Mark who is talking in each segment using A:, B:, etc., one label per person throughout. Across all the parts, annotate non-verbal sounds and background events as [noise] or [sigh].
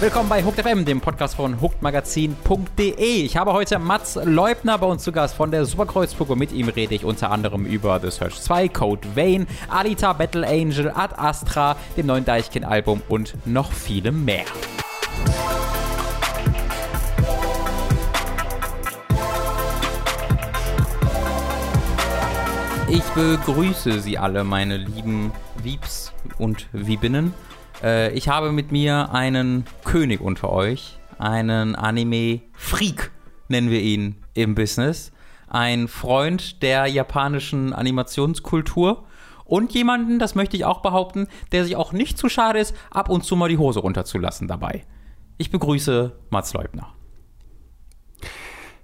A: Willkommen bei Hooked FM, dem Podcast von hookedmagazin.de. Ich habe heute Mats Leubner bei uns zu Gast von der Superkreuzburg und mit ihm rede ich unter anderem über The Search 2, Code Vein, Alita Battle Angel, Ad Astra, dem neuen Deichkind-Album und noch viele mehr. Ich begrüße Sie alle, meine lieben Wiebs und Wiebinnen. Äh, ich habe mit mir einen König unter euch, einen Anime-Freak, nennen wir ihn im Business, ein Freund der japanischen Animationskultur und jemanden, das möchte ich auch behaupten, der sich auch nicht zu schade ist, ab und zu mal die Hose runterzulassen dabei. Ich begrüße Mats Leubner.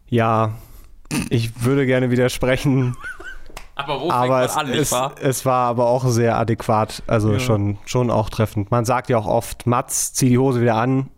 B: Ja, ich würde gerne widersprechen.
A: Aber wo
B: aber es,
A: an,
B: es, es, war aber auch sehr adäquat, also ja. schon, schon auch treffend. Man sagt ja auch oft, Mats, zieh die Hose wieder an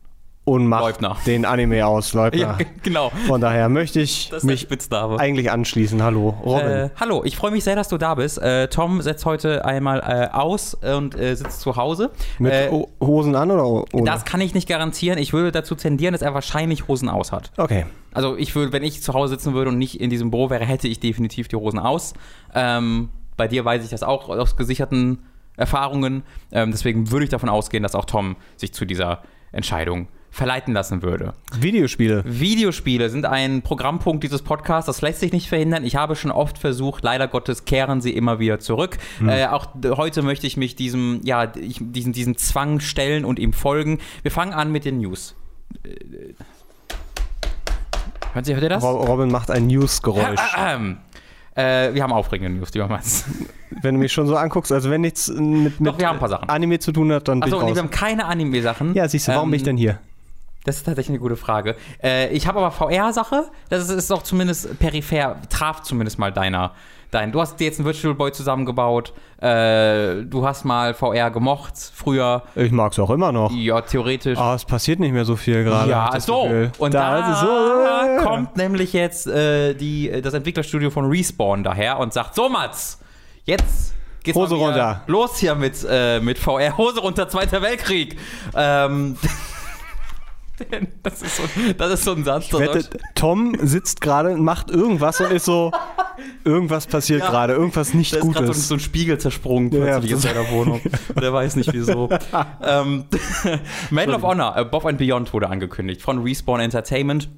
B: und macht Leubner. den Anime aus, Leubner. Ja,
A: genau.
B: Von daher möchte ich mich eigentlich anschließen. Hallo,
A: Robin. Äh, hallo, ich freue mich sehr, dass du da bist. Äh, Tom setzt heute einmal äh, aus und äh, sitzt zu Hause.
B: Mit äh, Hosen an oder ohne?
A: Das kann ich nicht garantieren. Ich würde dazu tendieren, dass er wahrscheinlich Hosen aus hat.
B: Okay.
A: Also ich würde, wenn ich zu Hause sitzen würde und nicht in diesem Büro wäre, hätte ich definitiv die Hosen aus. Ähm, bei dir weiß ich das auch aus gesicherten Erfahrungen. Ähm, deswegen würde ich davon ausgehen, dass auch Tom sich zu dieser Entscheidung verleiten lassen würde.
B: Videospiele.
A: Videospiele sind ein Programmpunkt dieses Podcasts, das lässt sich nicht verhindern. Ich habe schon oft versucht, leider Gottes kehren sie immer wieder zurück. Hm. Äh, auch heute möchte ich mich diesem, ja, ich, diesen, diesen Zwang stellen und ihm folgen. Wir fangen an mit den News. Äh, Hört, hört ihr das?
B: Robin macht ein News-Geräusch.
A: Äh, wir haben aufregende News, die wir meins. [laughs]
B: Wenn du mich schon so anguckst, also wenn nichts mit, mit
A: Doch,
B: Anime zu tun hat, dann
A: Achso, nee, wir haben keine Anime-Sachen.
B: Ja, siehst du, warum ähm, bin ich denn hier?
A: Das ist tatsächlich eine gute Frage. Äh, ich habe aber VR-Sache. Das ist, doch zumindest peripher, traf zumindest mal deiner. Dein. Du hast dir jetzt einen Virtual Boy zusammengebaut. Äh, du hast mal VR gemocht früher.
B: Ich mag es auch immer noch.
A: Ja, theoretisch.
B: Aber es passiert nicht mehr so viel gerade.
A: Ja, so. Gefühl. Und da, da so, kommt nämlich jetzt äh, die, das Entwicklerstudio von Respawn daher und sagt: So, Mats, jetzt geht's
B: Hose runter.
A: Los hier mit, äh, mit VR. Hose runter, Zweiter Weltkrieg. Ähm. [laughs] Das ist, so, das ist so ein Satz.
B: Wette, Tom sitzt gerade und macht irgendwas und ist so, irgendwas passiert ja, gerade, irgendwas nicht da Gutes. Da
A: ist so, so ein Spiegel zersprungen plötzlich ja, in seiner Wohnung. [laughs] Der weiß nicht wieso. [laughs] ähm, [laughs] Medal of Honor, Above and Beyond wurde angekündigt von Respawn Entertainment.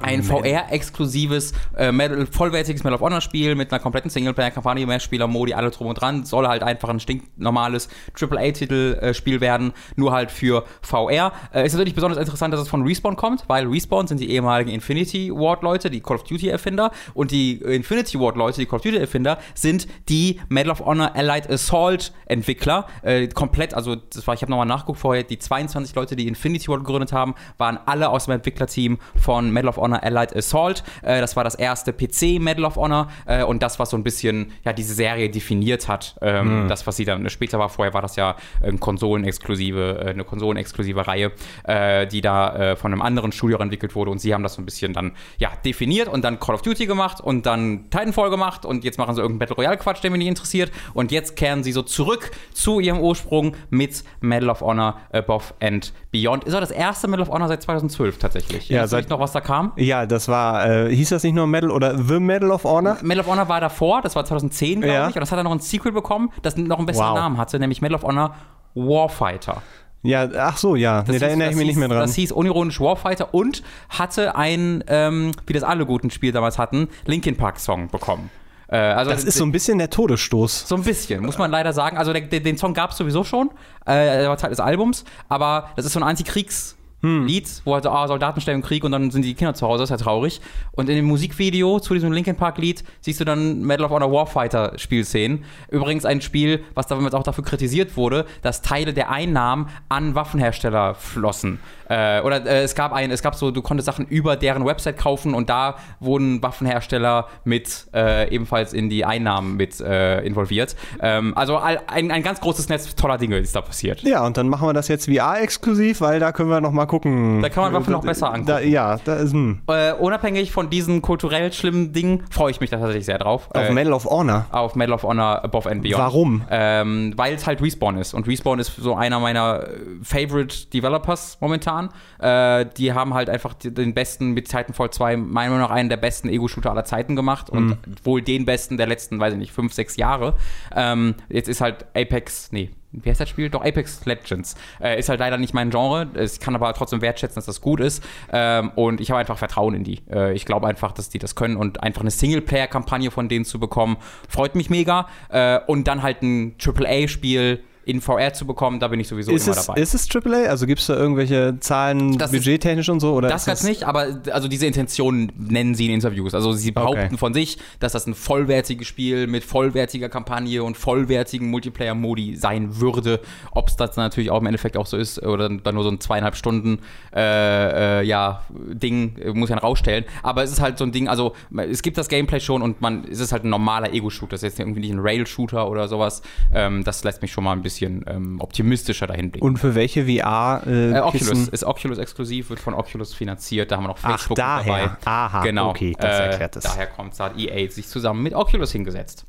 A: Ein VR-exklusives, äh, vollwertiges Medal of Honor-Spiel mit einer kompletten Singleplayer-Kampagne, Mehrspieler-Modi, alle drum und dran. Soll halt einfach ein stinknormales AAA-Titel-Spiel äh, werden, nur halt für VR. Äh, ist natürlich besonders interessant, dass es von Respawn kommt, weil Respawn sind die ehemaligen Infinity Ward-Leute, die Call of Duty-Erfinder. Und die Infinity Ward-Leute, die Call of Duty-Erfinder, sind die Medal of Honor Allied Assault-Entwickler. Äh, komplett, also das war, ich habe nochmal nachgeguckt vorher, die 22 Leute, die Infinity Ward gegründet haben, waren alle aus dem Entwicklerteam von Medal of Honor Honor Allied Assault. Äh, das war das erste PC Medal of Honor äh, und das, was so ein bisschen ja diese Serie definiert hat. Ähm, mhm. Das, was sie dann später war, vorher war das ja eine konsolenexklusive, äh, eine konsolenexklusive Reihe, äh, die da äh, von einem anderen Studio entwickelt wurde und sie haben das so ein bisschen dann ja definiert und dann Call of Duty gemacht und dann Titanfall gemacht und jetzt machen sie irgendeinen Battle Royale Quatsch, der mich nicht interessiert und jetzt kehren sie so zurück zu ihrem Ursprung mit Medal of Honor Above and Beyond. Ist auch das erste Medal of Honor seit 2012 tatsächlich.
B: Ja, seit
A: noch was da kam.
B: Ja, das war, äh, hieß das nicht nur Medal oder The Medal of Honor?
A: Medal of Honor war davor, das war 2010, glaube ja. ich. Und das hat dann noch ein Sequel bekommen, das noch einen besseren wow. Namen hatte, nämlich Medal of Honor Warfighter.
B: Ja, ach so, ja.
A: Das nee, da erinnere ich mich hieß, nicht mehr dran. Das hieß unironisch Warfighter und hatte ein, ähm, wie das alle guten Spiele damals hatten, Linkin Park Song bekommen.
B: Äh, also das ist so ein bisschen der Todesstoß.
A: So ein bisschen, muss man leider sagen. Also der, den Song gab es sowieso schon, äh, der war Teil des Albums, aber das ist so ein Antikriegs- hm. Lied, wo halt so, ah, Soldaten stellen im Krieg und dann sind die Kinder zu Hause, das ist ja traurig. Und in dem Musikvideo zu diesem Linkin Park Lied siehst du dann Medal of Honor Warfighter Spielszenen. Übrigens ein Spiel, was damals auch dafür kritisiert wurde, dass Teile der Einnahmen an Waffenhersteller flossen. Äh, oder äh, es gab ein, es gab so, du konntest Sachen über deren Website kaufen und da wurden Waffenhersteller mit äh, ebenfalls in die Einnahmen mit äh, involviert. Ähm, also ein, ein ganz großes Netz toller Dinge ist da passiert.
B: Ja, und dann machen wir das jetzt VR-exklusiv, weil da können wir noch mal gucken.
A: Da kann man Waffen noch besser angucken.
B: Da, ja, da ist
A: hm. äh, Unabhängig von diesen kulturell schlimmen Dingen freue ich mich da tatsächlich sehr drauf.
B: Auf äh, Medal of Honor?
A: Auf Medal of Honor Above and Beyond.
B: Warum?
A: Ähm, Weil es halt Respawn ist. Und Respawn ist so einer meiner Favorite Developers momentan. Äh, die haben halt einfach den besten mit Titanfall 2, meiner Meinung nach einen der besten Ego-Shooter aller Zeiten gemacht. Und mhm. wohl den besten der letzten, weiß ich nicht, fünf, sechs Jahre. Ähm, jetzt ist halt Apex, nee, wie heißt das Spiel? Doch, Apex Legends. Äh, ist halt leider nicht mein Genre. Ich kann aber trotzdem wertschätzen, dass das gut ist. Ähm, und ich habe einfach Vertrauen in die. Äh, ich glaube einfach, dass die das können. Und einfach eine Singleplayer-Kampagne von denen zu bekommen, freut mich mega. Äh, und dann halt ein AAA-Spiel in VR zu bekommen, da bin ich sowieso
B: ist
A: immer
B: es,
A: dabei.
B: Ist es AAA? Also gibt es da irgendwelche Zahlen das budgettechnisch und so? Oder
A: das ganz nicht, aber also diese Intention nennen sie in Interviews. Also sie behaupten okay. von sich, dass das ein vollwertiges Spiel mit vollwertiger Kampagne und vollwertigen Multiplayer-Modi sein würde. Ob es das natürlich auch im Endeffekt auch so ist oder dann nur so ein zweieinhalb Stunden äh, äh, ja, Ding, muss ich dann rausstellen. Aber es ist halt so ein Ding, also es gibt das Gameplay schon und man, es ist halt ein normaler Ego-Shooter. Das ist jetzt irgendwie nicht ein Rail-Shooter oder sowas. Ähm, das lässt mich schon mal ein bisschen bisschen ähm, optimistischer dahin blicken.
B: Und für welche VR?
A: Äh, äh, Oculus ist Oculus exklusiv, wird von Oculus finanziert. Da haben wir noch
B: Facebook Ach, daher.
A: dabei. Aha,
B: genau. Okay,
A: das erklärt es. Äh, daher kommt es, da hat EA sich zusammen mit Oculus hingesetzt.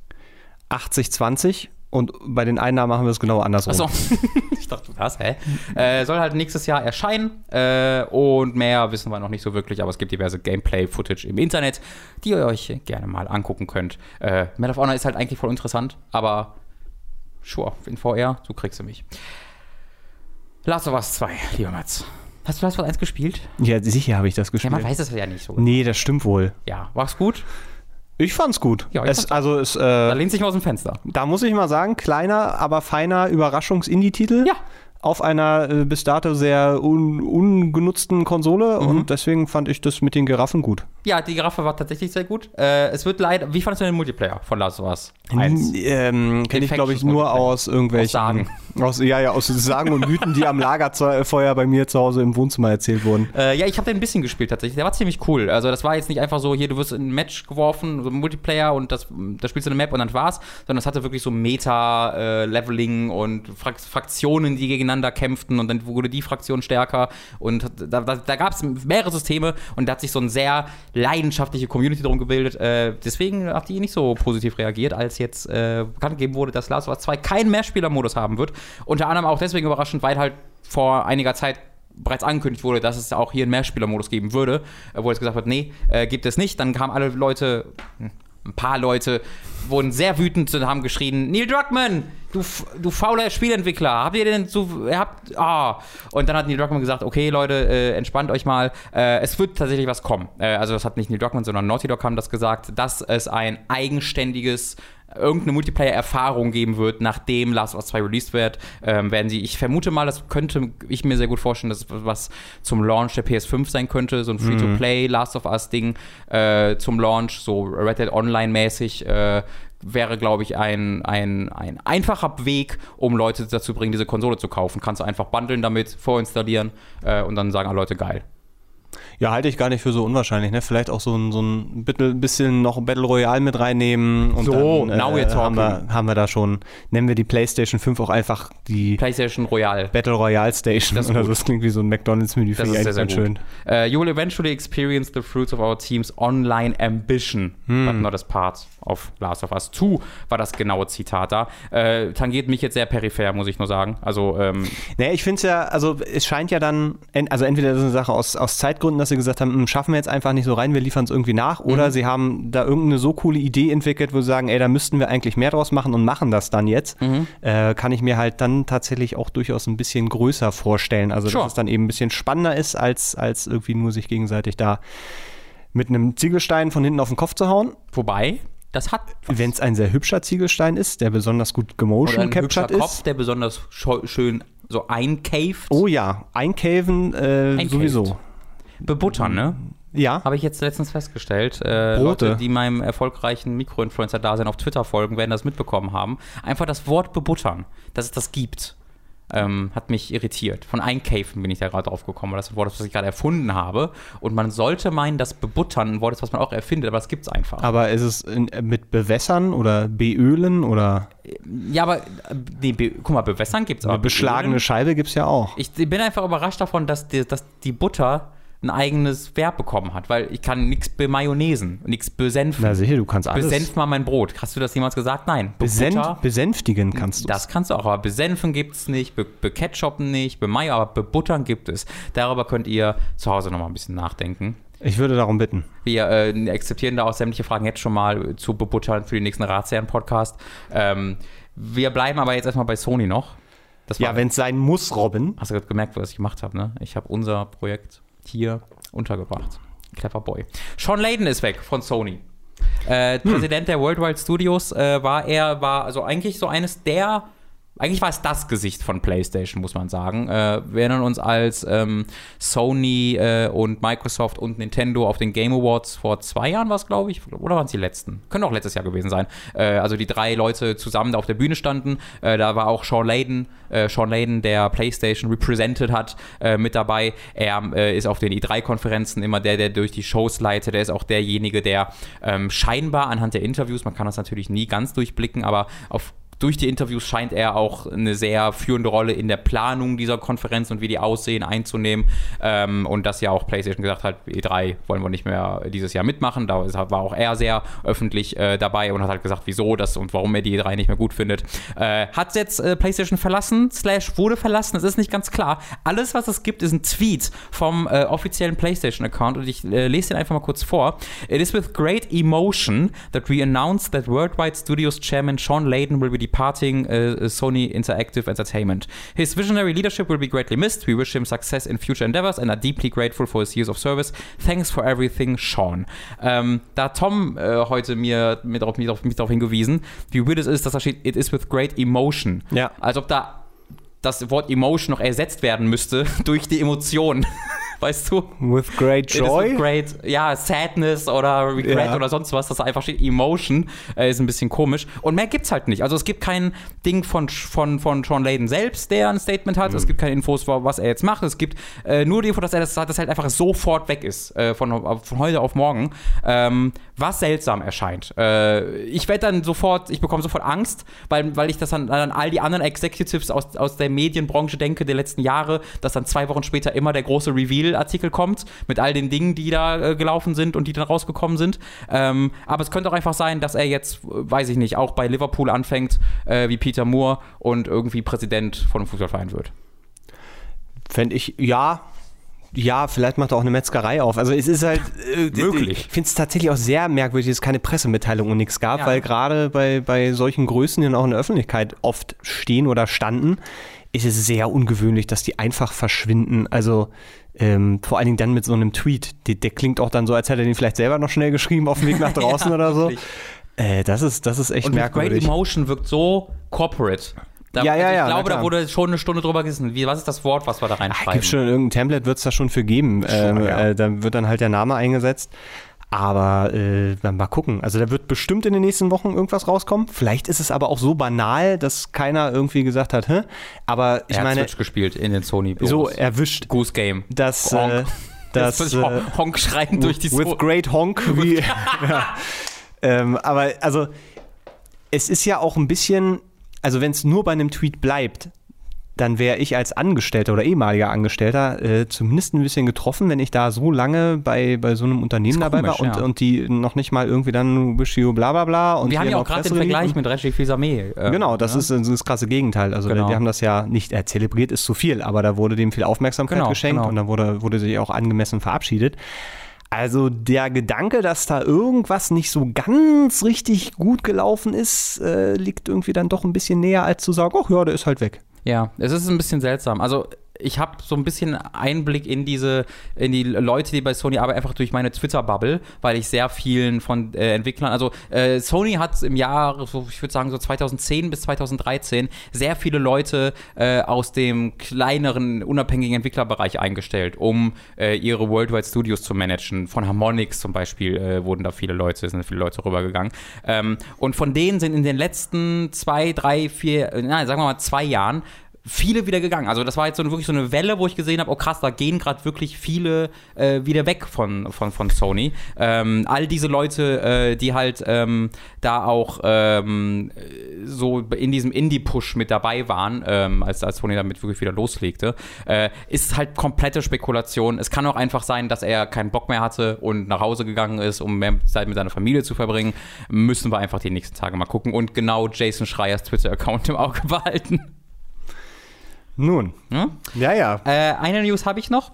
B: 80-20 und bei den Einnahmen machen wir es genau andersrum.
A: Achso, [laughs] ich dachte, was, hä? Äh, soll halt nächstes Jahr erscheinen äh, und mehr wissen wir noch nicht so wirklich, aber es gibt diverse Gameplay-Footage im Internet, die ihr euch gerne mal angucken könnt. Äh, Medal of Honor ist halt eigentlich voll interessant, aber Sure, in VR, so kriegst du mich. Last of Us 2, lieber Mats. Hast du Last of Us 1 gespielt?
B: Ja, sicher habe ich das gespielt.
A: Ja, man weiß es ja nicht so.
B: Nee, das stimmt wohl.
A: Ja, war's gut?
B: Ich fand's gut.
A: Ja,
B: ich es, also es, äh,
A: da lehnt sich mal aus dem Fenster.
B: Da muss ich mal sagen, kleiner, aber feiner Überraschungs-Indie-Titel.
A: Ja
B: auf einer äh, bis dato sehr un ungenutzten Konsole mhm. und deswegen fand ich das mit den Giraffen gut.
A: Ja, die Giraffe war tatsächlich sehr gut. Äh, es wird leider. Wie fandest du den Multiplayer von Last of Us?
B: Ähm, Kenne ich, glaube ich, nur aus irgendwelchen. Aus
A: Sagen.
B: Aus, ja, ja, aus Sagen und Mythen, die am Lagerfeuer bei mir zu Hause im Wohnzimmer erzählt wurden.
A: Äh, ja, ich habe den ein bisschen gespielt tatsächlich. Der war ziemlich cool. Also, das war jetzt nicht einfach so, hier, du wirst in ein Match geworfen, so ein Multiplayer und das, da spielst du eine Map und dann war's, sondern es hatte wirklich so Meta-Leveling äh, und Fraktionen, die gegeneinander kämpften und dann wurde die Fraktion stärker und da, da, da gab es mehrere Systeme und da hat sich so eine sehr leidenschaftliche Community drum gebildet. Äh, deswegen hat die nicht so positiv reagiert, als jetzt äh, bekannt gegeben wurde, dass Last of Us 2 keinen Mehrspielermodus haben wird. Unter anderem auch deswegen überraschend, weil halt vor einiger Zeit bereits angekündigt wurde, dass es auch hier einen Mehrspielermodus geben würde, wo jetzt gesagt wird, nee, äh, gibt es nicht. Dann kamen alle Leute, hm, ein paar Leute, wurden sehr wütend und haben geschrien, Neil Druckmann, du, du fauler Spielentwickler, habt ihr denn ihr habt, ah. Und dann hat Neil Druckmann gesagt, okay Leute, äh, entspannt euch mal, äh, es wird tatsächlich was kommen. Äh, also das hat nicht Neil Druckmann, sondern Naughty Dog haben das gesagt, dass es ein eigenständiges irgendeine Multiplayer-Erfahrung geben wird, nachdem Last of Us 2 released wird, ähm, werden sie, ich vermute mal, das könnte ich mir sehr gut vorstellen, dass was zum Launch der PS5 sein könnte, so ein Free-to-Play Last of Us-Ding äh, zum Launch, so Red Dead Online-mäßig, äh, wäre, glaube ich, ein, ein, ein einfacher Weg, um Leute dazu zu bringen, diese Konsole zu kaufen. Kannst du einfach bundeln damit, vorinstallieren äh, und dann sagen alle Leute geil.
B: Ja, halte ich gar nicht für so unwahrscheinlich. Ne? Vielleicht auch so ein, so ein bisschen noch Battle Royale mit reinnehmen. Und
A: so,
B: dann, now äh, haben, wir, haben wir da schon, nennen wir die PlayStation 5 auch einfach die
A: PlayStation Royale.
B: Battle Royale Station. Das,
A: oder
B: das klingt wie so ein McDonalds-Menü.
A: Das ist sehr, sehr schön. Uh, you will eventually experience the fruits of our team's online ambition, hm. but not as part of Last of Us 2, war das genaue Zitat da. Äh, tangiert mich jetzt sehr peripher, muss ich nur sagen. Also, ähm,
B: naja, ich finde es ja, also es scheint ja dann, also entweder das ist eine Sache aus, aus Zeitgründen, dass sie gesagt haben, hm, schaffen wir jetzt einfach nicht so rein, wir liefern es irgendwie nach, mhm. oder sie haben da irgendeine so coole Idee entwickelt, wo sie sagen, ey, da müssten wir eigentlich mehr draus machen und machen das dann jetzt, mhm. äh, kann ich mir halt dann tatsächlich auch durchaus ein bisschen größer vorstellen. Also, sure. dass es dann eben ein bisschen spannender ist, als, als irgendwie nur sich gegenseitig da mit einem Ziegelstein von hinten auf den Kopf zu hauen.
A: Wobei, das hat.
B: Wenn es ein sehr hübscher Ziegelstein ist, der besonders gut gemotion captured ist. Kopf,
A: der besonders schön so eincaved.
B: Oh ja, eincaven äh, sowieso.
A: Bebuttern, ne?
B: Ja.
A: Habe ich jetzt letztens festgestellt. Äh, Brote. Leute, die meinem erfolgreichen Mikroinfluencer-Dasein auf Twitter folgen, werden das mitbekommen haben. Einfach das Wort bebuttern, dass es das gibt. ähm, hat mich irritiert. Von Einkäfen bin ich da gerade drauf gekommen, weil das ein Wort ist, was ich gerade erfunden habe. Und man sollte meinen, dass bebuttern ein Wort ist, was man auch erfindet, aber das gibt es einfach.
B: Aber ist es in, mit bewässern oder beölen oder?
A: Ja, aber nee, be, guck mal, bewässern gibt es
B: aber. Eine beschlagene beölen. Scheibe gibt es ja auch.
A: Ich bin einfach überrascht davon, dass die, dass die Butter ein eigenes Verb bekommen hat, weil ich kann nichts bemayonesen, nichts besenfen.
B: Na sicher, du kannst alles.
A: Besenf mal mein Brot. Hast du das jemals gesagt? Nein.
B: Besent, besänftigen kannst du.
A: Das kannst du auch, aber besenfen gibt es nicht, be, beketchuppen nicht, bemayo, aber bebuttern gibt es. Darüber könnt ihr zu Hause nochmal ein bisschen nachdenken.
B: Ich würde darum bitten.
A: Wir äh, akzeptieren da auch sämtliche Fragen jetzt schon mal zu bebuttern für den nächsten Ratsherren-Podcast. Ähm, wir bleiben aber jetzt erstmal bei Sony noch.
B: ja, wenn es sein muss, Robin.
A: Hast du gerade gemerkt, was ich gemacht habe, ne? Ich habe unser Projekt hier untergebracht. Clever Boy. Sean Layden ist weg von Sony. Äh, hm. Präsident der Worldwide Studios äh, war er, war also eigentlich so eines der eigentlich war es das Gesicht von PlayStation, muss man sagen. Äh, wir erinnern uns, als ähm, Sony äh, und Microsoft und Nintendo auf den Game Awards vor zwei Jahren war es, glaube ich, oder waren es die letzten? Können auch letztes Jahr gewesen sein. Äh, also die drei Leute zusammen da auf der Bühne standen. Äh, da war auch Sean Layden, äh, Sean Layden, der PlayStation represented hat, äh, mit dabei. Er ist auf den E3-Konferenzen immer der, der durch die Shows leitet. Er ist auch derjenige, der ähm, scheinbar anhand der Interviews, man kann das natürlich nie ganz durchblicken, aber auf durch die Interviews scheint er auch eine sehr führende Rolle in der Planung dieser Konferenz und wie die aussehen einzunehmen. Ähm, und dass ja auch PlayStation gesagt hat, E3 wollen wir nicht mehr dieses Jahr mitmachen. Da war auch er sehr öffentlich äh, dabei und hat halt gesagt, wieso das und warum er die E3 nicht mehr gut findet. Äh, hat jetzt äh, PlayStation verlassen, slash wurde verlassen, das ist nicht ganz klar. Alles, was es gibt, ist ein Tweet vom äh, offiziellen PlayStation-Account und ich äh, lese den einfach mal kurz vor. It is with great emotion that we announce that Worldwide Studios Chairman Sean Layden will be departing uh, Sony Interactive Entertainment. His visionary leadership will be greatly missed. We wish him success in future endeavors and are deeply grateful for his years of service. Thanks for everything, Sean. Ähm, da hat Tom äh, heute mir mit darauf, mit, mit darauf hingewiesen, wie weird es ist, dass da steht, it is with great emotion.
B: Ja.
A: Als ob da das Wort Emotion noch ersetzt werden müsste [laughs] durch die Emotion [laughs] weißt du?
B: With great joy?
A: With great, ja, Sadness oder Regret ja. oder sonst was, das einfach steht. Emotion äh, ist ein bisschen komisch. Und mehr gibt's halt nicht. Also es gibt kein Ding von, von, von Sean Layden selbst, der ein Statement hat. Mhm. Es gibt keine Infos, was er jetzt macht. Es gibt äh, nur die Info, dass er das, das halt einfach sofort weg ist, äh, von, von heute auf morgen. Ähm, was seltsam erscheint. Äh, ich werde dann sofort, ich bekomme sofort Angst, weil, weil ich das an, an all die anderen Executives aus, aus der Medienbranche denke, der letzten Jahre, dass dann zwei Wochen später immer der große Reveal-Artikel kommt mit all den Dingen, die da äh, gelaufen sind und die dann rausgekommen sind. Ähm, aber es könnte auch einfach sein, dass er jetzt, weiß ich nicht, auch bei Liverpool anfängt, äh, wie Peter Moore und irgendwie Präsident von einem Fußballverein wird.
B: Fände ich, ja, ja, vielleicht macht er auch eine Metzgerei auf. Also es ist halt
A: äh, [laughs] möglich.
B: Ich finde es tatsächlich auch sehr merkwürdig, dass es keine Pressemitteilung und nichts gab, ja. weil gerade bei, bei solchen Größen, die dann auch in der Öffentlichkeit oft stehen oder standen, ist es sehr ungewöhnlich, dass die einfach verschwinden. Also ähm, vor allen Dingen dann mit so einem Tweet. Der, der, klingt auch dann so, als hätte er den vielleicht selber noch schnell geschrieben auf dem Weg nach [laughs] draußen ja, oder so. Äh, das, ist, das ist echt und merkwürdig.
A: Great Emotion wirkt so corporate. Da,
B: ja, ja,
A: also
B: ich
A: ja, glaube, da wurde schon eine Stunde drüber gesessen. Wie, was ist das Wort, was wir da reinschreiben?
B: Gibt schon irgendein Template, wird es da schon für geben. Schon, ähm, ja. äh, da wird dann halt der Name eingesetzt. Aber äh, mal gucken. Also da wird bestimmt in den nächsten Wochen irgendwas rauskommen. Vielleicht ist es aber auch so banal, dass keiner irgendwie gesagt hat, hä? Aber ich
A: er
B: meine.
A: Switch gespielt in den Sony.
B: -Büros. So erwischt.
A: Goose Game. [laughs]
B: Das. Äh, das
A: äh, Honk schreien durch die
B: With so great Honk. [laughs] Wie, [laughs] ja. ähm, aber also es ist ja auch ein bisschen also wenn es nur bei einem Tweet bleibt, dann wäre ich als Angestellter oder ehemaliger Angestellter äh, zumindest ein bisschen getroffen, wenn ich da so lange bei, bei so einem Unternehmen dabei komisch, war und, ja. und die noch nicht mal irgendwie dann wish you bla bla bla. Und
A: wir haben ja auch gerade den Vergleich mit Reggie Fils-Aimé.
B: Äh, genau, das, ja? ist, das ist das krasse Gegenteil. Also genau. wir haben das ja nicht, äh, zelebriert ist zu viel, aber da wurde dem viel Aufmerksamkeit genau, geschenkt genau. und da wurde, wurde sich auch angemessen verabschiedet. Also der Gedanke, dass da irgendwas nicht so ganz richtig gut gelaufen ist, äh, liegt irgendwie dann doch ein bisschen näher, als zu sagen, ach ja, der ist halt weg.
A: Ja, es ist ein bisschen seltsam. Also ich habe so ein bisschen Einblick in diese, in die Leute, die bei Sony arbeiten, einfach durch meine Twitter-Bubble, weil ich sehr vielen von äh, Entwicklern, also äh, Sony hat im Jahr, so, ich würde sagen so 2010 bis 2013, sehr viele Leute äh, aus dem kleineren, unabhängigen Entwicklerbereich eingestellt, um äh, ihre Worldwide Studios zu managen. Von Harmonix zum Beispiel äh, wurden da viele Leute, sind viele Leute rübergegangen. Ähm, und von denen sind in den letzten zwei, drei, vier, nein, sagen wir mal zwei Jahren viele wieder gegangen. Also das war jetzt so wirklich so eine Welle, wo ich gesehen habe, oh krass, da gehen gerade wirklich viele äh, wieder weg von, von, von Sony. Ähm, all diese Leute, äh, die halt ähm, da auch ähm, so in diesem Indie-Push mit dabei waren, ähm, als, als Sony damit wirklich wieder loslegte, äh, ist halt komplette Spekulation. Es kann auch einfach sein, dass er keinen Bock mehr hatte und nach Hause gegangen ist, um mehr Zeit mit seiner Familie zu verbringen. Müssen wir einfach die nächsten Tage mal gucken und genau Jason Schreiers Twitter-Account [laughs] im Auge behalten.
B: Nun.
A: Ja,
B: ja. ja.
A: Äh, eine News habe ich noch.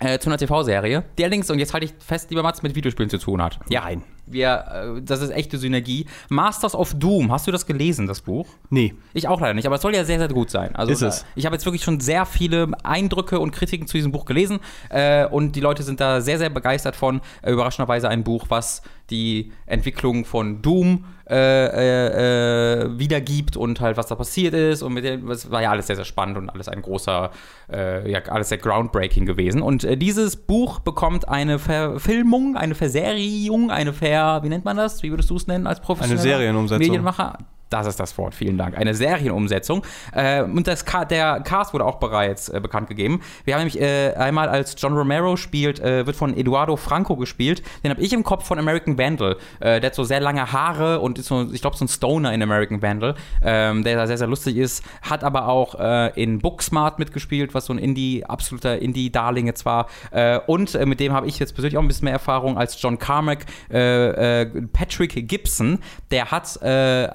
A: Äh, zu einer TV-Serie, die allerdings, und jetzt halte ich fest, lieber Mats, mit Videospielen zu tun hat.
B: Ja. Nein.
A: Wir, äh, das ist echte Synergie. Masters of Doom, hast du das gelesen, das Buch?
B: Nee.
A: Ich auch leider nicht, aber es soll ja sehr, sehr gut sein. Also,
B: Ist es.
A: äh, Ich habe jetzt wirklich schon sehr viele Eindrücke und Kritiken zu diesem Buch gelesen äh, und die Leute sind da sehr, sehr begeistert von. Äh, überraschenderweise ein Buch, was die Entwicklung von Doom äh, äh, äh, wiedergibt und halt was da passiert ist und mit dem, es war ja alles sehr, sehr spannend und alles ein großer, äh, ja, alles sehr groundbreaking gewesen. Und dieses Buch bekommt eine Verfilmung, eine Verserierung, eine Ver, wie nennt man das? Wie würdest du es nennen als professioneller
B: Serienumsetzung.
A: Medienmacher? Das ist das Wort, vielen Dank. Eine Serienumsetzung. Äh, und das Ca der Cast wurde auch bereits äh, bekannt gegeben. Wir haben nämlich äh, einmal als John Romero spielt, äh, wird von Eduardo Franco gespielt. Den habe ich im Kopf von American Vandal. Äh, der hat so sehr lange Haare und ist so, ich glaube, so ein Stoner in American Vandal, ähm, der da sehr, sehr lustig ist. Hat aber auch äh, in Booksmart mitgespielt, was so ein Indie, absoluter Indie-Darling jetzt war. Äh, und mit dem habe ich jetzt persönlich auch ein bisschen mehr Erfahrung als John Carmack. Patrick Gibson, der hat äh,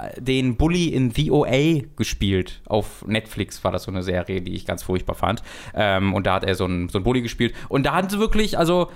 A: den Bully in VOA gespielt. Auf Netflix war das so eine Serie, die ich ganz furchtbar fand. Ähm, und da hat er so einen, so einen Bully gespielt. Und da hatten sie wirklich, also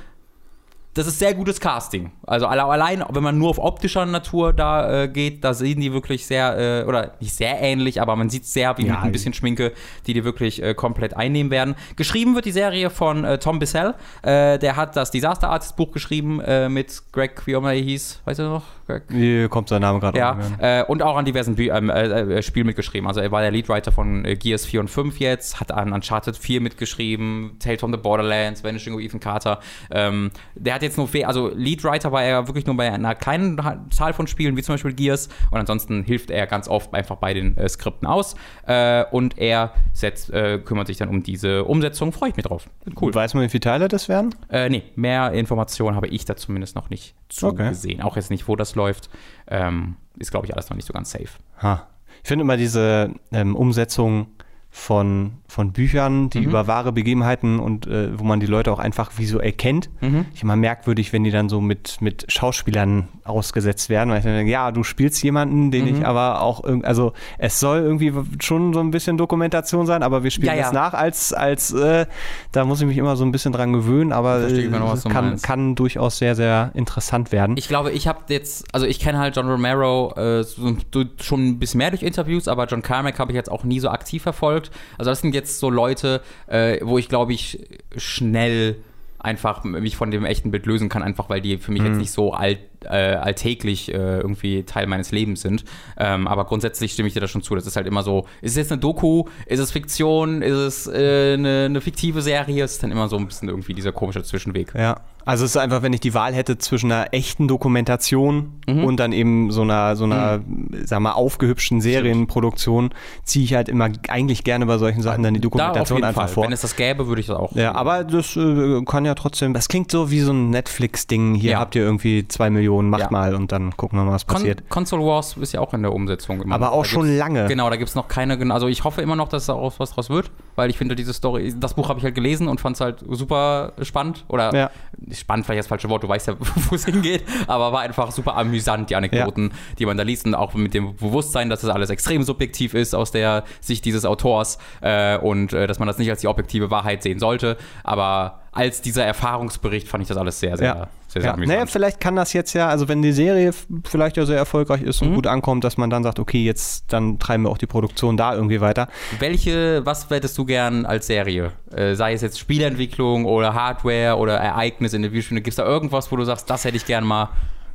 A: das ist sehr gutes Casting. Also alle- allein, wenn man nur auf optischer Natur da äh, geht, da sehen die wirklich sehr, äh, oder nicht sehr ähnlich, aber man sieht sehr wie
B: Ja,
A: mit ein bisschen Schminke, die die wirklich äh, komplett einnehmen werden. Geschrieben wird die Serie von äh, Tom Bissell. Äh, der hat das Disaster Artist Buch geschrieben äh, mit Greg, wie auch immer er hieß. Weißt du noch? Greg?
B: Hier kommt sein Name gerade
A: Ja, äh, und auch an diversen Bü ähm, äh, äh, Spielen mitgeschrieben. Also er war der Leadwriter von Gears 4 und 5 jetzt, hat an Uncharted 4 mitgeschrieben, Tales from the Borderlands, Vanishing of Ethan Carter. Ähm, der hat jetzt nur, also Leadwriter war er wirklich nur bei einer kleinen Zahl von Spielen, wie zum Beispiel Gears. Und ansonsten hilft er ganz oft einfach bei den äh, Skripten aus. Äh, und er setzt, äh, kümmert sich dann um diese Umsetzung. Freue ich mich drauf. Cool.
B: Weiß man, wie viele Teile das werden?
A: Äh, nee, mehr Informationen habe ich da zumindest noch nicht
B: Okay.
A: zugesehen. Auch jetzt nicht, wo das läuft. Ähm, ist, glaube ich, alles noch nicht so ganz safe.
B: Ha. Ich finde immer diese ähm, Umsetzung von, von Büchern, die
A: Mhm.
B: über wahre Begebenheiten und äh, wo man die Leute auch einfach visuell kennt.
A: Mhm.
B: Ich immer merkwürdig, wenn die dann so mit, mit Schauspielern ausgesetzt werden, weil ich dann denke, ja, du spielst jemanden, den
A: Mhm.
B: ich aber auch also es soll irgendwie schon so ein bisschen Dokumentation sein, aber wir spielen
A: Ja, ja.
B: das nach als, als äh, da muss ich mich immer so ein bisschen dran gewöhnen, aber äh,
A: genau,
B: kann, kann durchaus sehr, sehr interessant werden.
A: Ich glaube, ich habe jetzt, also ich kenne halt John Romero äh, so, schon ein bisschen mehr durch Interviews, aber John Carmack habe ich jetzt auch nie so aktiv verfolgt. Also das sind jetzt so Leute, äh, wo ich glaube ich schnell einfach mich von dem echten Bild lösen kann, einfach weil die für mich jetzt nicht so alt, äh, alltäglich äh, irgendwie Teil meines Lebens sind. Ähm, aber grundsätzlich stimme ich dir da schon zu. Das ist halt immer so, ist es jetzt eine Doku, ist es Fiktion, ist es äh, eine, eine fiktive Serie? Es ist dann immer so ein bisschen irgendwie dieser komische Zwischenweg.
B: Ja, also es ist einfach, wenn ich die Wahl hätte zwischen einer echten Dokumentation
A: Mhm.
B: und dann eben so einer, so einer, sag mal, aufgehübschten Serienproduktion, ziehe ich halt immer eigentlich gerne bei solchen Sachen dann die
A: Da
B: Dokumentation
A: jeden
B: einfach
A: Fall.
B: vor.
A: Wenn es das gäbe, würde ich das auch.
B: Ja, aber das äh, kann ja trotzdem, das klingt so wie so ein Netflix-Ding. Hier
A: Ja.
B: habt ihr irgendwie zwei Millionen, macht
A: Ja.
B: mal und dann gucken wir mal, was
A: Con
B: passiert.
A: Console Wars ist ja auch in der Umsetzung. Immer.
B: Aber auch
A: Da
B: schon lange.
A: Genau, da gibt es noch keine, also ich hoffe immer noch, dass da auch was draus wird, weil ich finde diese Story, das Buch habe ich halt gelesen und fand es halt super spannend oder
B: Ja.
A: Spannend vielleicht das falsche Wort, du weißt ja, [laughs] wo es hingeht, aber war einfach super amüsant, die Anekdoten, die man da liest und auch mit dem Bewusstsein, dass das alles extrem subjektiv ist aus der Sicht dieses Autors äh, und äh, dass man das nicht als die objektive Wahrheit sehen sollte, aber als dieser Erfahrungsbericht fand ich das alles sehr, sehr,
B: Ja.
A: sehr, sehr
B: Ja.
A: amüsant.
B: Naja, vielleicht kann das jetzt ja, also wenn die Serie vielleicht ja sehr erfolgreich ist
A: Mhm.
B: und gut ankommt, dass man dann sagt, okay, jetzt dann treiben wir auch die Produktion da irgendwie weiter.
A: Welche, was hättest du gern als Serie? Äh, sei es jetzt Spielentwicklung oder Hardware oder Ereignis in der Videospiele. Gibt es da irgendwas, wo du sagst, das hätte ich gern mal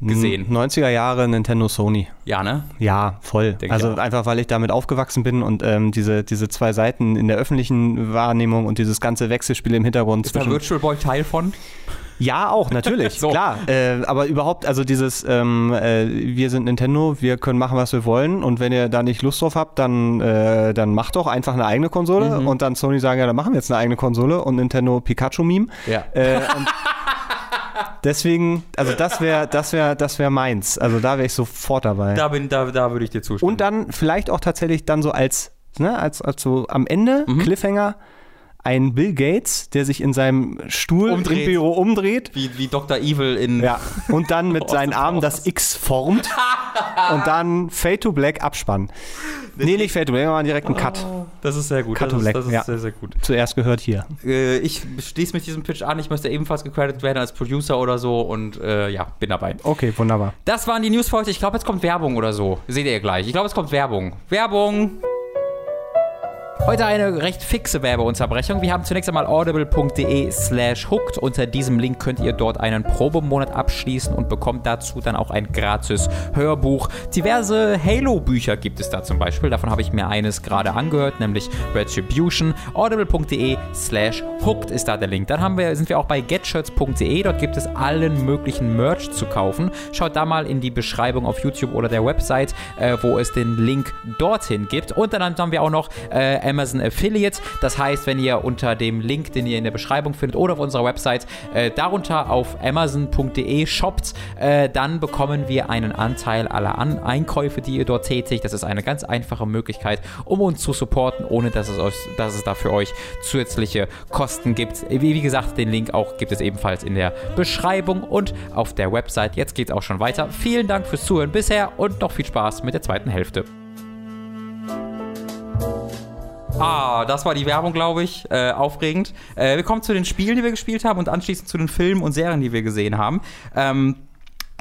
A: gesehen?
B: 90er Jahre Nintendo Sony.
A: Ja, ne?
B: Ja, voll.
A: Denk
B: also einfach, weil ich damit aufgewachsen bin und ähm, diese, diese zwei Seiten in der öffentlichen Wahrnehmung und dieses ganze Wechselspiel im Hintergrund
A: Ist da
B: zwischen.
A: Virtual Boy Teil von?
B: Ja, auch, natürlich, [laughs] so. klar. Äh, aber überhaupt, also dieses, ähm, äh, wir sind Nintendo, wir können machen, was wir wollen und wenn ihr da nicht Lust drauf habt, dann, äh, dann macht doch einfach eine eigene Konsole mhm. und dann Sony sagen, ja, dann machen wir jetzt eine eigene Konsole und Nintendo Pikachu-Meme.
A: Ja.
B: Äh, [laughs] Deswegen, also das wäre, das wäre, das wäre meins. Also da wäre ich sofort dabei.
A: Da bin, da, da würde ich dir zustimmen.
B: Und dann vielleicht auch tatsächlich dann so als, ne, als, als so am Ende mhm. Cliffhanger ein Bill Gates, der sich in seinem Stuhl umdreht. im Büro umdreht.
A: Wie, wie Dr. Evil in.
B: Ja. Und dann mit [laughs] seinen Armen das X formt [laughs] und dann Fade to Black abspannen. Nee, nicht Fade to Black, wir machen direkt einen Cut.
A: Oh, das ist sehr gut.
B: Cut
A: das
B: to Black.
A: Ist, das ist
B: ja.
A: sehr, sehr gut.
B: Zuerst gehört hier.
A: Äh, ich schließe mich diesem Pitch an. Ich möchte ebenfalls gecredited werden als Producer oder so und äh, ja, bin dabei.
B: Okay, wunderbar.
A: Das waren die News für heute. Ich glaube, jetzt kommt Werbung oder so. Seht ihr gleich. Ich glaube, es kommt Werbung. Werbung! Heute eine recht fixe Werbeunterbrechung. Wir haben zunächst einmal audible.de slash hooked. Unter diesem Link könnt ihr dort einen Probemonat abschließen und bekommt dazu dann auch ein gratis Hörbuch. Diverse Halo-Bücher gibt es da zum Beispiel. Davon habe ich mir eines gerade angehört, nämlich Retribution. audible.de slash hooked ist da der Link. Dann haben wir, sind wir auch bei getshirts.de. Dort gibt es allen möglichen Merch zu kaufen. Schaut da mal in die Beschreibung auf YouTube oder der Website, äh, wo es den Link dorthin gibt. Und dann haben wir auch noch äh, Amazon Affiliate. Das heißt, wenn ihr unter dem Link, den ihr in der Beschreibung findet oder auf unserer Website, äh, darunter auf amazon.de shoppt, äh, dann bekommen wir einen Anteil aller An Einkäufe, die ihr dort tätigt. Das ist eine ganz einfache Möglichkeit, um uns zu supporten, ohne dass es, euch, dass es da für euch zusätzliche Kosten gibt. Wie, wie gesagt, den Link auch gibt es ebenfalls in der Beschreibung und auf der Website. Jetzt geht es auch schon weiter. Vielen Dank fürs Zuhören bisher und noch viel Spaß mit der zweiten Hälfte. Ah, das war die Werbung, glaube ich. Äh, aufregend. Äh, wir kommen zu den Spielen, die wir gespielt haben und anschließend zu den Filmen und Serien, die wir gesehen haben. Ähm,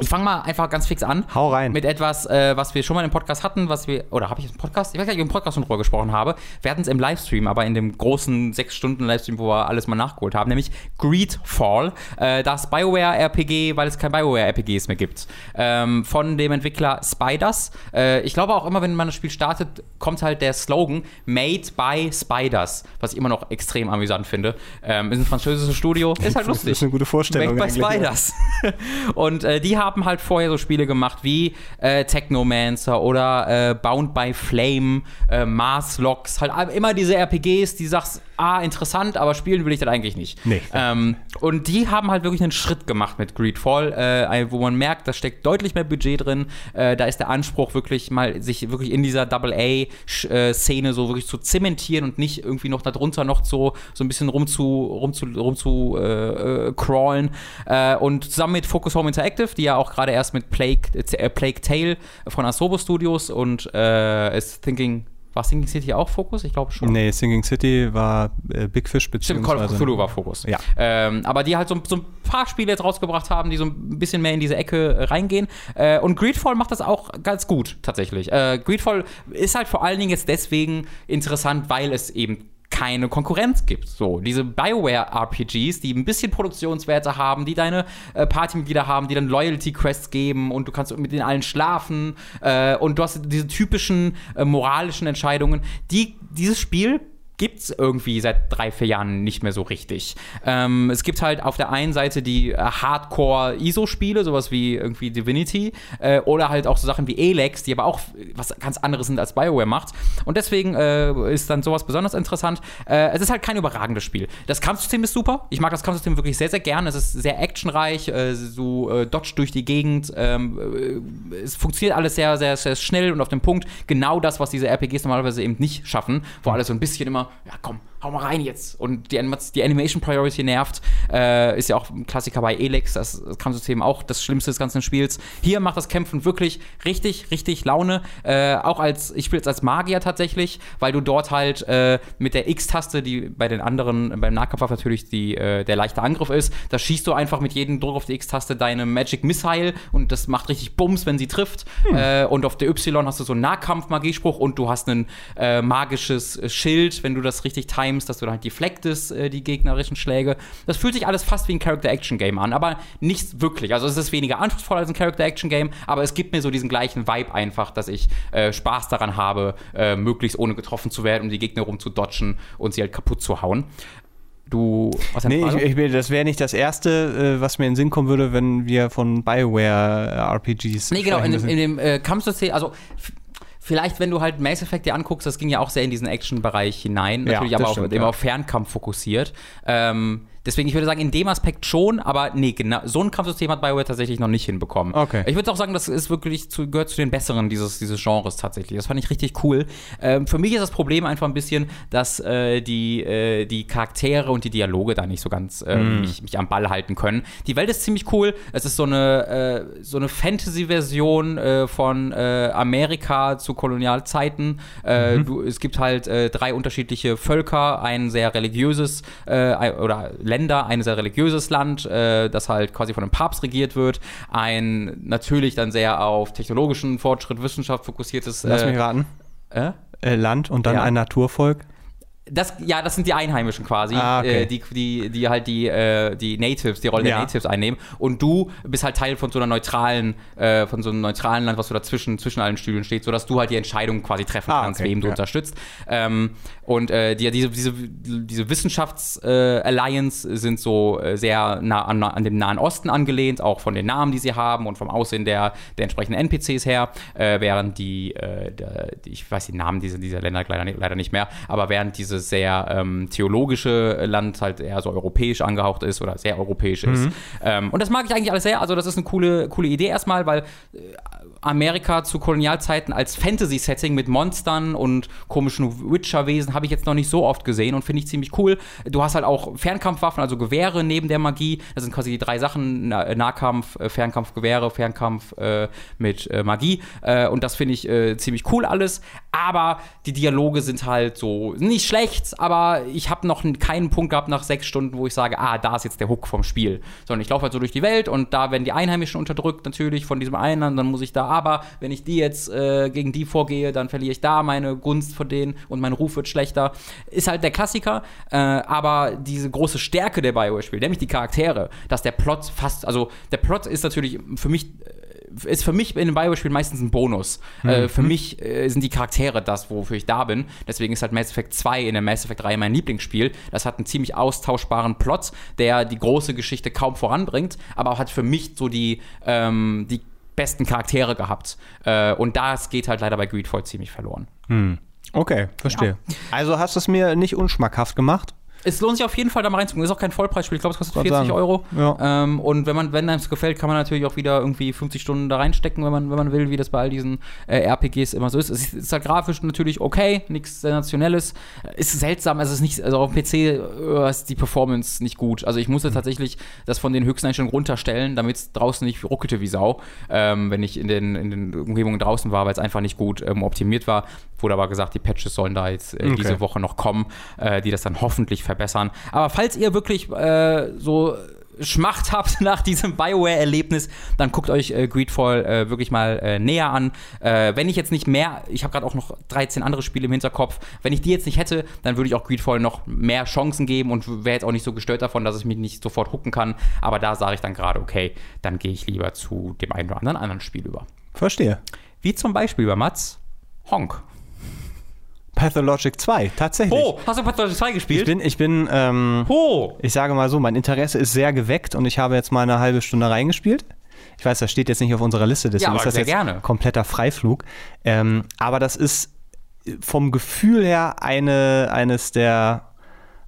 A: ich fange mal einfach ganz fix an.
B: Hau rein.
A: Mit etwas, äh, was wir schon mal im Podcast hatten, was wir, oder habe ich einen Podcast? Ich weiß gar nicht, ob ich im Podcast schon drüber gesprochen habe. Wir hatten es im Livestream, aber in dem großen 6-Stunden-Livestream, wo wir alles mal nachgeholt haben, nämlich Greedfall. Äh, das BioWare-RPG, weil es kein BioWare-RPGs mehr gibt. Ähm, von dem Entwickler Spiders. Äh, ich glaube auch immer, wenn man das Spiel startet, kommt halt der Slogan Made by Spiders, was ich immer noch extrem amüsant finde. Ähm, ist ein französisches Studio, ist halt lustig. Das
B: ist eine gute Vorstellung.
A: Made by Spiders. [laughs] Und äh, die haben halt vorher so Spiele gemacht wie äh, Technomancer oder äh, Bound by Flame, äh, Mars Locks, halt immer diese RPGs, die sagst, ah, interessant, aber spielen will ich das eigentlich nicht.
B: Nee.
A: Ähm, und die haben halt wirklich einen Schritt gemacht mit Greedfall, äh, wo man merkt, da steckt deutlich mehr Budget drin. Äh, da ist der Anspruch wirklich mal, sich wirklich in dieser Double-A-Szene so wirklich zu zementieren und nicht irgendwie noch darunter noch so, so ein bisschen rumzu, rumzu, rumzu äh, äh crawlen. Äh, und zusammen mit Focus Home Interactive, die ja auch gerade erst mit Plague, äh, Plague Tale von Asobo Studios und äh, ist Thinking war Singing City auch Fokus? Ich glaube schon.
B: Nee, Singing City war äh, Big Fish
A: beziehungsweise... Stimmt, Call of Cthulhu war Fokus.
B: Ja.
A: Ähm, aber die halt so, so, ein paar Spiele jetzt rausgebracht haben, die so ein bisschen mehr in diese Ecke äh, reingehen. Äh, und Greedfall macht das auch ganz gut, tatsächlich. Äh, Greedfall ist halt vor allen Dingen jetzt deswegen interessant, weil es eben keine Konkurrenz gibt. So, diese BioWare-RPGs, die ein bisschen Produktionswerte haben, die deine äh, Partymitglieder haben, die dann Loyalty-Quests geben und du kannst mit denen allen schlafen äh, und du hast diese typischen äh, moralischen Entscheidungen, die dieses Spiel gibt es irgendwie seit drei, vier Jahren nicht mehr so richtig. Ähm, es gibt halt auf der einen Seite die äh, Hardcore-ISO-Spiele, sowas wie irgendwie Divinity, äh, oder halt auch so Sachen wie Elex, die aber auch was ganz anderes sind als BioWare macht. Und deswegen äh, ist dann sowas besonders interessant. Äh, es ist halt kein überragendes Spiel. Das Kampfsystem ist super. Ich mag das Kampfsystem wirklich sehr, sehr gern. Es ist sehr actionreich. Äh, du äh, dodge durch die Gegend. Ähm, es funktioniert alles sehr, sehr, sehr schnell und auf dem Punkt. Genau das, was diese RPGs normalerweise eben nicht schaffen, wo alles so ein bisschen immer ja komm, hau mal rein jetzt. Und die, Anim die Animation Priority nervt. Äh, ist ja auch ein Klassiker bei Elex, das, Kampfsystem auch das Schlimmste des ganzen Spiels. Hier macht das Kämpfen wirklich richtig, richtig Laune. Äh, auch als, ich spiele jetzt als Magier tatsächlich, weil du dort halt äh, mit der X-Taste, die bei den anderen, beim Nahkampf natürlich die, äh, der leichte Angriff ist, da schießt du einfach mit jedem Druck auf die X-Taste deine Magic Missile und das macht richtig Bums, wenn sie trifft. Hm. Äh, und auf der Y hast du so einen Nahkampf-Magiespruch und du hast ein äh, magisches Schild, wenn du das richtig timest Times, dass du dann halt deflectest, äh, die gegnerischen Schläge. Das fühlt sich alles fast wie ein Character-Action-Game an, aber nicht wirklich. Also es ist weniger anspruchsvoll als ein Character-Action-Game, aber es gibt mir so diesen gleichen Vibe einfach, dass ich äh, Spaß daran habe, äh, möglichst ohne getroffen zu werden, um die Gegner rumzudodgen und sie halt kaputt zu hauen Du,
B: was nee, ich, ich, das wäre nicht das Erste, äh, was mir in den Sinn kommen würde, wenn wir von Bioware-RPGs
A: Nee, genau, in, in, dem äh, Kampfsystem, also vielleicht, wenn du halt Mass Effect dir anguckst, das ging ja auch sehr in diesen Action-Bereich hinein, natürlich ja, aber auch, stimmt, ja. auf Fernkampf fokussiert. Ähm, Deswegen, ich würde sagen, in dem Aspekt schon, aber nee, genau, so ein Kampfsystem hat BioWare tatsächlich noch nicht hinbekommen.
B: Okay.
A: Ich würde auch sagen, das ist wirklich zu, gehört zu den besseren dieses, dieses Genres tatsächlich. Das fand ich richtig cool. Ähm, für mich ist das Problem einfach ein bisschen, dass äh, die, äh, die Charaktere und die Dialoge da nicht so ganz äh, mm. mich, mich, am Ball halten können. Die Welt ist ziemlich cool. Es ist so eine, äh, so eine Fantasy-Version äh, von äh, Amerika zu Kolonialzeiten. Mhm. Du, es gibt halt drei unterschiedliche Völker, ein sehr religiöses oder Länder, ein sehr religiöses Land, äh, das halt quasi von einem Papst regiert wird, ein natürlich dann sehr auf technologischen Fortschritt, Wissenschaft fokussiertes.
B: Lass mich äh, raten. Äh? äh? Land und dann ja. ein Naturvolk.
A: Das, ja, das sind die Einheimischen quasi, ah, okay. äh, die, die, die halt die, äh, die Natives, die Rolle ja. der Natives einnehmen. Und du bist halt Teil von so einer neutralen, äh, von so einem neutralen Land, was so dazwischen zwischen allen Stühlen steht, sodass du halt die Entscheidung quasi treffen ah, kannst, okay. wem du ja. unterstützt. Ähm, und äh, die, diese, diese, diese Wissenschafts-Alliance sind so äh, sehr nah an, an dem Nahen Osten angelehnt, auch von den Namen, die sie haben und vom Aussehen der, der entsprechenden NPCs her, äh, während die, der, ich weiß die Namen dieser, dieser Länder leider, leider nicht mehr, aber während diese dieses sehr ähm, theologische Land halt eher so europäisch angehaucht ist oder sehr europäisch ist. Mhm. Ähm, und das mag ich eigentlich alles sehr. Also, das ist eine coole, coole Idee erstmal, weil äh, Amerika zu Kolonialzeiten als Fantasy-Setting mit Monstern und komischen Witcher-Wesen habe ich jetzt noch nicht so oft gesehen und finde ich ziemlich cool. Du hast halt auch Fernkampfwaffen, also Gewehre neben der Magie. Das sind quasi die drei Sachen: Nahkampf, äh, Fernkampf, Gewehre, Fernkampf äh, mit äh, Magie. Äh, und das finde ich äh, ziemlich cool alles. Aber die Dialoge sind halt so nicht schlecht, aber ich habe noch keinen Punkt gehabt nach sechs Stunden, wo ich sage, ah, da ist jetzt der Hook vom Spiel. Sondern ich laufe halt so durch die Welt und da werden die Einheimischen unterdrückt, natürlich von diesem einen, dann muss ich da aber wenn ich die jetzt äh, gegen die vorgehe, dann verliere ich da meine Gunst vor denen und mein Ruf wird schlechter. Ist halt der Klassiker, äh, aber diese große Stärke der Bioware-Spiele, nämlich die Charaktere, dass der Plot fast, also der Plot ist natürlich für mich äh, ist für mich in einem Bioware-Spiel meistens ein Bonus. Mhm. Äh, für mich äh, sind die Charaktere das, wofür ich da bin. Deswegen ist halt Mass Effect 2 in der Mass Effect-Reihe mein Lieblingsspiel. Das hat einen ziemlich austauschbaren Plot, der die große Geschichte kaum voranbringt, aber auch hat für mich so die, ähm, die besten Charaktere gehabt. Äh, und das geht halt leider bei Greedfall ziemlich verloren.
B: Hm. Okay, verstehe. Ja. Also hast du es mir nicht unschmackhaft gemacht?
A: Es lohnt sich auf jeden Fall da mal reinzugucken. Ist auch kein Vollpreisspiel. Ich glaube, es kostet 40 sagen. Euro.
B: Ja.
A: Ähm, und wenn man, wenn einem es gefällt, kann man natürlich auch wieder irgendwie 50 Stunden da reinstecken, wenn man, wenn man will, wie das bei all diesen äh, RPGs immer so ist. Es ist halt grafisch natürlich okay, nichts Sensationelles. Ist seltsam, also es ist nicht, also auf dem PC äh, ist die Performance nicht gut. Also ich musste mhm. tatsächlich das von den höchsten Einstellungen runterstellen, damit es draußen nicht ruckelte wie Sau, ähm, wenn ich in den, in den Umgebungen draußen war, weil es einfach nicht gut ähm, optimiert war. Wurde aber gesagt, die Patches sollen da jetzt äh, okay. diese Woche noch kommen, äh, die das dann hoffentlich verbessern. Aber falls ihr wirklich äh, so Schmacht [laughs] habt nach diesem Bioware-Erlebnis, dann guckt euch äh, Greedfall äh, wirklich mal äh, näher an. Äh, wenn ich jetzt nicht mehr, ich habe gerade auch noch 13 andere Spiele im Hinterkopf, wenn ich die jetzt nicht hätte, dann würde ich auch Greedfall noch mehr Chancen geben und wäre jetzt auch nicht so gestört davon, dass ich mich nicht sofort hooken kann. Aber da sage ich dann gerade, okay, dann gehe ich lieber zu dem einen oder anderen anderen Spiel über.
B: Verstehe.
A: Wie zum Beispiel bei Mats Honk.
B: Pathologic 2, tatsächlich.
A: Oh, hast du Pathologic 2 gespielt?
B: Ich bin, ich bin, ähm,
A: oh.
B: ich sage mal so, mein Interesse ist sehr geweckt und ich habe jetzt mal eine halbe Stunde reingespielt. Ich weiß, das steht jetzt nicht auf unserer Liste, deswegen ja, ist das jetzt gerne. kompletter Freiflug. Ähm, aber das ist vom Gefühl her eine, eines der,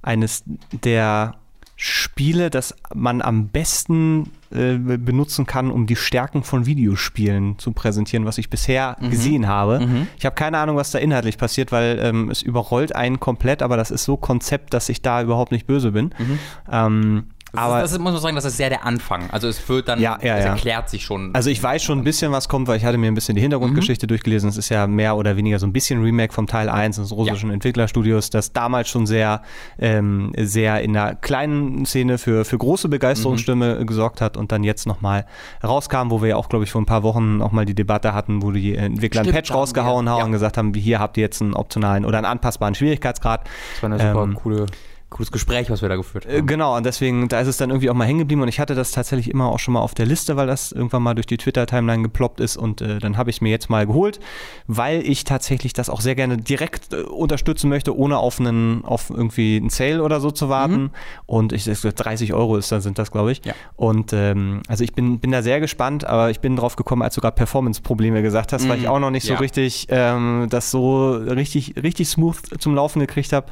B: eines der Spiele, das man am besten äh, benutzen kann, um die Stärken von Videospielen zu präsentieren, was ich bisher mhm. gesehen habe. Mhm. Ich habe keine Ahnung, was da inhaltlich passiert, weil ähm, es überrollt einen komplett, aber das ist so Konzept, dass ich da überhaupt nicht böse bin. Mhm. Ähm,
A: das aber ist, das muss man sagen, das ist sehr der Anfang. Also es wird dann,
B: ja, ja,
A: es erklärt sich schon.
B: Also ich weiß schon ein bisschen, was kommt, weil ich hatte mir ein bisschen die Hintergrundgeschichte mhm. durchgelesen. Es ist ja mehr oder weniger so ein bisschen Remake vom Teil 1 des russischen. Entwicklerstudios, das damals schon sehr, ähm, sehr in der kleinen Szene für, für große Begeisterungsstimme mhm. gesorgt hat und dann jetzt nochmal rauskam, wo wir ja auch, glaube ich, vor ein paar Wochen auch mal die Debatte hatten, wo die Entwickler Stimmt, einen Patch rausgehauen haben und gesagt haben, hier habt ihr jetzt einen optionalen oder einen anpassbaren Schwierigkeitsgrad.
A: Das war eine super ähm, coole cooles Gespräch, was wir da geführt
B: haben. Äh, genau, und deswegen, da ist es dann irgendwie auch mal hängen geblieben und ich hatte das tatsächlich immer auch schon mal auf der Liste, weil das irgendwann mal durch die Twitter-Timeline geploppt ist und äh, dann habe ich es mir jetzt mal geholt, weil ich tatsächlich das auch sehr gerne direkt äh, unterstützen möchte, ohne auf einen, auf irgendwie einen Sale oder so zu warten. Mhm. Und ich 30 Euro ist, sind das, glaube ich. Ja. Und ähm, also ich bin, bin da sehr gespannt, aber ich bin drauf gekommen, als du gerade Performance-Probleme gesagt hast, mhm. weil ich mhm. auch noch nicht ja. so richtig ähm, das so richtig, richtig smooth zum Laufen gekriegt habe.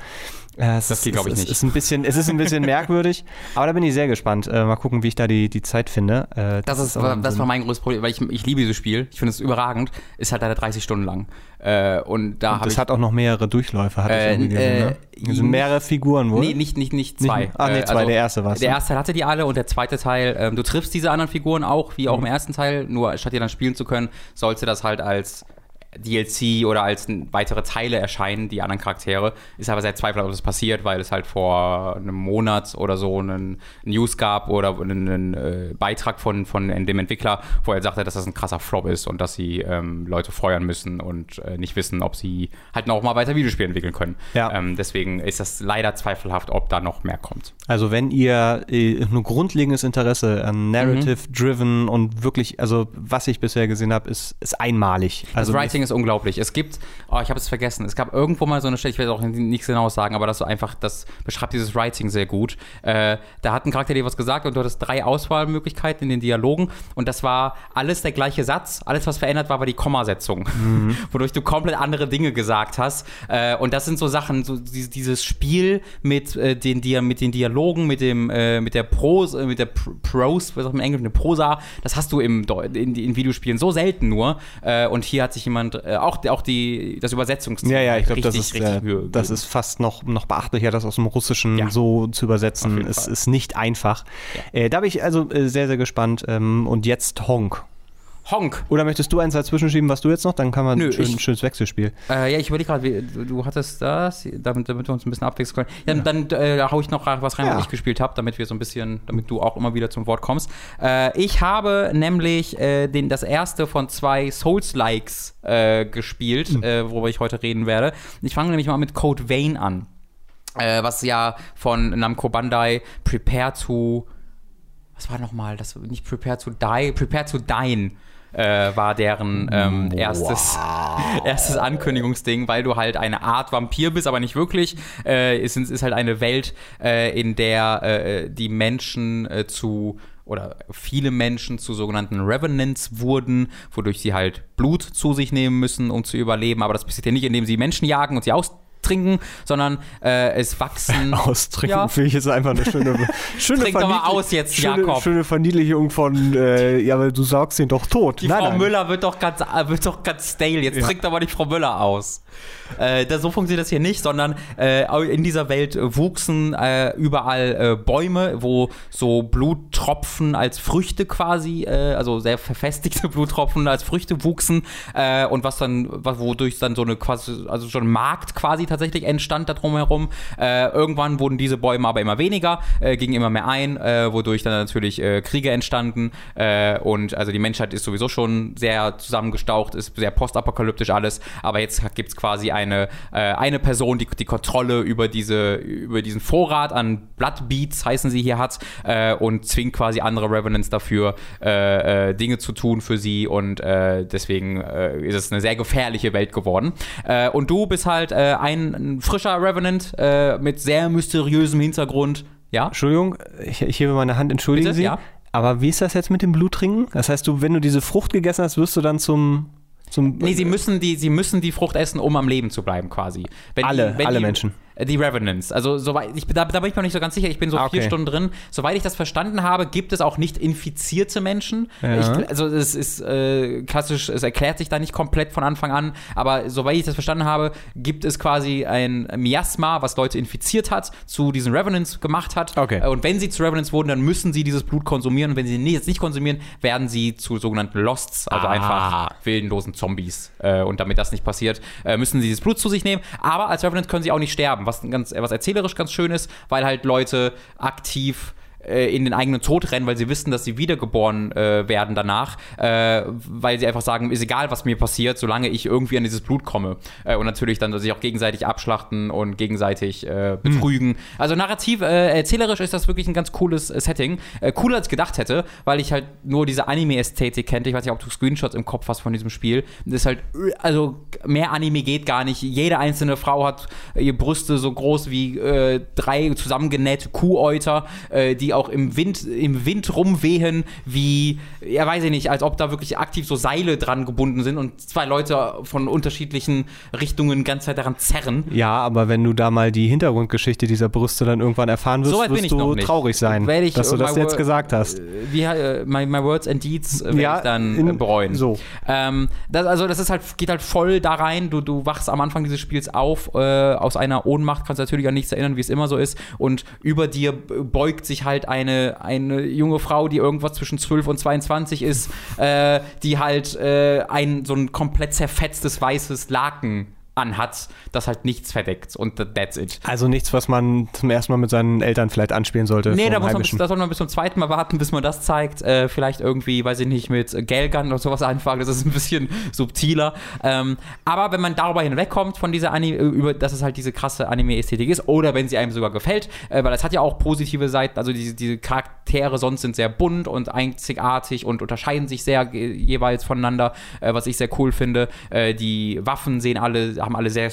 B: Ja, das ist, geht, glaube ich, nicht. Ist ein bisschen, es ist ein bisschen [laughs] merkwürdig, aber da bin ich sehr gespannt. Äh, mal gucken, wie ich da die, die Zeit finde.
A: Äh, das, das, ist, war, das war mein größtes Problem, weil ich, ich liebe dieses Spiel. Ich finde es überragend. Ist halt leider 30 Stunden lang. Äh, und da und
B: das hat auch noch mehrere Durchläufe, hatte äh, ich irgendwie gesehen. Ne? Das sind mehrere Figuren, wohl?
A: Nee, nicht, nicht, nicht zwei. Nicht,
B: ah, nee, zwei, also, der erste war
A: Der erste Teil hatte die alle und der zweite Teil, ähm, du triffst diese anderen Figuren auch, wie auch mhm. im ersten Teil, nur statt dir dann spielen zu können, sollst du das halt als DLC oder als weitere Teile erscheinen, die anderen Charaktere. Ist aber sehr zweifelhaft, ob das passiert, weil es halt vor einem Monat oder so einen News gab oder einen, äh, Beitrag von, von dem Entwickler, wo er sagte, dass das ein krasser Flop ist und dass sie ähm, Leute feuern müssen und äh, nicht wissen, ob sie halt noch mal weiter Videospiele entwickeln können. Ja. Ähm, deswegen ist das leider zweifelhaft, ob da noch mehr kommt.
B: Also wenn ihr äh, nur grundlegendes Interesse an Narrative-Driven mhm. und wirklich, also was ich bisher gesehen habe, ist, ist einmalig.
A: Also das Writing Writing ist unglaublich. Es gibt, oh, ich habe es vergessen, es gab irgendwo mal so eine Stelle, ich werde auch nichts genau sagen, aber das so einfach, das beschreibt dieses Writing sehr gut. Äh, da hat ein Charakter dir was gesagt und du hattest drei Auswahlmöglichkeiten in den Dialogen und das war alles der gleiche Satz. Alles, was verändert war, war die Kommasetzung, mhm. [laughs] wodurch du komplett andere Dinge gesagt hast. Äh, und das sind so Sachen, so dieses Spiel mit, äh, den, mit den Dialogen, mit dem, äh, mit der Prose, mit der Prose, was sagt man im Englischen, eine Prosa, das hast du im, in, in Videospielen so selten nur. Äh, und hier hat sich jemand und äh, auch, auch die, das Übersetzungsteam.
B: Ja, ja, ich glaube, das, ist, äh, das ist fast noch, noch beachtlicher, das aus dem Russischen ja. so zu übersetzen. Es ist nicht einfach. Ja. Äh, da bin ich also äh, sehr, sehr gespannt. Ähm, und jetzt Honk.
A: Honk.
B: Oder möchtest du eins dazwischen schieben, was du jetzt noch? Dann kann man Nö, schön, ich, ein schönes Wechselspiel.
A: Äh, ja, ich überlege gerade, du hattest das, damit, damit wir uns ein bisschen abwechseln können. Ja, ja. Dann äh, haue ich noch was rein, ja. was ich gespielt habe, damit wir so ein bisschen, damit du auch immer wieder zum Wort kommst. Äh, ich habe nämlich äh, den, das erste von zwei Souls-Likes äh, gespielt, hm. Äh, worüber ich heute reden werde. Ich fange nämlich mal mit Code Vein an. was ja von Namco Bandai Prepare to was war nochmal, das nicht Prepare to Die, Prepare to Dine äh, war deren ähm, erstes, wow. [laughs] erstes Ankündigungsding, weil du halt eine Art Vampir bist, aber nicht wirklich. Äh, es ist, ist, halt eine Welt, äh, in der äh, die Menschen äh, zu oder viele Menschen zu sogenannten Revenants wurden, wodurch sie halt Blut zu sich nehmen müssen, um zu überleben. Aber das passiert ja nicht, indem sie Menschen jagen und sie aus austrinken, sondern äh, es wachsen. [laughs]
B: Austrinken ja. finde ich jetzt einfach eine schöne, [laughs] schöne
A: Trink doch mal aus jetzt, schöne, Jakob.
B: Schöne Verniedlichung von, äh, ja, weil du sagst ihn doch tot.
A: Die nein, Frau nein. Müller wird doch ganz, wird doch ganz stale. Jetzt ja. trinkt aber nicht Frau Müller aus. Äh, das, so funktioniert das hier nicht, sondern äh, in dieser Welt wuchsen äh, überall äh, Bäume, wo so Bluttropfen als Früchte quasi, äh, also sehr verfestigte [laughs] Bluttropfen als Früchte wuchsen äh, und was dann, wodurch dann so eine quasi, also schon ein Markt quasi tatsächlich entstand da drumherum. irgendwann wurden diese Bäume aber immer weniger, gingen immer mehr ein, wodurch dann natürlich Kriege entstanden und also die Menschheit ist sowieso schon sehr zusammengestaucht, ist sehr postapokalyptisch alles, aber jetzt gibt es quasi eine, äh, eine Person, die die Kontrolle über, diese, über diesen Vorrat an Bloodbeats, heißen sie hier, hat äh, und zwingt quasi andere Revenants dafür, äh, äh Dinge zu tun für sie und äh, deswegen äh, ist es eine sehr gefährliche Welt geworden. und du bist halt ein frischer Revenant mit sehr mysteriösem Hintergrund. Ja?
B: Entschuldigung, ich, ich hebe meine Hand, entschuldigen Bitte? Sie. Ja? Aber wie ist das jetzt mit dem Bluttrinken? Das heißt, du, wenn du diese Frucht gegessen hast, wirst du dann zum zum
A: nee, sie müssen, die, sie müssen die Frucht essen, um am Leben zu bleiben, quasi.
B: Wenn alle,
A: die, wenn
B: alle
A: die,
B: Menschen.
A: Äh, die Revenants. Also soweit, ich, da, da bin ich mir noch nicht so ganz sicher. Ich bin so ah, okay. vier Stunden drin. Soweit ich das verstanden habe, gibt es auch nicht infizierte Menschen. Ja. Ich, also es ist äh, klassisch, es erklärt sich da nicht komplett von Anfang an. Aber soweit ich das verstanden habe, gibt es quasi ein Miasma, was Leute infiziert hat, zu diesen Revenants gemacht hat.
B: Okay.
A: Äh, und wenn sie zu Revenants wurden, dann müssen sie dieses Blut konsumieren. Und wenn sie jetzt nicht konsumieren, werden sie zu sogenannten Losts, also ah. einfach willenlosen Zombies. Äh, und damit das nicht passiert, äh, müssen sie dieses Blut zu sich nehmen. Aber als Revenant können sie auch nicht sterben, was, ganz, was erzählerisch ganz schön ist, weil halt Leute aktiv äh, in den eigenen Tod rennen, weil sie wissen, dass sie wiedergeboren äh, werden danach, äh, weil sie einfach sagen, ist egal, was mir passiert, solange ich irgendwie an dieses Blut komme. Äh, und natürlich dann sich auch gegenseitig abschlachten und gegenseitig äh, betrügen. Mhm. Also narrativ, äh, erzählerisch ist das wirklich ein ganz cooles Setting. cooler als ich gedacht hätte, weil ich halt nur diese Anime-Ästhetik kenne. Ich weiß nicht, ob du Screenshots im Kopf hast von diesem Spiel. Das ist halt, also mehr Anime geht gar nicht. Jede einzelne Frau hat ihre Brüste so groß wie drei zusammengenähte Kuhäuter, die auch im Wind, im Wind rumwehen, wie, ja, weiß ich nicht, als ob da wirklich aktiv so Seile dran gebunden sind und zwei Leute von unterschiedlichen Richtungen die ganze Zeit daran zerren.
B: Ja, aber wenn du da mal die Hintergrundgeschichte dieser Brüste dann irgendwann erfahren wirst, so wirst du traurig sein,
A: ich,
B: dass du das jetzt gesagt hast. Äh,
A: wie, uh, my, my, Words and Deeds äh, ja, ich dann in, bereuen.
B: So.
A: Ähm, das, also das ist halt, geht halt voll da rein. Du, du wachst am Anfang dieses Spiels auf, äh, aus einer Ohnmacht, kannst natürlich an nichts erinnern, wie es immer so ist. Und über dir beugt sich halt halt eine, eine junge Frau, die irgendwas zwischen 12 und 22 ist, äh, die halt äh, ein so ein komplett zerfetztes weißes Laken anhat, das halt nichts verdeckt und that's it.
B: Also nichts, was man zum ersten Mal mit seinen Eltern vielleicht anspielen sollte.
A: Nee, da, muss man bis, da soll man bis zum zweiten Mal warten, bis man das zeigt. Äh, vielleicht irgendwie, weiß ich nicht, mit Gelgun oder sowas anfangen, das ist ein bisschen [laughs] subtiler. Ähm, aber wenn man darüber hinwegkommt von dieser Anime, äh, über, dass es halt diese krasse Anime-Ästhetik ist, oder wenn sie einem sogar gefällt, äh, weil es hat ja auch positive Seiten, also diese, diese Charaktere sonst sind sehr bunt und einzigartig und unterscheiden sich sehr jeweils voneinander, äh, was ich sehr cool finde. Äh, die Waffen sehen alle haben alle sehr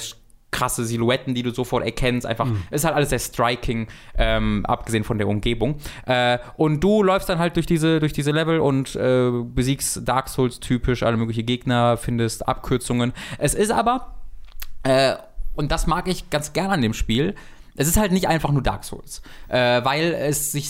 A: krasse Silhouetten, die du sofort erkennst. Einfach, mhm. ist halt alles sehr striking, ähm, abgesehen von der Umgebung. Äh, und du läufst dann halt durch diese, durch diese Level und äh, besiegst Dark Souls typisch alle möglichen Gegner, findest Abkürzungen. Es ist aber, äh, und das mag ich ganz gerne an dem Spiel, es ist halt nicht einfach nur Dark Souls, äh, weil es sich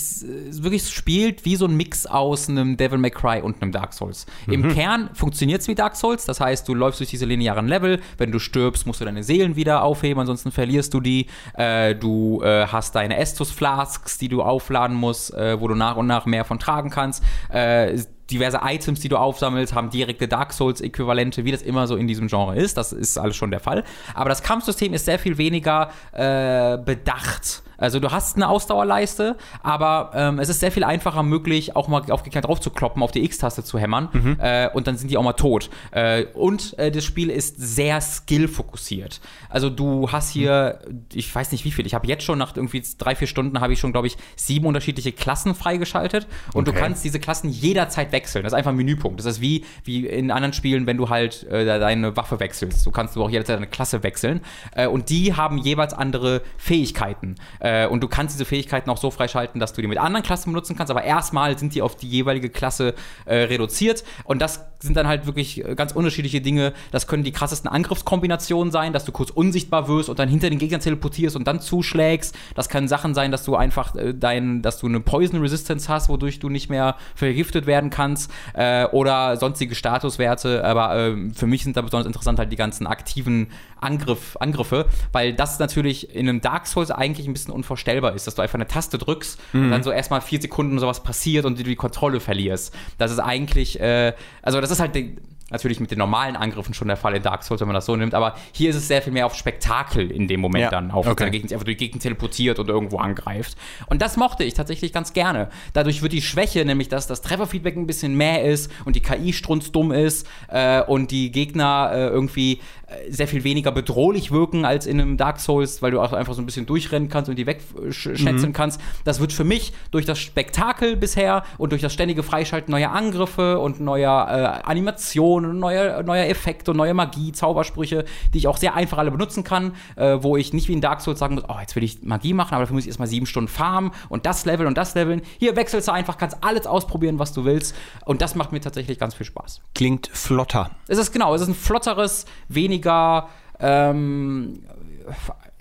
A: wirklich spielt wie so ein Mix aus einem Devil May Cry und einem Dark Souls. Mhm. Im Kern funktioniert es wie Dark Souls, das heißt, du läufst durch diese linearen Level, wenn du stirbst, musst du deine Seelen wieder aufheben, ansonsten verlierst du die. Äh, du äh, hast deine Estus Flasks, die du aufladen musst, äh, wo du nach und nach mehr von tragen kannst äh, diverse Items, die du aufsammelst, haben direkte Dark Souls-Äquivalente, wie das immer so in diesem Genre ist. Das ist alles schon der Fall. Aber das Kampfsystem ist sehr viel weniger äh, bedacht also du hast eine Ausdauerleiste, aber ähm, es ist sehr viel einfacher möglich, auch mal auf Gegner drauf zu kloppen, auf die X-Taste zu hämmern mhm. äh, und dann sind die auch mal tot. Äh, und äh, das Spiel ist sehr skill-fokussiert. Also du hast hier, mhm. ich weiß nicht wie viel, ich habe jetzt schon nach irgendwie drei, vier Stunden habe ich schon, glaube ich, sieben unterschiedliche Klassen freigeschaltet und okay. du kannst diese Klassen jederzeit wechseln. Das ist einfach ein Menüpunkt. Das ist wie, wie in anderen Spielen, wenn du halt äh, deine Waffe wechselst. So kannst du auch jederzeit deine Klasse wechseln. Äh, und die haben jeweils andere Fähigkeiten. Äh, äh, und du kannst diese Fähigkeiten auch so freischalten, dass du die mit anderen Klassen benutzen kannst, aber erstmal sind die auf die jeweilige Klasse äh, reduziert. Und das sind dann halt wirklich äh, ganz unterschiedliche Dinge. Das können die krassesten Angriffskombinationen sein, dass du kurz unsichtbar wirst und dann hinter den Gegnern teleportierst und dann zuschlägst. Das können Sachen sein, dass du einfach äh, dein, dass du eine Poison Resistance hast, wodurch du nicht mehr vergiftet werden kannst äh, oder sonstige Statuswerte. Aber äh, für mich sind da besonders interessant halt die ganzen aktiven Angriff, Angriffe, weil das natürlich in einem Dark Souls eigentlich ein bisschen unvorstellbar ist, dass du einfach eine Taste drückst mhm. und dann so erstmal vier Sekunden sowas passiert und du die Kontrolle verlierst. Das ist eigentlich, äh, also das ist halt die, natürlich mit den normalen Angriffen schon der Fall in Dark Souls, wenn man das so nimmt, aber hier ist es sehr viel mehr auf Spektakel in dem Moment ja. dann, auf okay. Gegend, einfach durch die Gegend teleportiert und irgendwo angreift. Und das mochte ich tatsächlich ganz gerne. Dadurch wird die Schwäche, nämlich dass das Trefferfeedback ein bisschen mehr ist und die KI strunzdumm ist äh, und die Gegner äh, irgendwie äh, sehr viel weniger bedrohlich wirken als in einem Dark Souls, weil du auch einfach so ein bisschen durchrennen kannst und die wegschätzen mhm. kannst. Das wird für mich durch das Spektakel bisher und durch das ständige Freischalten neuer Angriffe und neuer äh, Animationen, neuer, neuer Effekte und neue Magie, Zaubersprüche, die ich auch sehr einfach alle benutzen kann, äh, wo ich nicht wie in Dark Souls sagen muss, oh, jetzt will ich Magie machen, aber dafür muss ich erstmal sieben Stunden farmen und das leveln und das leveln. Hier wechselst du einfach, kannst alles ausprobieren, was du willst. Und das macht mir tatsächlich ganz viel Spaß.
B: Klingt flotter.
A: Es ist genau, es ist ein flotteres, weniger weniger ähm,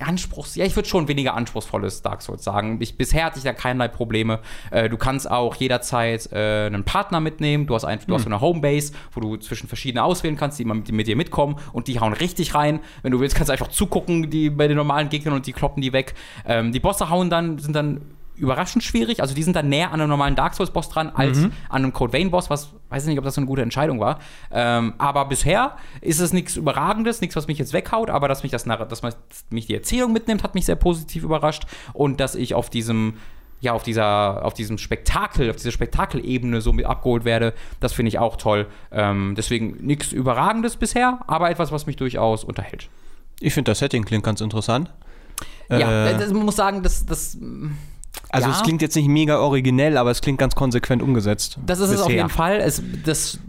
A: Anspruchs, ja, ich würde schon weniger anspruchsvolles Dark Souls sagen. Ich, bisher hatte ich da keinerlei Probleme. Äh, du kannst auch jederzeit äh, einen Partner mitnehmen. Du hast, ein, du hast so hm. eine Homebase, wo du zwischen verschiedene auswählen kannst, die mit, mit, dir mitkommen und die hauen richtig rein. Wenn du willst, kannst du einfach zugucken, die bei den normalen Gegnern und die kloppen die weg. Ähm, die Bosse hauen dann, sind dann überraschend schwierig. Also die sind dann näher an einem normalen Dark Souls-Boss dran als mhm. an einem Code Vein-Boss, was weiß ich nicht, ob das so eine gute Entscheidung war. Ähm, aber bisher ist es nichts Überragendes, nichts, was mich jetzt weghaut, aber dass mich das dass mich die Erzählung mitnimmt, hat mich sehr positiv überrascht. Und dass ich auf diesem ja, auf dieser, auf diesem Spektakel, auf dieser Spektakelebene so mit abgeholt werde, das finde ich auch toll. Ähm, deswegen nichts Überragendes bisher, aber etwas, was mich durchaus unterhält.
B: Ich finde das Setting klingt ganz interessant.
A: Ja, äh, das, man muss sagen, das, das
B: also ja. es klingt jetzt nicht mega originell, aber es klingt ganz konsequent umgesetzt.
A: Das ist bisher. es auf jeden Fall. Es, das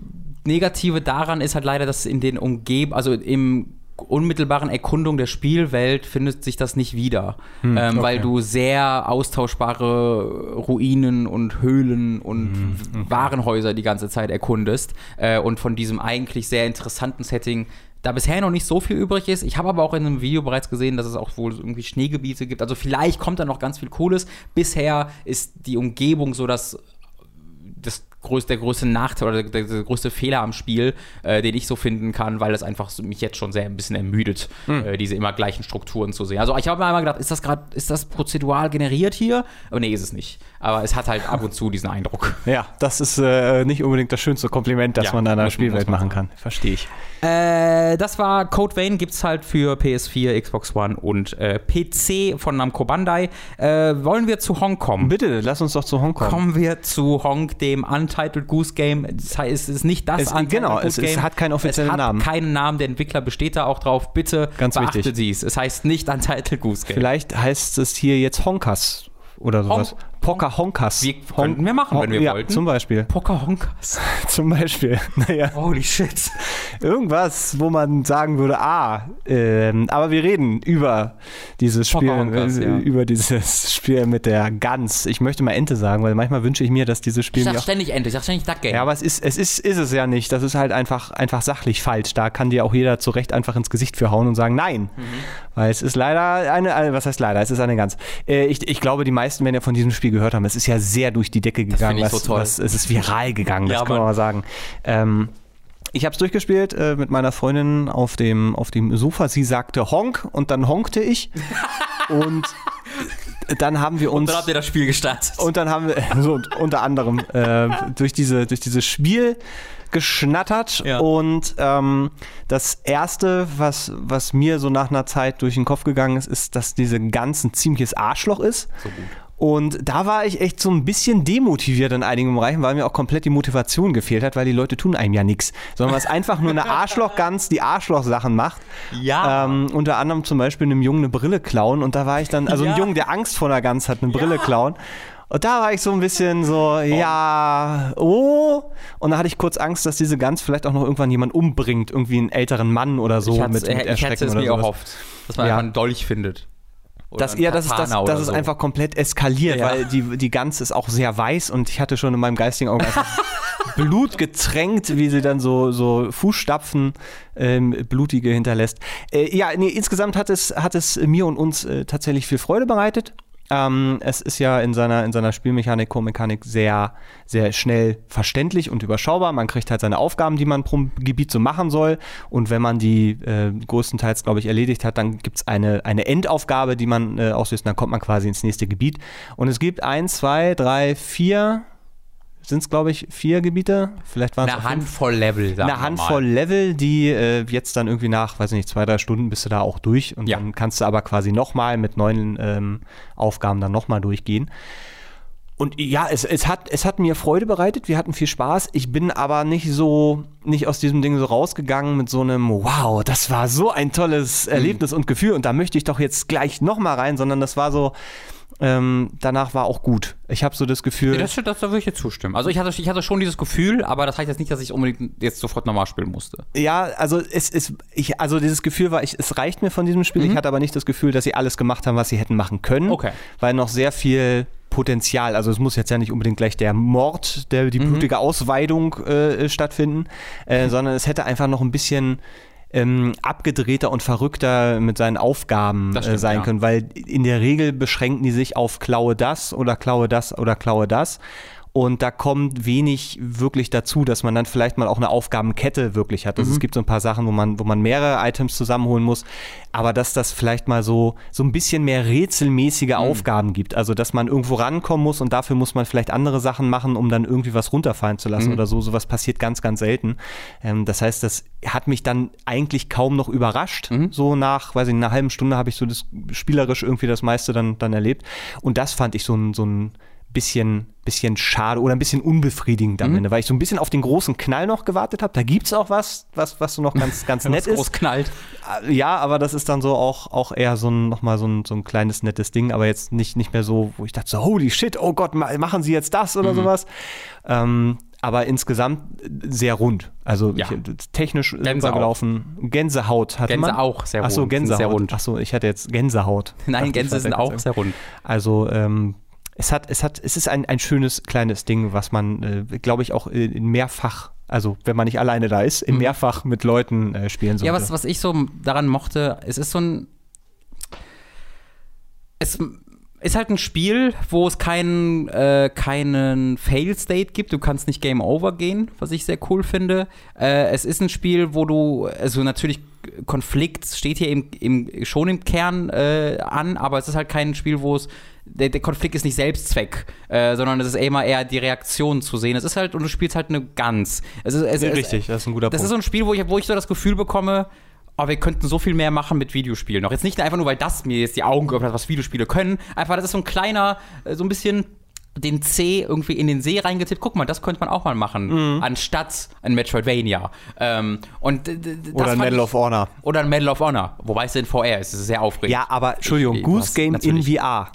A: Negative daran ist halt leider, dass in den Umgeben, also im unmittelbaren Erkundung der Spielwelt findet sich das nicht wieder, hm, ähm, okay. weil du sehr austauschbare Ruinen und Höhlen und hm, okay. Warenhäuser die ganze Zeit erkundest äh, und von diesem eigentlich sehr interessanten Setting da bisher noch nicht so viel übrig ist. Ich habe aber auch in einem Video bereits gesehen, dass es auch wohl irgendwie Schneegebiete gibt. Also vielleicht kommt da noch ganz viel Cooles. Bisher ist die Umgebung so das das größte, der größte Nachteil oder der, der, größte Fehler am Spiel, äh, den ich so finden kann, weil es einfach so, mich jetzt schon sehr ein bisschen ermüdet, hm. äh, diese immer gleichen Strukturen zu sehen. Also ich habe mir einmal gedacht, ist das gerade, ist das prozedural generiert hier? Aber nee, ist es nicht. Aber es hat halt ab und zu diesen Eindruck. [laughs]
B: Ja, das ist äh, nicht unbedingt das schönste Kompliment, das ja, man in einer Spielwelt machen kann. Verstehe ich.
A: Äh, das war Code Vein, gibt es halt für PS4, Xbox One und äh, PC von Namco Bandai. Äh, wollen wir zu Hong kommen?
B: Bitte, lass uns doch zu Hong kommen.
A: Kommen wir zu Honk, dem Untitled Goose Game. Das heißt, es ist nicht das
B: es, Untitled genau, Goose es, Game. es hat keinen offiziellen Namen.
A: Es hat keinen Namen, der Entwickler besteht da auch drauf. Bitte
B: Ganz beachtet
A: dies. Es heißt nicht Untitled Goose Game.
B: Vielleicht heißt es hier jetzt Honkers oder sowas. Honk Pocahontas.
A: Wir könnten wir machen, wenn wir ja, wollten.
B: Zum Beispiel.
A: Pocahontas. [laughs]
B: zum Beispiel. [laughs] Naja.
A: Holy shit.
B: Irgendwas, wo man sagen würde, ah, ähm, aber wir reden über dieses Spiel, äh, ja. [laughs] über dieses Spiel mit der Gans. Ich möchte mal Ente sagen, weil manchmal wünsche ich mir, dass dieses Spiel.
A: Ich sag ständig Ente, ich sag ständig Duck Game.
B: Ja, aber es ist, es ist, ist es ja nicht. Das ist halt einfach, einfach sachlich falsch. Da kann dir auch jeder zu Recht einfach ins Gesicht für hauen und sagen, nein. Mhm. Weil es ist leider eine, was heißt leider? Es ist eine Gans. Äh, ich, ich glaube, die meisten werden ja von diesem Spiel gehört haben. Es ist ja sehr durch die Decke gegangen.
A: Das was, so.
B: Was, es ist viral gegangen, das ja, kann man mal sagen. Ähm, ich habe es durchgespielt äh, mit meiner Freundin auf dem, auf dem Sofa. Sie sagte Honk und dann honkte ich. [laughs] und dann haben wir uns. Und
A: dann habt ihr das Spiel gestartet.
B: Und dann haben wir, [laughs] so unter anderem, äh, durch, diese, durch dieses Spiel geschnattert. Ja. Und ähm, das Erste, was, was mir so nach einer Zeit durch den Kopf gegangen ist, ist, dass diese ganzen ziemliches Arschloch ist. So gut. Und da war ich echt so ein bisschen demotiviert in einigen Bereichen, weil mir auch komplett die Motivation gefehlt hat, weil die Leute tun einem ja nichts. Sondern was einfach nur eine [laughs] Arschloch-Gans die Arschloch-Sachen macht.
A: Ja.
B: Ähm, unter anderem zum Beispiel einem Jungen eine Brille klauen. Und da war ich dann, also ja. ein Jungen, der Angst vor einer Gans hat, eine Brille ja. klauen. Und da war ich so ein bisschen so, oh. ja, oh. Und da hatte ich kurz Angst, dass diese Gans vielleicht auch noch irgendwann jemand umbringt, irgendwie einen älteren Mann oder so
A: mit, mit Erschrecken ich hätte es mir erhofft, dass man ja. einen Dolch findet.
B: Das, ja, das ist, das, das ist so. einfach komplett eskaliert, ja. weil die, die Gans ist auch sehr weiß und ich hatte schon in meinem geistigen Auge [laughs] Blut getränkt, wie sie dann so, so Fußstapfen ähm, blutige hinterlässt. Äh, ja, nee, insgesamt hat es, hat es mir und uns äh, tatsächlich viel Freude bereitet. Ähm, es ist ja in seiner, in seiner Spielmechanik, Co-Mechanik sehr, sehr schnell verständlich und überschaubar. Man kriegt halt seine Aufgaben, die man pro Gebiet so machen soll. Und wenn man die äh, größtenteils, glaube ich, erledigt hat, dann gibt es eine, eine Endaufgabe, die man äh, auslöst. Dann kommt man quasi ins nächste Gebiet. Und es gibt eins, zwei, drei, vier, sind es, glaube ich, vier Gebiete. Vielleicht waren es
A: Eine Handvoll Level,
B: sagen Eine Handvoll mal. Level, die äh, jetzt dann irgendwie nach, weiß ich nicht, zwei, drei Stunden bist du da auch durch. Und ja. dann kannst du aber quasi nochmal mit neuen ähm, Aufgaben dann nochmal durchgehen. Und ja, es, es, hat, es hat mir Freude bereitet, wir hatten viel Spaß. Ich bin aber nicht so, nicht aus diesem Ding so rausgegangen mit so einem, wow, das war so ein tolles mhm. Erlebnis mhm. und Gefühl und da möchte ich doch jetzt gleich nochmal rein, sondern das war so, ähm, danach war auch gut. Ich habe so das Gefühl.
A: Ja, das, das, da würde ich jetzt zustimmen. Also ich hatte, ich hatte schon dieses Gefühl, aber das heißt jetzt nicht, dass ich unbedingt jetzt sofort normal spielen musste.
B: Ja, also es ist, ich, also dieses Gefühl war, ich, es reicht mir von diesem Spiel. Mhm. Ich hatte aber nicht das Gefühl, dass sie alles gemacht haben, was sie hätten machen können.
A: Okay.
B: Weil noch sehr viel Potenzial, also es muss jetzt ja nicht unbedingt gleich der Mord, der, die mhm. blutige Ausweidung äh, stattfinden, äh, [laughs] sondern es hätte einfach noch ein bisschen ähm, abgedrehter und verrückter mit seinen Aufgaben äh, stimmt, äh, sein ja. können, weil in der Regel beschränken die sich auf klaue das oder klaue das oder klaue das. Und da kommt wenig wirklich dazu, dass man dann vielleicht mal auch eine Aufgabenkette wirklich hat. Also mhm. es gibt so ein paar Sachen, wo man, wo man mehrere Items zusammenholen muss, aber dass das vielleicht mal so, so ein bisschen mehr rätselmäßige mhm. Aufgaben gibt. Also dass man irgendwo rankommen muss und dafür muss man vielleicht andere Sachen machen, um dann irgendwie was runterfallen zu lassen mhm. oder so. Sowas passiert ganz, ganz selten. Ähm, das heißt, das hat mich dann eigentlich kaum noch überrascht. Mhm. So nach, weiß ich, einer halben Stunde habe ich so das spielerisch irgendwie das meiste dann, dann erlebt. Und das fand ich so ein, so ein bisschen, bisschen schade oder ein bisschen unbefriedigend am mhm. Ende, weil ich so ein bisschen auf den großen Knall noch gewartet habe. Da gibt es auch was, was, was so noch ganz, [laughs] ganz nett ist. groß
A: knallt.
B: Äh, ja, aber das ist dann so auch, auch eher so ein, nochmal so ein, so ein kleines nettes Ding, aber jetzt nicht, nicht mehr so, wo ich dachte so, holy shit, oh Gott, machen sie jetzt das oder mhm. sowas. Ähm, aber insgesamt sehr rund. Also ja. ich, technisch
A: Gänse
B: gelaufen. Gänsehaut
A: hat Gänse man. auch sehr rund.
B: Achso, Gänsehaut. Sehr rund. Achso, ich hatte jetzt Gänsehaut.
A: Nein, Gänse sind auch sehr rund.
B: Also ähm, es hat, es hat, es ist ein, ein schönes kleines Ding, was man, äh, glaube ich, auch in mehrfach also wenn man nicht alleine da ist, in mhm. mehrfach mit Leuten äh, spielen sollte.
A: Ja, was, was ich so daran mochte, es ist so ein. Es ist halt ein Spiel, wo es keinen, äh, keinen Fail-State gibt. Du kannst nicht Game Over gehen, was ich sehr cool finde. Äh, es ist ein Spiel, wo du, also natürlich Konflikt steht hier im, im, schon im Kern äh, an, aber es ist halt kein Spiel, wo es der, der Konflikt ist nicht Selbstzweck, äh, sondern es ist immer eher die Reaktion zu sehen. Es ist halt, und du spielst halt eine Gans. Es ist, es,
B: ja, richtig, das ist ein guter
A: das Punkt. Das ist so ein Spiel, wo ich, wo ich so das Gefühl bekomme, oh, wir könnten so viel mehr machen mit Videospielen noch. Jetzt nicht einfach nur, weil das mir jetzt die Augen geöffnet hat, was Videospiele können. Einfach, das ist so ein kleiner, äh, so ein bisschen den C irgendwie in den See reingetippt. Guck mal, das könnte man auch mal machen, mhm. anstatt ein Metroidvania. Ähm, und
B: oder ein Medal ich, of Honor.
A: Oder ein Medal of Honor. Wobei es in VR ist. Es ist sehr aufregend.
B: Ja, aber Entschuldigung, Goose Game in VR.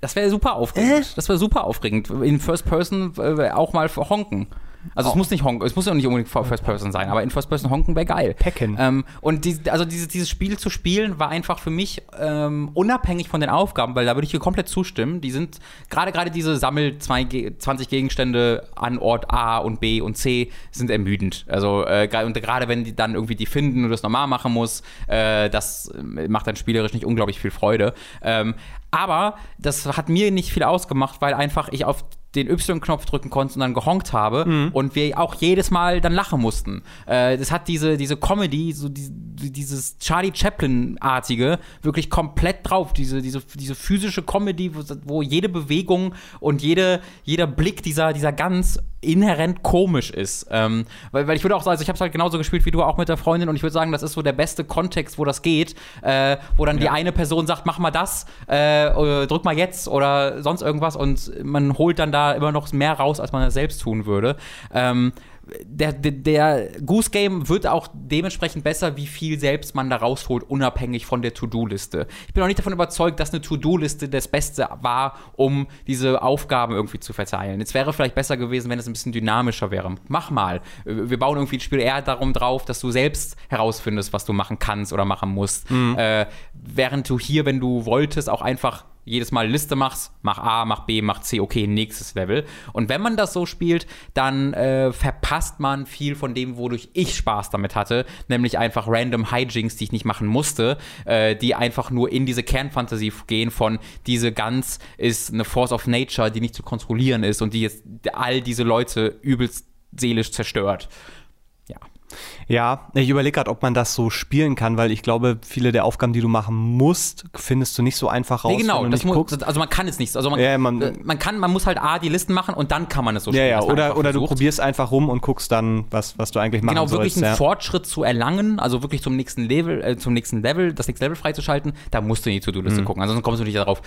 A: Das wäre super aufregend. Äh? Das wäre super aufregend. In First Person äh, auch mal honken. Also oh. es muss nicht honken, es muss ja nicht unbedingt First Person sein, aber in First Person honken wäre geil.
B: Pecken.
A: Ähm, und die, also dieses, dieses Spiel zu spielen war einfach für mich ähm, unabhängig von den Aufgaben, weil da würde ich hier komplett zustimmen. Die sind gerade gerade diese Sammel 20 Gegenstände an Ort A und B und C sind ermüdend. Also äh, und gerade wenn die dann irgendwie die finden und das normal machen muss, äh, das macht dann spielerisch nicht unglaublich viel Freude. Ähm, aber das hat mir nicht viel ausgemacht, weil einfach ich auf den Y-Knopf drücken konnte und dann gehonkt habe mhm. und wir auch jedes Mal dann lachen mussten. Äh, das hat diese, diese Comedy, so die, dieses Charlie Chaplin-artige, wirklich komplett drauf. Diese, diese, diese physische Comedy, wo, wo jede Bewegung und jede, jeder Blick dieser, dieser ganz inhärent komisch ist. Ähm, weil, weil ich würde auch sagen, also ich habe es halt genauso gespielt wie du auch mit der Freundin und ich würde sagen, das ist so der beste Kontext, wo das geht, äh, wo dann ja. die eine Person sagt, mach mal das, äh, drück mal jetzt oder sonst irgendwas und man holt dann da immer noch mehr raus, als man das selbst tun würde. Ähm, der, der, der, Goose Game wird auch dementsprechend besser, wie viel selbst man da rausholt, unabhängig von der To-Do-Liste. Ich bin auch nicht davon überzeugt, dass eine To-Do-Liste das Beste war, um diese Aufgaben irgendwie zu verteilen. Es wäre vielleicht besser gewesen, wenn es ein bisschen dynamischer wäre. Mach mal. Wir bauen irgendwie ein Spiel eher darum drauf, dass du selbst herausfindest, was du machen kannst oder machen musst. Mhm. Äh, während du hier, wenn du wolltest, auch einfach jedes Mal Liste machst, mach A, mach B, mach C, okay, nächstes Level. Und wenn man das so spielt, dann äh, verpasst man viel von dem, wodurch ich Spaß damit hatte, nämlich einfach random Hijinks, die ich nicht machen musste, äh, die einfach nur in diese Kernfantasie gehen von diese Gans ist eine Force of Nature, die nicht zu kontrollieren ist und die jetzt all diese Leute übelst seelisch zerstört.
B: Ja, ich überlege gerade, ob man das so spielen kann, weil ich glaube, viele der Aufgaben, die du machen musst, findest du nicht so einfach raus.
A: Nee, genau, das muss, also man kann es nicht. Also man, ja, man, äh, man, kann, man muss halt A, die Listen machen und dann kann man es so
B: spielen. Ja, ja, oder, oder du probierst einfach rum und guckst dann, was, was du eigentlich machen
A: Genau,
B: wirklich
A: sollst, einen ja. Fortschritt zu erlangen, also wirklich zum nächsten Level, äh, zum nächsten Level, das nächste Level freizuschalten, da musst du in die To-Do-Liste mhm. gucken. Ansonsten kommst du nicht darauf,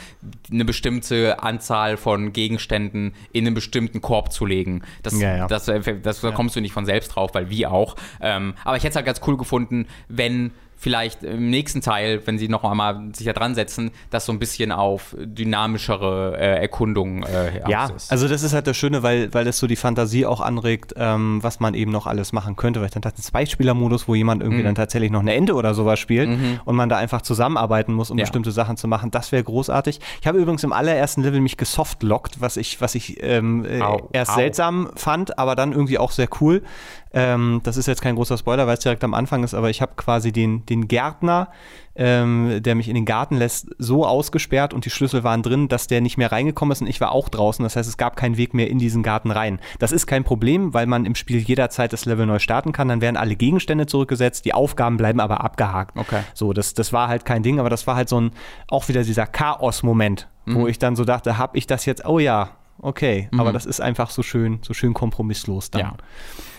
A: eine bestimmte Anzahl von Gegenständen in einen bestimmten Korb zu legen. Das, ja, ja. das, das, das da kommst du nicht von selbst drauf, weil wie auch. Ähm, aber ich hätte es halt ganz cool gefunden, wenn vielleicht im nächsten Teil, wenn sie noch einmal sich da dran setzen, das so ein bisschen auf dynamischere äh, Erkundungen äh,
B: ja, ist. also das ist halt das Schöne, weil, weil das so die Fantasie auch anregt, ähm, was man eben noch alles machen könnte. Weil ich dann dachte, ein Zweispieler-Modus, wo jemand irgendwie mhm. dann tatsächlich noch eine Ende oder sowas spielt mhm. und man da einfach zusammenarbeiten muss, um ja. bestimmte Sachen zu machen, das wäre großartig. Ich habe übrigens im allerersten Level mich gesoftlockt, was ich, was ich ähm, äh, erst au. seltsam fand, aber dann irgendwie auch sehr cool. Ähm, das ist jetzt kein großer Spoiler, weil es direkt am Anfang ist, aber ich habe quasi den, den Gärtner, ähm, der mich in den Garten lässt, so ausgesperrt und die Schlüssel waren drin, dass der nicht mehr reingekommen ist und ich war auch draußen. Das heißt, es gab keinen Weg mehr in diesen Garten rein. Das ist kein Problem, weil man im Spiel jederzeit das Level neu starten kann. Dann werden alle Gegenstände zurückgesetzt, die Aufgaben bleiben aber abgehakt.
A: Okay.
B: So, das, das war halt kein Ding, aber das war halt so ein, auch wieder dieser Chaos-Moment, mhm. wo ich dann so dachte, hab ich das jetzt, oh ja, okay, mhm. aber das ist einfach so schön, so schön kompromisslos dann.
A: Ja.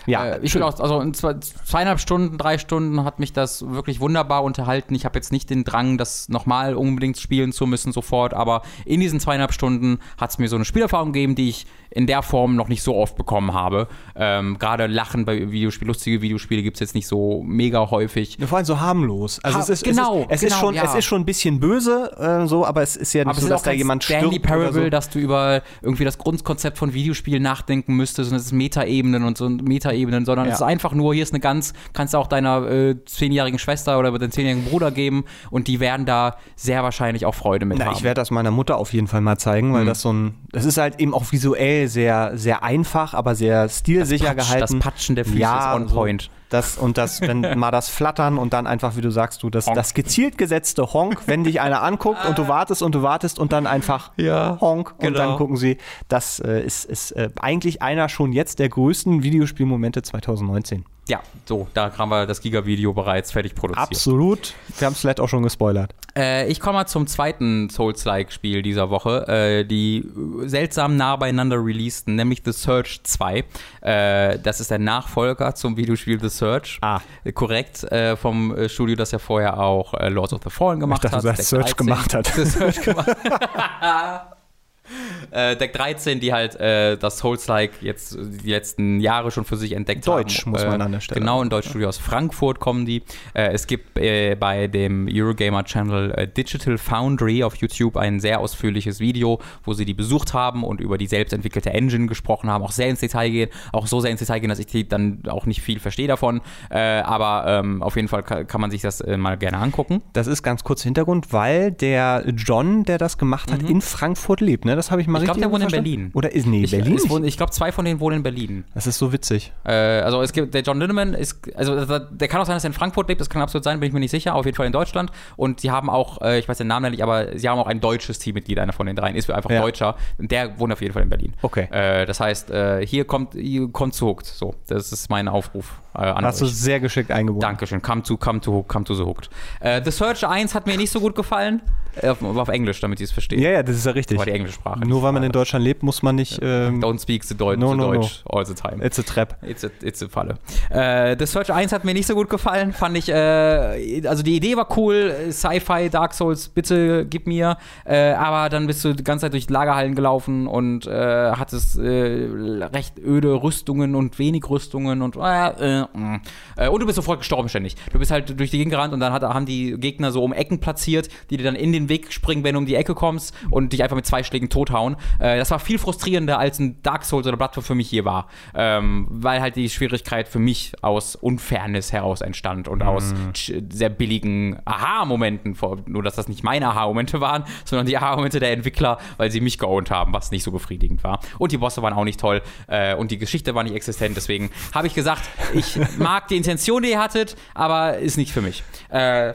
A: Ja, äh, ich will auch, also in zwei, zweieinhalb Stunden, drei Stunden hat mich das wirklich wunderbar unterhalten. Ich habe jetzt nicht den Drang, das nochmal unbedingt spielen zu müssen sofort, aber in diesen zweieinhalb Stunden hat es mir so eine Spielerfahrung gegeben, die ich in der Form noch nicht so oft bekommen habe. Ähm, Gerade Lachen bei Videospielen, lustige Videospiele gibt es jetzt nicht so mega häufig.
B: Ja, vor allem so harmlos. Also ha es ist,
A: genau,
B: es, ist, es
A: genau,
B: ist schon,
A: ja.
B: es ist schon ein bisschen böse, äh, so, aber es ist ja nicht aber so, dass da jemand
A: Stanley stirbt. Parable, so. dass du über irgendwie das Grundkonzept von Videospielen nachdenken müsstest und es ist Metaebenen und so Metaebenen, sondern ja. es ist einfach nur, hier ist eine ganz, kannst du auch deiner äh, zehnjährigen Schwester oder deinem zehnjährigen Bruder geben und die werden da sehr wahrscheinlich auch Freude mit
B: Na,
A: haben.
B: Ich werde das meiner Mutter auf jeden Fall mal zeigen, weil mhm. das so ein, das ist halt eben auch visuell sehr, sehr einfach, aber sehr stilsicher
A: das
B: Patsch,
A: gehalten. Das Patschen der Füße ja, ist on point. So
B: das, und das, wenn [laughs] mal das Flattern und dann einfach, wie du sagst, du, das, das gezielt gesetzte Honk, wenn dich einer anguckt und du wartest und du wartest und dann einfach
A: ja,
B: Honk genau. und dann genau. gucken sie. Das äh, ist, ist äh, eigentlich einer schon jetzt der größten Videospielmomente 2019.
A: Ja, so, da haben wir das Giga-Video bereits fertig produziert.
B: Absolut. Wir haben es vielleicht auch schon gespoilert.
A: Äh, ich komme mal zum zweiten Souls-like-Spiel dieser Woche, äh, die seltsam nah beieinander releasten, nämlich The Search 2. Äh, das ist der Nachfolger zum Videospiel The Search.
B: Ah.
A: Korrekt, äh, vom äh, Studio, das ja vorher auch äh, Lords of the Fallen gemacht ich dachte,
B: hat. Search gemacht hat. The Search gemacht. [laughs] [laughs] [laughs]
A: äh, Deck 13, die halt äh, das Souls-like jetzt die letzten Jahre schon für sich entdeckt
B: Deutsch,
A: haben.
B: muss man äh, an der Stelle.
A: Genau, in Deutschstudio aus Frankfurt kommen die. Äh, es gibt äh, bei dem Eurogamer-Channel Digital Foundry auf YouTube ein sehr ausführliches Video, wo sie die besucht haben und über die selbstentwickelte Engine gesprochen haben, auch sehr ins Detail gehen, auch so sehr ins Detail gehen, dass ich dann auch nicht viel verstehe davon. aber ähm, auf jeden Fall kann, kann, man sich das mal gerne angucken.
B: Das ist ganz kurz Hintergrund, weil der John, der das gemacht hat, mhm. in Frankfurt lebt. Ne? Das habe ich mal
A: ich richtig glaub, der wohnt in Berlin.
B: Oder ist, nee,
A: ich,
B: Berlin?
A: Wohnen, ich glaube, zwei von denen wohnen in Berlin.
B: Das ist so witzig.
A: Äh, also es gibt, der John Linneman ist, also der kann auch sein, dass er in Frankfurt lebt, das kann absolut sein, bin ich mir nicht sicher, auf jeden Fall in Deutschland. Und sie haben auch, äh, ich weiß den Namen nicht, aber sie haben auch ein deutsches Teammitglied, einer von den dreien, ist einfach ja. Deutscher. Und der wohnt auf jeden Fall in Berlin.
B: Okay.
A: Äh, das heißt, äh, hier kommt, hier kommt zu Hooked. So, das ist mein Aufruf.
B: Äh, an Hast euch. du sehr geschickt eingebunden.
A: Dankeschön. Come to, come to, come to the Hooked. Äh, the Search 1 hat mir nicht so gut gefallen. Auf, auf Englisch, damit ich es verstehe.
B: Ja, ja, das ist ja richtig.
A: Aber die englische Sprache.
B: Nur weil man in Deutschland lebt, muss man nicht.
A: Ähm, Don't speak the Deut
B: no, no,
A: Deutsch no. all the time.
B: It's a trap.
A: It's a, it's a Falle. Äh, The Search 1 hat mir nicht so gut gefallen. Fand ich, äh, also die Idee war cool. Sci-Fi, Dark Souls, bitte gib mir. Äh, aber dann bist du die ganze Zeit durch Lagerhallen gelaufen und äh, hattest äh, recht öde Rüstungen und wenig Rüstungen und. Äh, mm. und du bist sofort gestorben ständig. Du bist halt durch die Gegend gerannt und dann hat, haben die Gegner so um Ecken platziert, die dir dann in den Weg springen, wenn du um die Ecke kommst und dich einfach mit zwei Schlägen tothauen. Äh, das war viel frustrierender als ein Dark Souls oder Bloodborne für mich hier war. Ähm, weil halt die Schwierigkeit für mich aus Unfairness heraus entstand und mm. aus sehr billigen Aha-Momenten. Nur, dass das nicht meine Aha-Momente waren, [laughs] sondern die Aha-Momente der Entwickler, weil sie mich geowned haben, was nicht so befriedigend war. Und die Bosse waren auch nicht toll äh, und die Geschichte war nicht existent. Deswegen habe ich gesagt, ich [laughs] mag die Intention, die ihr hattet, aber ist nicht für mich. Äh,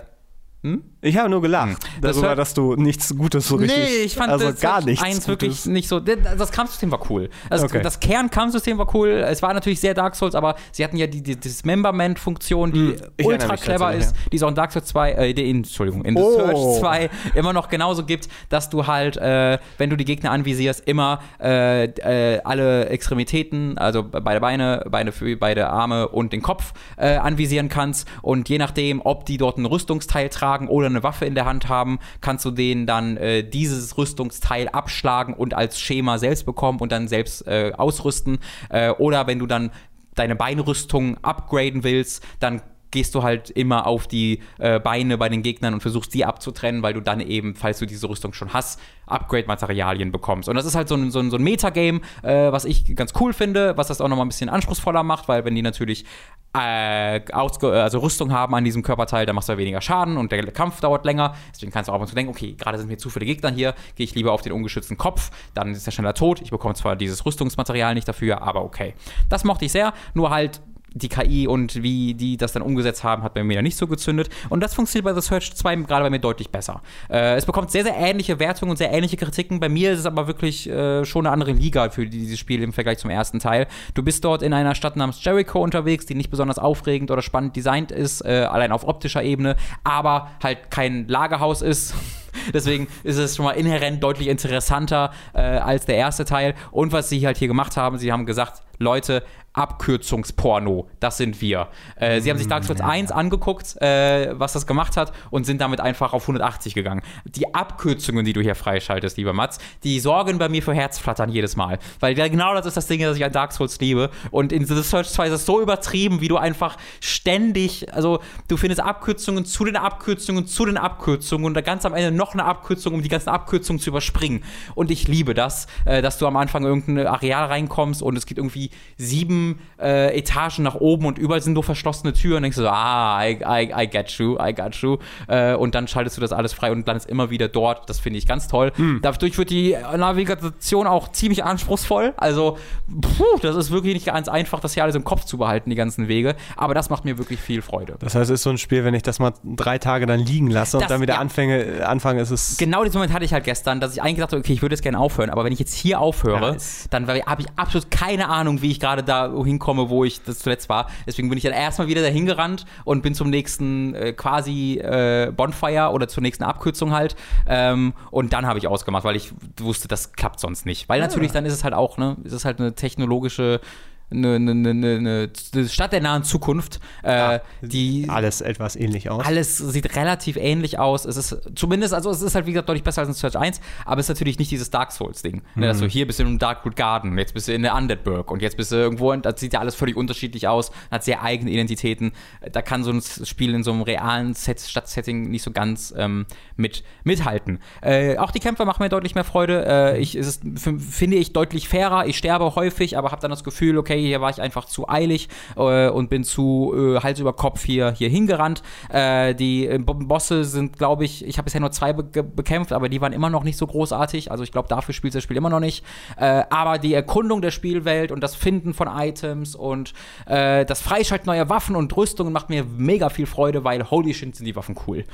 B: hm? Ich habe nur gelacht hm. darüber, das dass du nichts Gutes so richtig. Nee,
A: ich fand
B: also
A: das
B: gar nichts
A: eins wirklich nicht so. Das Kampfsystem war cool. Also okay. Das Kernkampfsystem war cool. Es war natürlich sehr Dark Souls, aber sie hatten ja die, die Dismemberment-Funktion, die hm. ultra clever ist, die es auch in Dark Souls 2, äh, in, Entschuldigung, in The oh. Search 2 immer noch genauso gibt, dass du halt, äh, wenn du die Gegner anvisierst, immer äh, äh, alle Extremitäten, also beide Beine, Beine für beide Arme und den Kopf äh, anvisieren kannst. Und je nachdem, ob die dort ein Rüstungsteil tragen oder eine Waffe in der Hand haben, kannst du denen dann äh, dieses Rüstungsteil abschlagen und als Schema selbst bekommen und dann selbst äh, ausrüsten. Äh, oder wenn du dann deine Beinrüstung upgraden willst, dann gehst du halt immer auf die äh, Beine bei den Gegnern und versuchst die abzutrennen, weil du dann eben, falls du diese Rüstung schon hast, Upgrade-Materialien bekommst. Und das ist halt so ein, so ein, so ein Metagame, äh, was ich ganz cool finde, was das auch nochmal ein bisschen anspruchsvoller macht, weil wenn die natürlich äh, also Rüstung haben an diesem Körperteil, dann machst du ja weniger Schaden und der Kampf dauert länger. Deswegen kannst du auch mal so denken, okay, gerade sind mir zu viele Gegner hier, gehe ich lieber auf den ungeschützten Kopf, dann ist er schneller tot. Ich bekomme zwar dieses Rüstungsmaterial nicht dafür, aber okay. Das mochte ich sehr, nur halt die KI und wie die das dann umgesetzt haben, hat bei mir nicht so gezündet. Und das funktioniert bei The Search 2 gerade bei mir deutlich besser. Äh, es bekommt sehr, sehr ähnliche Wertungen und sehr ähnliche Kritiken. Bei mir ist es aber wirklich äh, schon eine andere Liga für dieses Spiel im Vergleich zum ersten Teil. Du bist dort in einer Stadt namens Jericho unterwegs, die nicht besonders aufregend oder spannend designt ist, äh, allein auf optischer Ebene, aber halt kein Lagerhaus ist. [laughs] Deswegen ist es schon mal inhärent deutlich interessanter äh, als der erste Teil. Und was sie halt hier gemacht haben, sie haben gesagt, Leute, Abkürzungsporno, das sind wir. Äh, sie haben sich Dark Souls 1 angeguckt, äh, was das gemacht hat, und sind damit einfach auf 180 gegangen. Die Abkürzungen, die du hier freischaltest, lieber Mats, die sorgen bei mir für Herzflattern jedes Mal. Weil genau das ist das Ding, das ich an Dark Souls liebe. Und in The Search 2 ist es so übertrieben, wie du einfach ständig, also du findest Abkürzungen zu den Abkürzungen zu den Abkürzungen und ganz am Ende noch eine Abkürzung, um die ganzen Abkürzungen zu überspringen. Und ich liebe das, äh, dass du am Anfang in irgendein Areal reinkommst und es gibt irgendwie sieben äh, Etagen nach oben und überall sind nur verschlossene Türen. Und denkst du so, ah, I, I, I get you, I got you. Äh, und dann schaltest du das alles frei und landest immer wieder dort. Das finde ich ganz toll. Mhm. Dadurch wird die Navigation auch ziemlich anspruchsvoll. Also, puh, das ist wirklich nicht ganz einfach, das hier alles im Kopf zu behalten, die ganzen Wege. Aber das macht mir wirklich viel Freude.
B: Das heißt, es ist so ein Spiel, wenn ich das mal drei Tage dann liegen lasse das, und dann wieder ja. anfange, anfange, ist es.
A: Genau diesen Moment hatte ich halt gestern, dass ich eigentlich dachte, okay, ich würde jetzt gerne aufhören, aber wenn ich jetzt hier aufhöre, ja, dann habe ich absolut keine Ahnung, wie ich gerade da hinkomme, wo ich das zuletzt war. Deswegen bin ich dann erstmal wieder dahin gerannt und bin zum nächsten äh, quasi äh, Bonfire oder zur nächsten Abkürzung halt. Ähm, und dann habe ich ausgemacht, weil ich wusste, das klappt sonst nicht. Weil natürlich dann ist es halt auch, ne, ist es halt eine technologische eine, eine, eine, eine, Stadt der nahen Zukunft. Äh, ja, die
B: alles etwas ähnlich aus.
A: Alles sieht relativ ähnlich aus. Es ist zumindest, also es ist halt wie gesagt deutlich besser als in Search 1, aber es ist natürlich nicht dieses Dark Souls-Ding. Mhm. Ne, dass du hier bist du in einem Darkwood Garden, jetzt bist du in der Undeadburg und jetzt bist du irgendwo, und das sieht ja alles völlig unterschiedlich aus, hat sehr eigene Identitäten. Da kann so ein Spiel in so einem realen Set, Stadtsetting nicht so ganz ähm, mit, mithalten. Äh, auch die Kämpfe machen mir deutlich mehr Freude. Äh, ich, es ist, finde ich, deutlich fairer. Ich sterbe häufig, aber habe dann das Gefühl, okay, okay, hier war ich einfach zu eilig äh, und bin zu äh, Hals über Kopf hier, hier hingerannt. Äh, die äh, Bosse sind, glaube ich, ich habe bisher nur zwei be bekämpft, aber die waren immer noch nicht so großartig. Also ich glaube, dafür spielt das Spiel immer noch nicht. Äh, aber die Erkundung der Spielwelt und das Finden von Items und äh, das Freischalten neuer Waffen und Rüstungen macht mir mega viel Freude, weil holy shit sind die Waffen cool.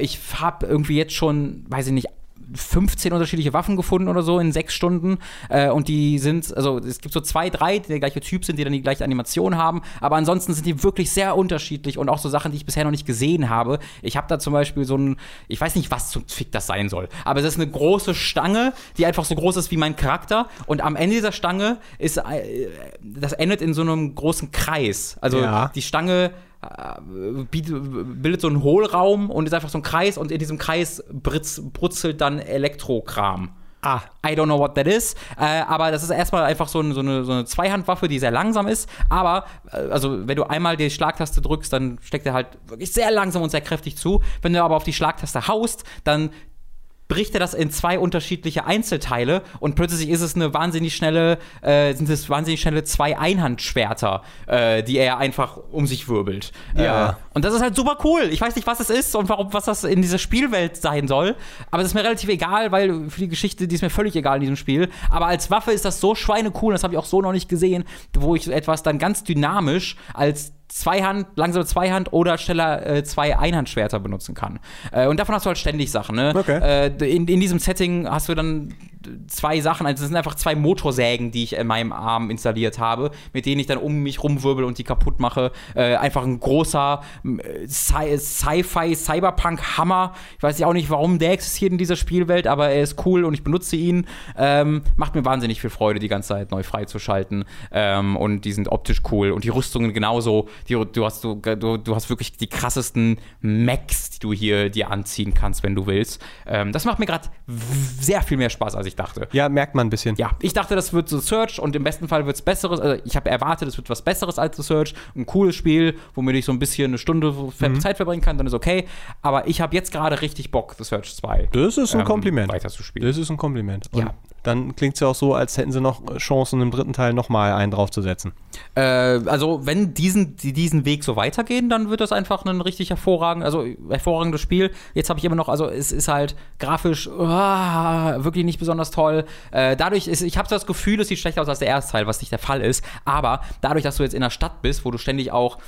A: ich habe irgendwie jetzt schon, weiß ich nicht, 15 unterschiedliche Waffen gefunden oder so in sechs Stunden. Äh, und die sind, also es gibt so zwei, drei, die der gleiche Typ sind, die dann die gleiche Animation haben. Aber ansonsten sind die wirklich sehr unterschiedlich und auch so Sachen, die ich bisher noch nicht gesehen habe. Ich habe da zum Beispiel so ein, ich weiß nicht, was zum Fick das sein soll, aber es ist eine große Stange, die einfach so groß ist wie mein Charakter. Und am Ende dieser Stange ist, äh, das endet in so einem großen Kreis. Also ja. die Stange bildet so einen Hohlraum und ist einfach so ein Kreis und in diesem Kreis britz, brutzelt dann Elektrokram. Ah. I don't know what that is. Äh, aber das ist erstmal einfach so, ein, so, eine, so, eine, Zweihandwaffe, die sehr langsam ist. Aber, äh, also, wenn du einmal die Schlagtaste drückst, dann steckt er halt wirklich sehr langsam und sehr kräftig zu. Wenn du aber auf die Schlagtaste haust, dann bricht er das in zwei unterschiedliche Einzelteile und plötzlich ist es eine wahnsinnig schnelle, äh, sind es wahnsinnig schnelle zwei Einhandschwerter, äh, die er einfach um sich wirbelt. Ja. Äh, und das ist halt super cool. Ich weiß nicht, was es ist und warum, was das in dieser Spielwelt sein soll, aber es ist mir relativ egal, weil für die Geschichte, die ist mir völlig egal in diesem Spiel. Aber als Waffe ist das so schweinecool, das habe ich auch so noch nicht gesehen, wo ich etwas dann ganz dynamisch als Zweihand, langsame Zweihand oder schneller äh, zwei Einhandschwerter benutzen kann. Äh, und davon hast du halt ständig Sachen. Ne? Okay. Äh, in, in diesem Setting hast du dann zwei Sachen, also es sind einfach zwei Motorsägen, die ich in meinem Arm installiert habe, mit denen ich dann um mich rumwirbel und die kaputt mache. Äh, einfach ein großer Sci-Fi, Cyberpunk-Hammer. Ich weiß ja auch nicht, warum der existiert in dieser Spielwelt, aber er ist cool und ich benutze ihn. Ähm, macht mir wahnsinnig viel Freude, die ganze Zeit neu freizuschalten. Ähm, und die sind optisch cool und die Rüstungen genauso. Die, du, hast, du, du, du hast wirklich die krassesten Macs, die du hier dir anziehen kannst, wenn du willst. Ähm, das macht mir gerade sehr viel mehr Spaß, als ich dachte.
B: Ja, merkt man ein bisschen.
A: Ja, ich dachte, das wird so Search und im besten Fall wird es besseres. Also ich habe erwartet, es wird was Besseres als The Search. Ein cooles Spiel, womit ich so ein bisschen eine Stunde mhm. Zeit verbringen kann, dann ist okay. Aber ich habe jetzt gerade richtig Bock, The Search 2.
B: Das ist ein ähm, Kompliment.
A: Weiterzuspielen.
B: Das ist ein Kompliment. Und ja. Dann klingt es ja auch so, als hätten sie noch Chancen, im dritten Teil nochmal einen draufzusetzen.
A: Äh, also, wenn diesen, die diesen Weg so weitergehen, dann wird das einfach ein richtig hervorragend, also hervorragendes Spiel. Jetzt habe ich immer noch, also es ist halt grafisch oh, wirklich nicht besonders toll. Äh, dadurch ist, ich habe das Gefühl, es sieht schlechter aus als der erste Teil, was nicht der Fall ist. Aber dadurch, dass du jetzt in der Stadt bist, wo du ständig auch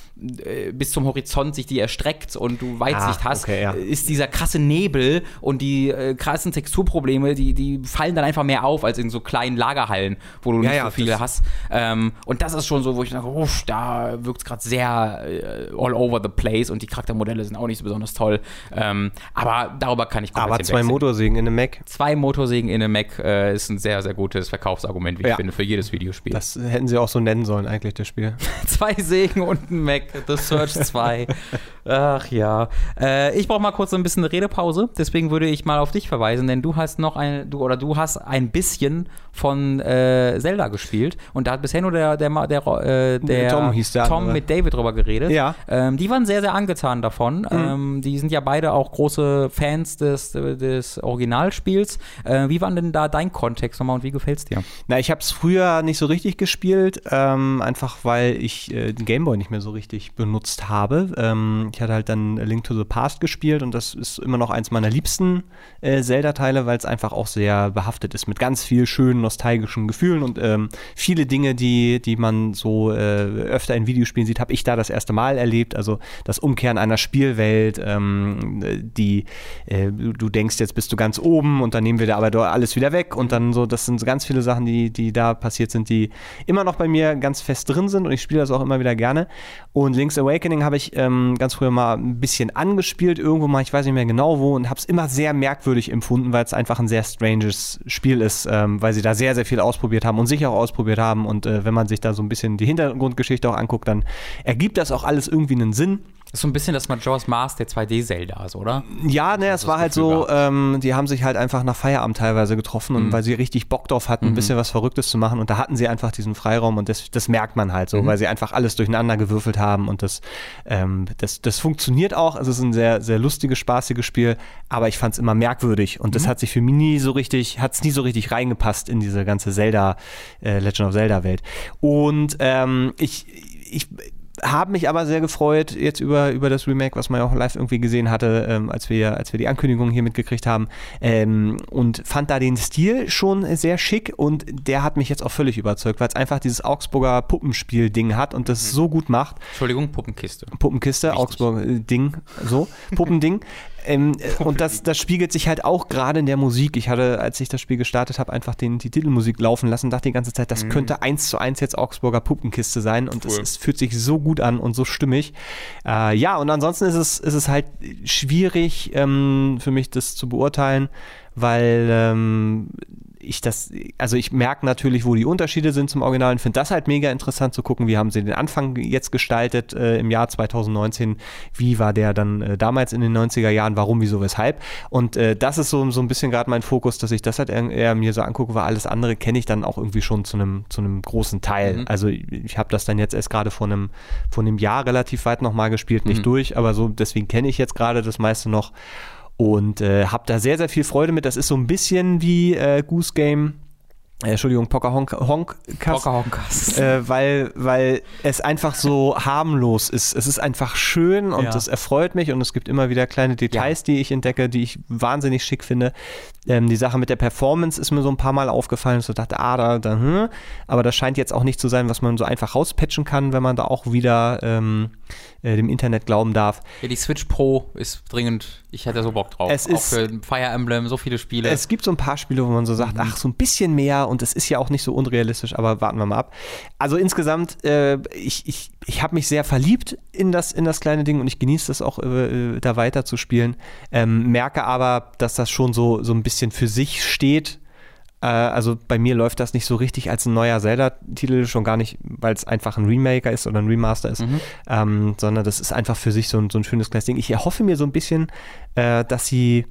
A: äh, bis zum Horizont sich die erstreckt und du Weitsicht ah, hast, okay, ja. ist dieser krasse Nebel und die äh, krassen Texturprobleme, die, die fallen dann einfach mehr auf als in so kleinen Lagerhallen, wo du ja, nicht ja, so viele hast. Ähm, und das ist schon so, wo ich sage, uff, da wirkt es gerade sehr äh, all over the place und die Charaktermodelle sind auch nicht so besonders toll. Ähm, aber darüber kann ich
B: komplett Aber zwei Motorsägen in einem Mac.
A: Zwei Motorsägen in einem Mac äh, ist ein sehr, sehr gutes Verkaufsargument, wie ja. ich finde, für jedes Videospiel.
B: Das hätten sie auch so nennen sollen, eigentlich, das Spiel. [laughs]
A: zwei Sägen und ein Mac, The Search 2. [laughs] Ach ja. Äh, ich brauche mal kurz ein bisschen eine Redepause, deswegen würde ich mal auf dich verweisen, denn du hast noch ein, du oder du hast ein bisschen von äh, Zelda gespielt und da hat bisher nur der, der, der, äh, der Tom, hieß der Tom mit David drüber geredet.
B: Ja.
A: Ähm, die waren sehr, sehr angetan davon. Mhm. Ähm, die sind ja beide auch große Fans des, des Originalspiels. Äh, wie war denn da dein Kontext nochmal und wie gefällt es dir?
B: Na, ich habe es früher nicht so richtig gespielt, ähm, einfach weil ich äh, den Gameboy nicht mehr so richtig benutzt habe. Ähm, ich hatte halt dann Link to the Past gespielt und das ist immer noch eins meiner liebsten äh, Zelda-Teile, weil es einfach auch sehr behaftet ist mit ganz viel schönen nostalgischen Gefühlen und ähm, viele Dinge, die, die man so äh, öfter in Videospielen sieht, habe ich da das erste Mal erlebt. Also das Umkehren einer Spielwelt, ähm, die äh, du denkst, jetzt bist du ganz oben und dann nehmen wir da aber dort wieder weg und dann so, das sind ganz viele Sachen, die, die da passiert sind, die immer noch bei mir ganz fest drin sind und ich spiele das auch immer wieder gerne. Und Link's Awakening habe ich ähm, ganz früher mal ein bisschen angespielt, irgendwo mal, ich weiß nicht mehr genau wo und habe es immer sehr merkwürdig empfunden, weil es einfach ein sehr stranges Spiel ist, ähm, weil sie da sehr, sehr viel ausprobiert haben und sich auch ausprobiert haben. Und äh, wenn man sich da so ein bisschen die Hintergrundgeschichte auch anguckt, dann ergibt das auch alles irgendwie einen Sinn.
A: Ist so ein bisschen das Majora's Mask der 2D-Zeldas, oder?
B: Ja, ne, es war halt so, ähm, die haben sich halt einfach nach Feierabend teilweise getroffen und mhm. weil sie richtig Bock drauf hatten, ein mhm. bisschen was Verrücktes zu machen und da hatten sie einfach diesen Freiraum und das, das merkt man halt so, mhm. weil sie einfach alles durcheinander gewürfelt haben und das, ähm, das, das funktioniert auch. Also es ist ein sehr, sehr lustiges, spaßiges Spiel, aber ich fand es immer merkwürdig und das mhm. hat sich für mich nie so richtig, hat es nie so richtig reingepasst in diese ganze Zelda, äh, Legend of Zelda Welt. Und ähm, ich, ich habe mich aber sehr gefreut jetzt über, über das Remake, was man ja auch live irgendwie gesehen hatte, ähm, als, wir, als wir die Ankündigung hier mitgekriegt haben. Ähm, und fand da den Stil schon sehr schick und der hat mich jetzt auch völlig überzeugt, weil es einfach dieses Augsburger Puppenspiel-Ding hat und das mhm. so gut macht.
A: Entschuldigung, Puppenkiste.
B: Puppenkiste, Augsburg-Ding, so, Puppending. [laughs] Ähm, äh, und das, das spiegelt sich halt auch gerade in der Musik. Ich hatte, als ich das Spiel gestartet habe, einfach den, die Titelmusik laufen lassen, dachte die ganze Zeit, das mhm. könnte eins zu eins jetzt Augsburger Puppenkiste sein und cool. es, fühlt sich so gut an und so stimmig. Äh, ja, und ansonsten ist es, ist es halt schwierig ähm, für mich, das zu beurteilen, weil ähm, ich das, also ich merke natürlich, wo die Unterschiede sind zum Original und finde das halt mega interessant zu gucken, wie haben sie den Anfang jetzt gestaltet äh, im Jahr 2019, wie war der dann äh, damals in den 90er Jahren, warum, wieso, weshalb. Und äh, das ist so, so ein bisschen gerade mein Fokus, dass ich das halt eher, eher mir so angucke, weil alles andere kenne ich dann auch irgendwie schon zu einem zu einem großen Teil. Mhm. Also ich, ich habe das dann jetzt erst gerade vor einem, vor einem Jahr relativ weit nochmal gespielt, nicht mhm. durch, aber so deswegen kenne ich jetzt gerade das meiste noch und äh, habe da sehr, sehr viel Freude mit. Das ist so ein bisschen wie äh, Goose Game. Äh, Entschuldigung, Pocahontas. Pocahontas. Äh, weil, weil es einfach so harmlos ist. Es ist einfach schön und es erfreut mich und es gibt immer wieder kleine Details, ja. die ich entdecke, die ich wahnsinnig schick finde. Ähm, die Sache mit der Performance ist mir so ein paar Mal aufgefallen, ich dachte, ah, da, da, hm. Aber das scheint jetzt auch nicht zu sein, was man so einfach rauspatchen kann, wenn man da auch wieder ähm, äh, dem Internet glauben darf.
A: Ja, die Switch Pro ist dringend, ich hätte so Bock drauf.
B: Es ist,
A: auch für Fire Emblem, so viele Spiele.
B: Es gibt so ein paar Spiele, wo man so sagt, mhm. ach, so ein bisschen mehr und es ist ja auch nicht so unrealistisch, aber warten wir mal ab. Also insgesamt, äh, ich, ich, ich habe mich sehr verliebt in das, in das kleine Ding und ich genieße das auch, äh, da weiter zu spielen. Ähm, merke aber, dass das schon so, so ein bisschen für sich steht äh, also bei mir läuft das nicht so richtig als ein neuer Zelda-Titel, schon gar nicht, weil es einfach ein Remaker ist oder ein Remaster ist, mhm. ähm, sondern das ist einfach für sich so ein, so ein schönes kleines Ding. Ich erhoffe mir so ein bisschen, äh, dass sie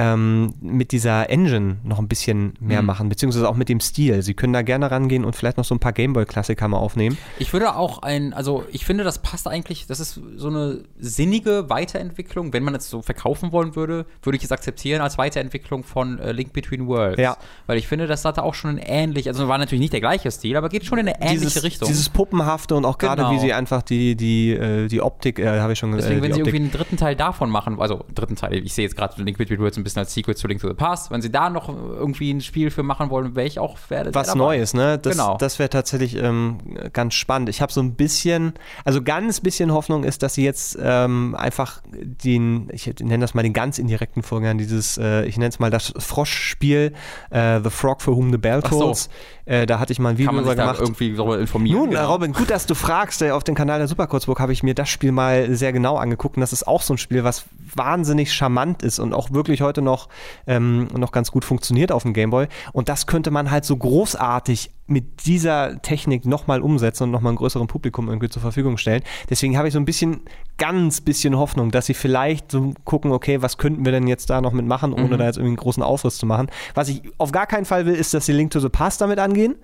B: ähm, mit dieser Engine noch ein bisschen mehr mhm. machen, beziehungsweise auch mit dem Stil. Sie können da gerne rangehen und vielleicht noch so ein paar Gameboy-Klassiker mal aufnehmen.
A: Ich würde auch ein, also ich finde, das passt eigentlich, das ist so eine sinnige Weiterentwicklung. Wenn man es so verkaufen wollen würde, würde ich es akzeptieren als Weiterentwicklung von äh, Link Between Worlds.
B: Ja.
A: Weil ich finde, das hatte auch schon ein ähnlich, also war natürlich nicht der gleiche Stil, aber geht schon in eine ähnliche
B: dieses,
A: Richtung.
B: Dieses Puppenhafte und auch gerade, genau. wie sie einfach die, die, äh, die Optik, äh, habe ich schon
A: gesagt. Deswegen, äh, wenn sie Optik. irgendwie einen dritten Teil davon machen, also dritten Teil, ich sehe jetzt gerade Link Between Worlds ein bisschen als Sequel zu Link to the Past, wenn sie da noch irgendwie ein Spiel für machen wollen, wäre ich auch werde.
B: Was Neues, ne? Das, genau. das wäre tatsächlich ähm, ganz spannend. Ich habe so ein bisschen, also ganz bisschen Hoffnung ist, dass sie jetzt ähm, einfach den, ich nenne das mal den ganz indirekten Vorgang, dieses, äh, ich nenne es mal das Froschspiel, äh, The Frog for Whom the Bell Tolls. So. Äh, da hatte ich mal ein Video
A: drüber gemacht. irgendwie so informieren.
B: Nun, genau. Robin, gut, dass du fragst. Äh, auf dem Kanal der Superkurzburg habe ich mir das Spiel mal sehr genau angeguckt. Und das ist auch so ein Spiel, was wahnsinnig charmant ist und auch wirklich heute noch, ähm, noch ganz gut funktioniert auf dem Gameboy. Und das könnte man halt so großartig mit dieser Technik nochmal umsetzen und nochmal einem größeren Publikum irgendwie zur Verfügung stellen. Deswegen habe ich so ein bisschen, ganz bisschen Hoffnung, dass sie vielleicht so gucken, okay, was könnten wir denn jetzt da noch mitmachen, ohne mhm. da jetzt irgendwie einen großen Aufriss zu machen. Was ich auf gar keinen Fall will, ist, dass sie Link to the Past damit angehen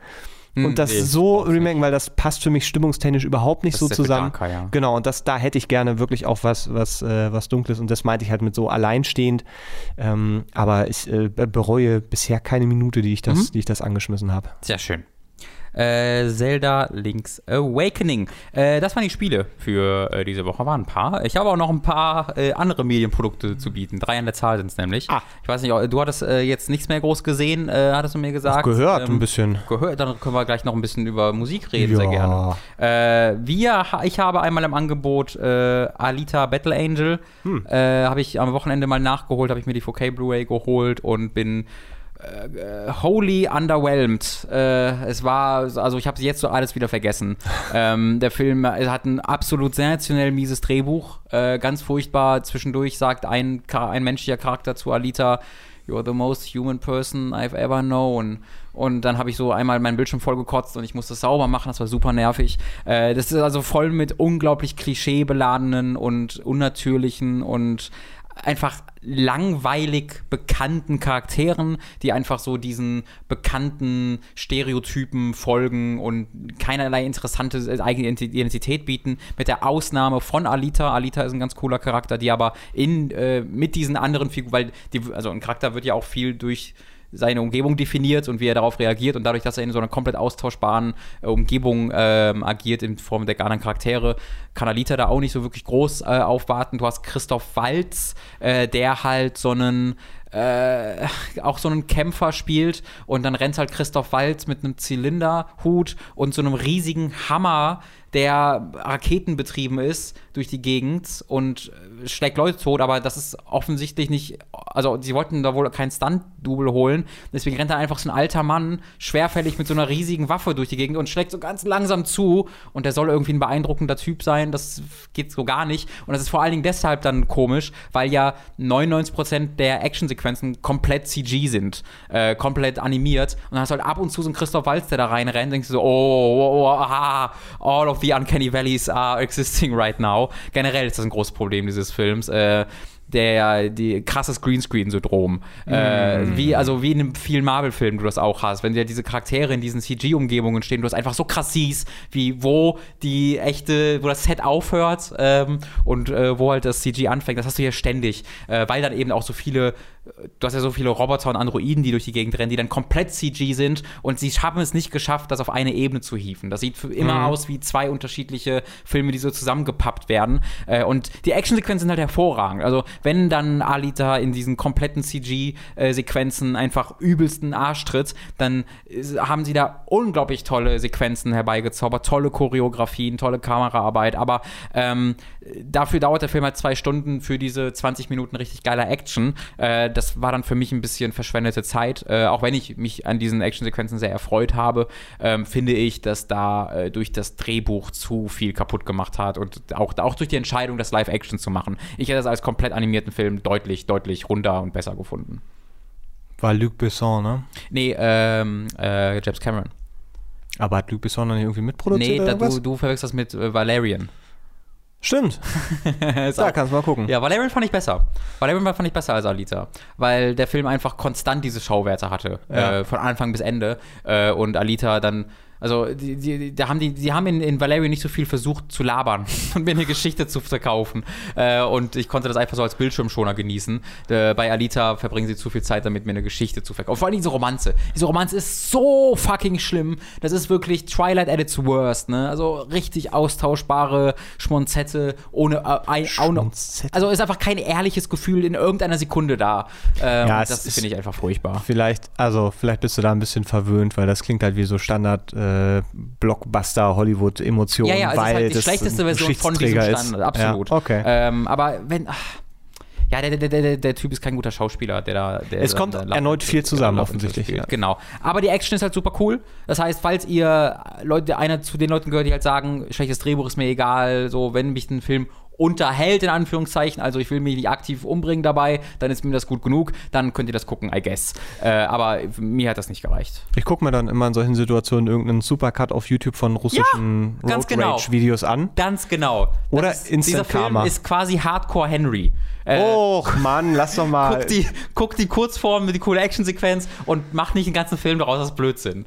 B: und hm, das nee, so remaken, weil das passt für mich stimmungstechnisch überhaupt nicht das so zusammen. Darker, ja. Genau, und das, da hätte ich gerne wirklich auch was, was, äh, was Dunkles und das meinte ich halt mit so alleinstehend. Ähm, aber ich äh, bereue bisher keine Minute, die ich das, mhm. die ich das angeschmissen habe.
A: Sehr schön äh, Zelda Link's Awakening. Äh, das waren die Spiele für äh, diese Woche, waren ein paar. Ich habe auch noch ein paar äh, andere Medienprodukte zu bieten. Drei an der Zahl sind es nämlich. Ah. Ich weiß nicht, du hattest äh, jetzt nichts mehr groß gesehen, äh, hattest du mir gesagt.
B: Gehört ähm, ein bisschen.
A: Gehört, dann können wir gleich noch ein bisschen über Musik reden, ja. sehr gerne. wir, ich habe einmal im Angebot Alita Battle Angel. Hm. habe ich am Wochenende mal nachgeholt, habe ich mir die 4K Blu-ray geholt und bin äh, wholly underwhelmed. Äh, es war, also ich habe jetzt so alles wieder vergessen. [laughs] ähm, der Film hat ein absolut sensationell mieses Drehbuch, äh, ganz furchtbar. Zwischendurch sagt ein, ein menschlicher Charakter zu Alita, You're the most human person I've ever known. Und dann habe ich so einmal meinen Bildschirm vollgekotzt und ich musste es sauber machen. Das war super nervig. Äh, das ist also voll mit unglaublich klischeebeladenen und unnatürlichen und einfach langweilig bekannten Charakteren, die einfach so diesen bekannten Stereotypen folgen und keinerlei interessante eigene Identität bieten, mit der Ausnahme von Alita. Alita ist ein ganz cooler Charakter, die aber in, äh, mit diesen anderen Figuren, weil die, also ein Charakter wird ja auch viel durch seine Umgebung definiert und wie er darauf reagiert und dadurch, dass er in so einer komplett austauschbaren äh, Umgebung ähm, agiert in Form der anderen Charaktere, kann Alita da auch nicht so wirklich groß äh, aufwarten. Du hast Christoph Walz, äh, der halt so einen äh, auch so einen Kämpfer spielt und dann rennt halt Christoph Walz mit einem Zylinderhut und so einem riesigen Hammer der raketenbetrieben ist durch die Gegend und äh, schlägt Leute tot, aber das ist offensichtlich nicht, also sie wollten da wohl kein Stunt-Double holen, deswegen rennt da einfach so ein alter Mann schwerfällig mit so einer riesigen Waffe durch die Gegend und schlägt so ganz langsam zu. Und der soll irgendwie ein beeindruckender Typ sein, das geht so gar nicht. Und das ist vor allen Dingen deshalb dann komisch, weil ja 99% der Actionsequenzen komplett CG sind, äh, komplett animiert. Und dann hast du halt ab und zu so einen Christoph Waltz, der da reinrennt, denkst du so, oh, oh, oh, aha, all of the Uncanny Valleys are existing right now. Generell ist das ein großes Problem dieses Films. Äh, der die krasses Greenscreen-Syndrom. Mm. Äh, wie, also wie in vielen Marvel-Filmen du das auch hast, wenn ja diese Charaktere in diesen CG-Umgebungen stehen, du hast einfach so krass siehst, wie wo die echte, wo das Set aufhört ähm, und äh, wo halt das CG anfängt, das hast du ja ständig, äh, weil dann eben auch so viele du hast ja so viele Roboter und Androiden, die durch die Gegend rennen, die dann komplett CG sind und sie haben es nicht geschafft, das auf eine Ebene zu hieven. Das sieht immer mhm. aus wie zwei unterschiedliche Filme, die so zusammengepappt werden. Äh, und die Actionsequenzen sind halt hervorragend. Also, wenn dann Alita in diesen kompletten CG-Sequenzen einfach übelsten Arsch tritt, dann haben sie da unglaublich tolle Sequenzen herbeigezaubert, tolle Choreografien, tolle Kameraarbeit, aber ähm, dafür dauert der Film halt zwei Stunden für diese 20 Minuten richtig geiler Action. Äh, das war dann für mich ein bisschen verschwendete Zeit. Äh, auch wenn ich mich an diesen Actionsequenzen sehr erfreut habe, ähm, finde ich, dass da äh, durch das Drehbuch zu viel kaputt gemacht hat und auch, auch durch die Entscheidung, das Live-Action zu machen. Ich hätte das als komplett animierten Film deutlich, deutlich runder und besser gefunden.
B: War Luc Besson, ne?
A: Nee, ähm, äh, James Cameron.
B: Aber hat Luc Besson dann irgendwie mitproduziert?
A: Nee, da, du, du verwechselst das mit äh, Valerian.
B: Stimmt. [laughs] da kannst du mal gucken.
A: Ja, Valerian fand ich besser. Valerian fand ich besser als Alita, weil der Film einfach konstant diese Schauwerte hatte, ja. äh, von Anfang bis Ende. Äh, und Alita dann also, die, die, da haben die, die haben in, in Valerian nicht so viel versucht zu labern [laughs] und mir eine Geschichte zu verkaufen. Äh, und ich konnte das einfach so als Bildschirmschoner genießen. Äh, bei Alita verbringen sie zu viel Zeit damit, mir eine Geschichte zu verkaufen. Vor allem diese Romanze. Diese Romanze ist so fucking schlimm. Das ist wirklich Twilight at its worst, ne? Also richtig austauschbare Schmonzette ohne. Äh, Schmonzette. Also ist einfach kein ehrliches Gefühl in irgendeiner Sekunde da. Ähm, ja, das finde ich einfach furchtbar.
B: Vielleicht, also, vielleicht bist du da ein bisschen verwöhnt, weil das klingt halt wie so Standard. Äh, äh, Blockbuster-Hollywood-Emotionen.
A: Ja, ja, es
B: weil
A: ist halt die schlechteste Version von diesem Standard, absolut.
B: Ja, okay.
A: Ähm, aber wenn. Ach, ja, der, der, der, der Typ ist kein guter Schauspieler, der da. Der
B: es kommt erneut viel zusammen, offensichtlich. Ja.
A: Genau. Aber die Action ist halt super cool. Das heißt, falls ihr Leute, einer zu den Leuten gehört, die halt sagen, schlechtes Drehbuch ist mir egal, so, wenn mich ein Film unterhält, in Anführungszeichen, also ich will mich nicht aktiv umbringen dabei, dann ist mir das gut genug, dann könnt ihr das gucken, I guess. Äh, aber mir hat das nicht gereicht.
B: Ich gucke mir dann immer in solchen Situationen irgendeinen Supercut auf YouTube von russischen
A: ja, Road genau.
B: Rage Videos an.
A: Ganz genau.
B: Oder ist, Instant
A: dieser
B: Karma.
A: Film ist quasi Hardcore Henry.
B: Äh, Och, Mann, lass doch mal. [laughs]
A: Guck die, guck die Kurzform mit die coole Actionsequenz und mach nicht den ganzen Film daraus aus Blödsinn.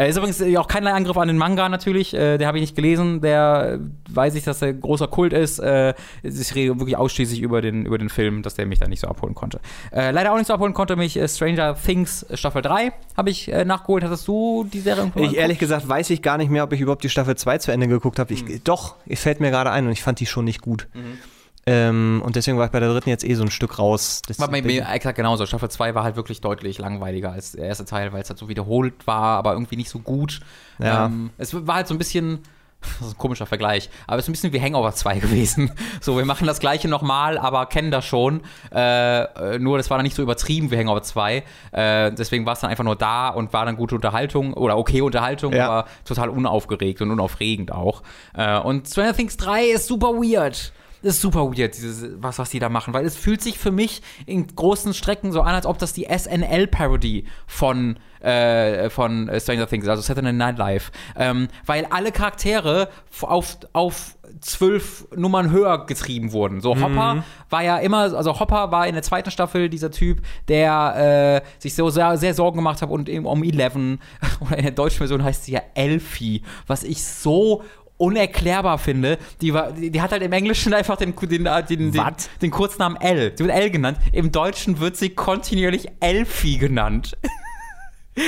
A: Äh, ist übrigens auch kein Angriff an den Manga natürlich, äh, der habe ich nicht gelesen, der äh, weiß ich, dass der großer Kult ist. Äh, ich rede wirklich ausschließlich über den, über den Film, dass der mich da nicht so abholen konnte. Äh, leider auch nicht so abholen konnte mich äh, Stranger Things Staffel 3 habe ich nachgeholt. Hattest du die Serie
B: Ich ehrlich gesagt weiß ich gar nicht mehr, ob ich überhaupt die Staffel 2 zu Ende geguckt habe. Mhm. Doch, es fällt mir gerade ein und ich fand die schon nicht gut. Mhm. Ähm, und deswegen war ich bei der dritten jetzt eh so ein Stück raus.
A: Das war bei mir exakt genauso. Staffel 2 war halt wirklich deutlich langweiliger als der erste Teil, weil es halt so wiederholt war, aber irgendwie nicht so gut. Ja. Ähm, es war halt so ein bisschen. [laughs] Das ist ein komischer Vergleich, aber es ist ein bisschen wie Hangover 2 [laughs] gewesen. So, wir machen das gleiche nochmal, aber kennen das schon. Äh, nur das war dann nicht so übertrieben wie Hangover 2. Äh, deswegen war es dann einfach nur da und war dann gute Unterhaltung oder okay Unterhaltung, ja. aber total unaufgeregt und unaufregend auch. Äh, und Stranger Things 3 ist super weird. Das ist super weird, dieses, was, was die da machen, weil es fühlt sich für mich in großen Strecken so an, als ob das die SNL-Parody von, äh, von Stranger Things also Saturday Night Live. Ähm, weil alle Charaktere auf, auf zwölf Nummern höher getrieben wurden. So, Hopper mhm. war ja immer, also Hopper war in der zweiten Staffel dieser Typ, der äh, sich so sehr, sehr Sorgen gemacht hat und eben um Eleven, [laughs] oder in der deutschen Version heißt sie ja Elfie, was ich so unerklärbar finde. Die, war, die, die, hat halt im Englischen [laughs] einfach den, den, den, den, den Kurznamen L. Sie wird L genannt. Im Deutschen wird sie kontinuierlich Elfie genannt. [laughs]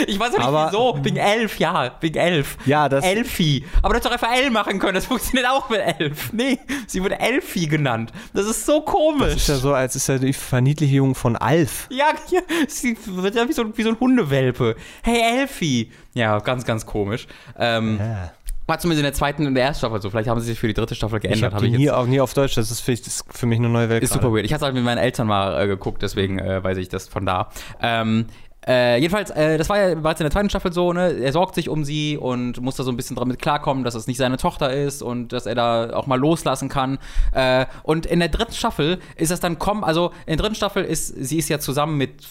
A: Ich weiß auch nicht aber, wieso. Wegen elf, ja. Wegen elf.
B: Ja, das.
A: Elfie. Aber du hättest doch einfach L machen können. Das [laughs] funktioniert auch mit elf. Nee, sie wurde Elfie genannt. Das ist so komisch. Das
B: ist ja so, als ist ja die Verniedlichung von Alf.
A: Ja, ja sie wird ja wie so, wie so ein Hundewelpe. Hey, Elfie. Ja, ganz, ganz komisch. Ähm, ja. War zumindest in der zweiten und der ersten Staffel so. Vielleicht haben sie sich für die dritte Staffel geändert.
B: Ich habe hab nie, auch nie auf Deutsch. Das ist, für, das ist für mich eine neue Welt.
A: Ist gerade. super weird. Ich hatte halt mit meinen Eltern mal äh, geguckt, deswegen äh, weiß ich das von da. Ähm, äh, jedenfalls, äh, das war ja bereits in der zweiten Staffel so, ne? Er sorgt sich um sie und muss da so ein bisschen damit klarkommen, dass es nicht seine Tochter ist und dass er da auch mal loslassen kann. Äh, und in der dritten Staffel ist das dann kommen, also in der dritten Staffel ist, sie ist ja zusammen mit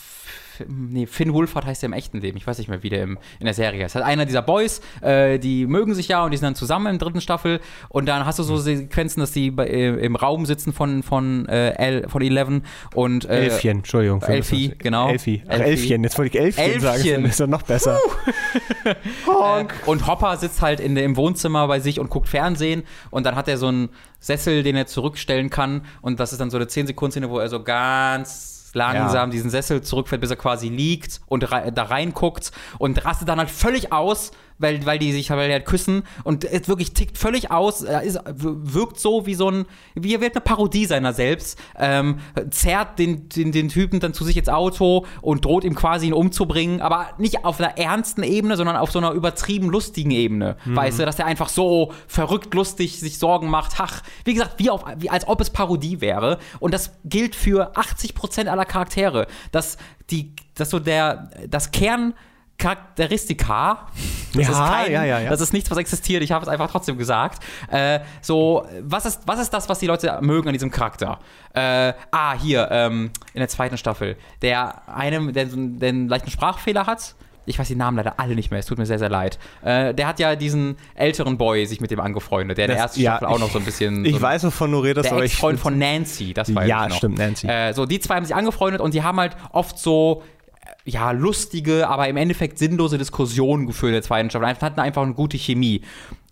A: nee, Finn Wolfhard heißt er im echten Leben. Ich weiß nicht mehr, wie der im, in der Serie ist. Halt einer dieser Boys, äh, die mögen sich ja und die sind dann zusammen in der dritten Staffel. Und dann hast du so Sequenzen, dass die bei, äh, im Raum sitzen von, von, äh, El, von Eleven und.
B: Äh, Elfchen, Entschuldigung.
A: Elfie, genau.
B: Elfie. Ach, Elfchen. Jetzt wollte ich Elfchen, Elfchen. sagen. Das ist doch noch besser. [laughs]
A: Äh, und Hopper sitzt halt in, im Wohnzimmer bei sich und guckt Fernsehen. Und dann hat er so einen Sessel, den er zurückstellen kann. Und das ist dann so eine 10-Sekunden-Szene, wo er so ganz langsam ja. diesen Sessel zurückfällt, bis er quasi liegt und da reinguckt und rastet dann halt völlig aus, weil, weil die sich weil halt küssen und es wirklich tickt völlig aus, er ist, wirkt so wie so ein, wie er wird eine Parodie seiner selbst, ähm, zerrt den, den, den Typen dann zu sich ins Auto und droht ihm quasi ihn umzubringen, aber nicht auf einer ernsten Ebene, sondern auf so einer übertrieben lustigen Ebene, mhm. weißt du, dass er einfach so verrückt lustig sich Sorgen macht, ach, wie gesagt, wie, auf, wie als ob es Parodie wäre. Und das gilt für 80% aller Charaktere, dass die, dass so der, das Kern Charakteristika.
B: Das ja, ist kein, ja, ja, ja.
A: Das ist nichts, was existiert. Ich habe es einfach trotzdem gesagt. Äh, so, was ist, was ist das, was die Leute mögen an diesem Charakter? Äh, ah, hier, ähm, in der zweiten Staffel. Der eine, der, der einen leichten Sprachfehler hat. ich weiß die Namen leider alle nicht mehr, es tut mir sehr, sehr leid. Äh, der hat ja diesen älteren Boy sich mit dem angefreundet, der in der
B: Das-
A: ersten
B: ja,
A: Staffel auch noch so ein bisschen.
B: Ich
A: so
B: weiß, wovon du redest,
A: der
B: aber ich.
A: Ex-Freund von Nancy, das weiß
B: Ja, stimmt, Nancy.
A: Äh, so, die zwei haben sich angefreundet und die haben halt oft so ja, lustige, aber im Endeffekt sinnlose Diskussionen geführt in der zweiten Staffel. Einfach- hatten einfach eine gute Chemie.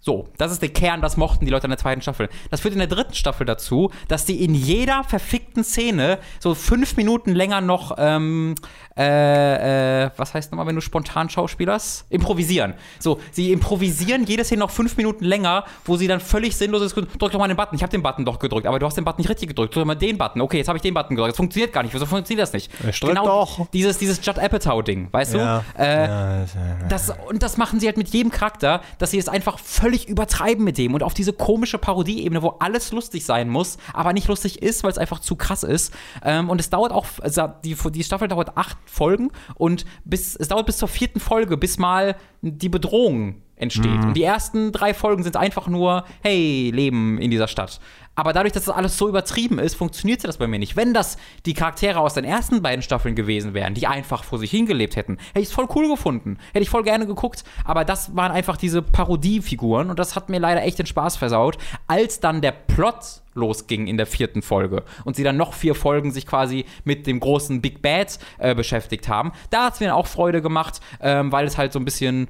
A: So, das ist der Kern, das mochten die Leute in der zweiten Staffel. Das führt in der dritten Staffel dazu, dass die in jeder verfickten Szene so fünf Minuten länger noch, ähm, äh, äh, was heißt nochmal, wenn du spontan schauspielerst? Improvisieren. So, sie improvisieren jede Szene noch fünf Minuten länger, wo sie dann völlig sinnlos ist. Drück doch mal den Button. Ich habe den Button doch gedrückt, aber du hast den Button nicht richtig gedrückt. Drück doch mal den Button. Okay, jetzt habe ich den Button gedrückt. Das funktioniert gar nicht. Wieso funktioniert das nicht?
B: Ich drück doch.
A: Dieses, dieses Judd Apatow-Ding, weißt
B: Ja.
A: du? Äh,
B: Ja, das,
A: das, und das machen sie halt mit jedem Charakter, dass sie es einfach völlig übertreiben mit dem und auf diese komische Parodie-Ebene, wo alles lustig sein muss, aber nicht lustig ist, weil es einfach zu krass ist. Ähm, und es dauert auch, also die, die Staffel dauert acht Folgen und bis, es dauert bis zur vierten Folge, bis mal die Bedrohung entsteht. Und die ersten drei Folgen sind einfach nur, hey, Leben in dieser Stadt. Aber dadurch, dass das alles so übertrieben ist, funktioniert das bei mir nicht. Wenn das die Charaktere aus den ersten beiden Staffeln gewesen wären, die einfach vor sich hingelebt hätten, hätte ich es voll cool gefunden. Hätte ich voll gerne geguckt. Aber das waren einfach diese Parodiefiguren und das hat mir leider echt den Spaß versaut. Als dann der Plot losging in der vierten Folge und sie dann noch vier Folgen sich quasi mit dem großen Big Bad äh, beschäftigt haben, da hat es mir auch Freude gemacht, ähm, weil es halt so ein bisschen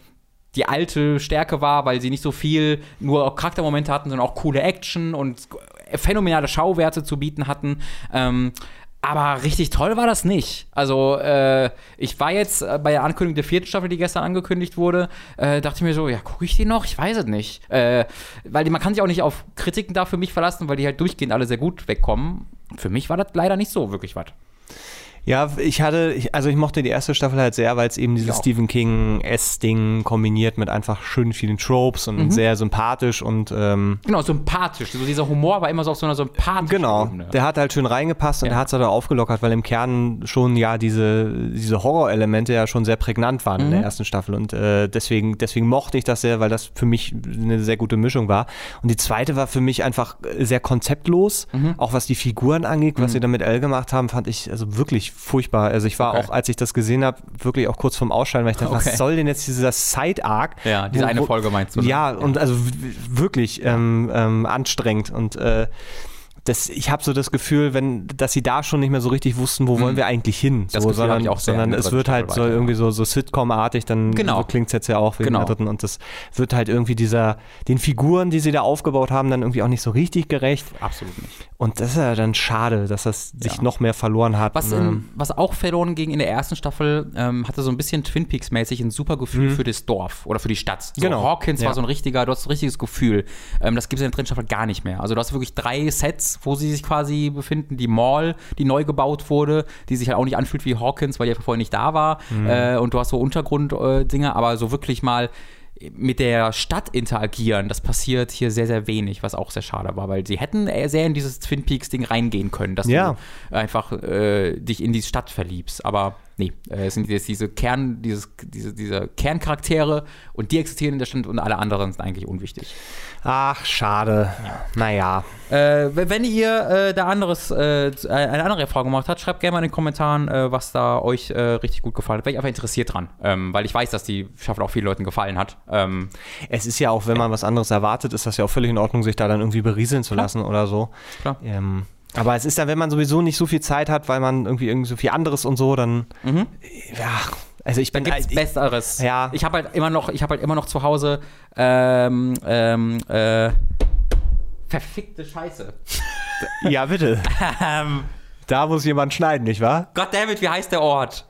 A: die alte Stärke war, weil sie nicht so viel nur Charaktermomente hatten, sondern auch coole Action und phänomenale Schauwerte zu bieten hatten. Ähm, aber richtig toll war das nicht. Also, äh, ich war jetzt äh, bei der Ankündigung der vierten Staffel, die gestern angekündigt wurde, äh, dachte ich mir so, ja, gucke ich die noch? Ich weiß es nicht. Äh, weil man kann sich auch nicht auf Kritiken da für mich verlassen, weil die halt durchgehend alle sehr gut wegkommen. Für mich war das leider nicht so wirklich was.
B: Ja, ich hatte, ich, also ich mochte die erste Staffel halt sehr, weil es eben dieses
A: Ja.
B: Stephen King S-Ding kombiniert mit einfach schön vielen Tropes und
A: Mhm.
B: sehr sympathisch und ähm,
A: Genau, sympathisch. So dieser Humor war immer so auf so einer sympathischen
B: genau,
A: Ebene.
B: der hat halt schön reingepasst und
A: Ja.
B: der hat es halt auch aufgelockert, weil im Kern schon ja diese, diese Horrorelemente ja schon sehr prägnant waren
A: Mhm.
B: in der ersten Staffel und äh, deswegen, deswegen mochte ich das sehr, weil das für mich eine sehr gute Mischung war. Und die zweite war für mich einfach sehr konzeptlos,
A: Mhm.
B: auch was die Figuren angeht, was sie da mit Elle gemacht haben, fand ich also wirklich furchtbar. Also ich war
A: Okay.
B: auch, als ich das gesehen habe, wirklich auch kurz vorm Ausscheiden, weil ich dachte,
A: Okay.
B: was soll denn jetzt dieser Side-Arc?
A: Ja, diese eine Folge meinst du, ne?
B: Ja, und also wirklich ähm, ähm, anstrengend und äh, das, ich habe so das Gefühl, wenn, dass sie da schon nicht mehr so richtig wussten, wo wollen wir eigentlich hin,
A: Mhm. Das
B: so,
A: Gefühl
B: sondern,
A: ich auch sehr
B: sondern
A: der
B: es wird halt so
A: weiter,
B: irgendwie so, so Sitcom-artig, dann
A: Genau.
B: so klingt es jetzt ja auch wegen
A: Genau.
B: der dritten und das wird halt irgendwie dieser, den Figuren, die sie da aufgebaut haben, dann irgendwie auch nicht so richtig gerecht
A: Absolut nicht.
B: und das ist ja dann schade, dass das sich
A: Ja.
B: noch mehr verloren hat.
A: Was,
B: Ne?
A: in, was auch verloren ging in der ersten Staffel, ähm, hatte so ein bisschen Twin Peaks-mäßig ein super Gefühl für das Dorf oder für die Stadt. So,
B: Mhm. Genau.
A: Hawkins
B: Ja.
A: war so ein richtiger, du hast ein richtiges Gefühl. Ähm, das gibt es in der dritten Staffel gar nicht mehr. Also du hast wirklich drei Sets, wo sie sich quasi befinden. Die Mall, die neu gebaut wurde, die sich halt auch nicht anfühlt wie Hawkins, weil die einfach vorher nicht da war.
B: Mhm.
A: Äh, und du hast so Untergrund-Dinge, aber so wirklich mal mit der Stadt interagieren, das passiert hier sehr, sehr wenig, was auch sehr schade war, weil sie hätten sehr in dieses Twin Peaks-Ding reingehen können, dass
B: Ja.
A: du einfach äh, dich in die Stadt verliebst. Aber nee, äh, es sind jetzt diese Kern, dieses, diese, diese Kerncharaktere und die existieren in der Stadt und alle anderen sind eigentlich unwichtig.
B: Ach, schade. Naja.
A: Äh, wenn ihr äh, da anderes, äh, eine andere Erfahrung gemacht habt, schreibt gerne mal in den Kommentaren, äh, was da euch äh, richtig gut gefallen hat. Wäre ich einfach interessiert dran, ähm, weil ich weiß, dass die Staffel auch vielen Leuten gefallen hat. Ähm,
B: Es ist ja auch, wenn man was anderes erwartet, ist das ja auch völlig in Ordnung, sich da dann irgendwie berieseln zu
A: Klar.
B: lassen oder so.
A: Klar.
B: Ähm, aber es ist dann, wenn man sowieso nicht so viel Zeit hat, weil man irgendwie irgendwie so viel anderes und so, dann ja, also ich bin
A: gibt's
B: ich-
A: Besseres.
B: Ja.
A: Ich habe halt immer noch, ich habe halt immer noch zu Hause ähm, ähm, äh, verfickte Scheiße. [laughs]
B: ja bitte.
A: Ähm,
B: Da muss jemand schneiden, nicht wahr?
A: Goddammit, wie heißt der Ort?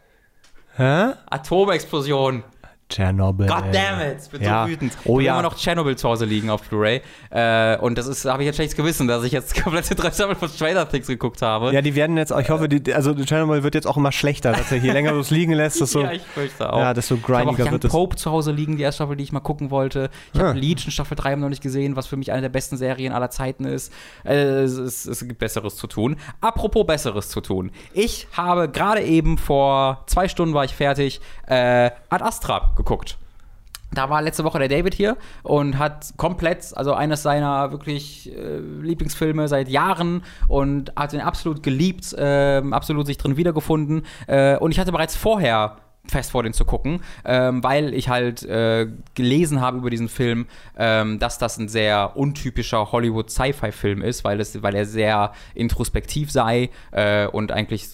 B: Hä?
A: Atomexplosion.
B: Tschernobyl.
A: Goddammit, ich bin
B: Ja.
A: so wütend.
B: Oh
A: ich habe
B: ja.
A: immer noch Tschernobyl zu Hause liegen auf Blu-ray. Äh, und das ist, habe ich jetzt schlechtes Gewissen, dass ich jetzt [laughs] komplette drei Staffeln von Stranger Things geguckt habe.
B: Ja, die werden jetzt, ich hoffe, die, also Tschernobyl wird jetzt auch immer schlechter, dass er hier länger was liegen lässt, desto, [laughs]
A: Ja, ich fürchte auch.
B: ja, desto
A: ich habe auch
B: grindiger
A: Young
B: wird es.
A: Pope zu Hause liegen, die erste Staffel, die ich mal gucken wollte. Ich
B: Ah.
A: habe Legion Staffel 3 noch nicht gesehen, was für mich eine der besten Serien aller Zeiten ist. Äh, es, es, es gibt Besseres zu tun. Apropos Besseres zu tun. Ich habe gerade eben vor zwei Stunden war ich fertig, äh, Ad Astra geguckt. Da war letzte Woche der David hier und hat komplett, also eines seiner wirklich äh, Lieblingsfilme seit Jahren und hat ihn absolut geliebt, ähm, absolut sich drin wiedergefunden. Äh, und ich hatte bereits vorher fest vor, den zu gucken, ähm, weil ich halt äh, gelesen habe über diesen Film, ähm, dass das ein sehr untypischer Hollywood-Sci-Fi-Film ist, weil, es, weil er sehr introspektiv sei äh, und eigentlich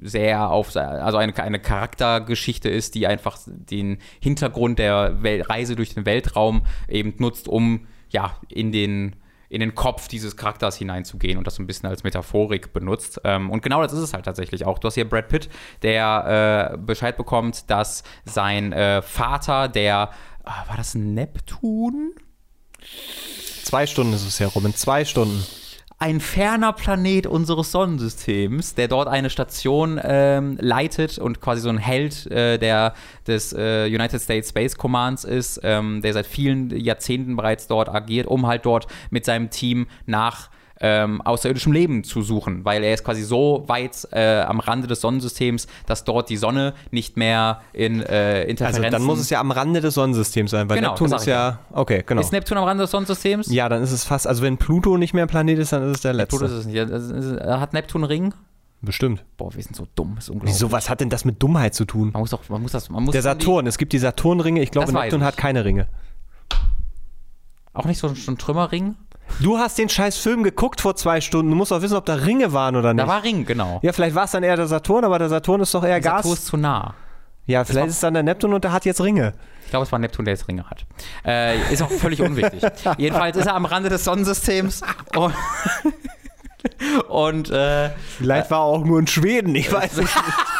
A: sehr auf, also eine, eine Charaktergeschichte ist, die einfach den Hintergrund der Wel Reise durch den Weltraum eben nutzt, um ja in den in den Kopf dieses Charakters hineinzugehen und das so ein bisschen als Metaphorik benutzt. Ähm, und genau das ist es halt tatsächlich auch. Du hast hier Brad Pitt, der äh, Bescheid bekommt, dass sein äh, Vater, der, äh, war das Neptun?
B: Zwei Stunden ist es herum, in zwei Stunden
A: ein ferner Planet unseres Sonnensystems, der dort eine Station ähm, leitet und quasi so ein Held äh, der, des äh, United States Space Commands ist, ähm, der seit vielen Jahrzehnten bereits dort agiert, um halt dort mit seinem Team nach ähm, außerirdischem Leben zu suchen, weil er ist quasi so weit äh, am Rande des Sonnensystems, dass dort die Sonne nicht mehr in äh, Interferenzen... Also
B: dann muss es ja am Rande des Sonnensystems sein, weil genau, Neptun ist ja... Okay, genau.
A: Ist Neptun am Rande des Sonnensystems?
B: Ja, dann ist es fast... Also wenn Pluto nicht mehr ein Planet ist, dann ist es der letzte. Pluto ist es
A: nicht. Hat Neptun einen Ring?
B: Bestimmt.
A: Boah, wir sind so dumm, ist unglaublich.
B: Wieso, was hat denn das mit Dummheit zu tun?
A: Man muss doch, man muss das, man muss
B: Der Saturn, es gibt die Saturnringe, ich glaube, Neptun hat keine Ringe.
A: Auch nicht so, so ein Trümmerring?
B: Du hast den scheiß Film geguckt vor zwei Stunden. Du musst auch wissen, ob da Ringe waren oder nicht.
A: Da war Ring, genau.
B: Ja, vielleicht war es dann eher der Saturn, aber der Saturn ist doch eher der Gas. Saturn
A: ist zu nah.
B: Ja, vielleicht ist es dann der Neptun und der hat jetzt Ringe.
A: Ich glaube, es war Neptun, der jetzt Ringe hat. Äh, ist auch völlig unwichtig. [laughs] Jedenfalls ist er am Rande des Sonnensystems. Und, [laughs] und äh,
B: vielleicht war er auch nur in Schweden, ich weiß es nicht. [laughs]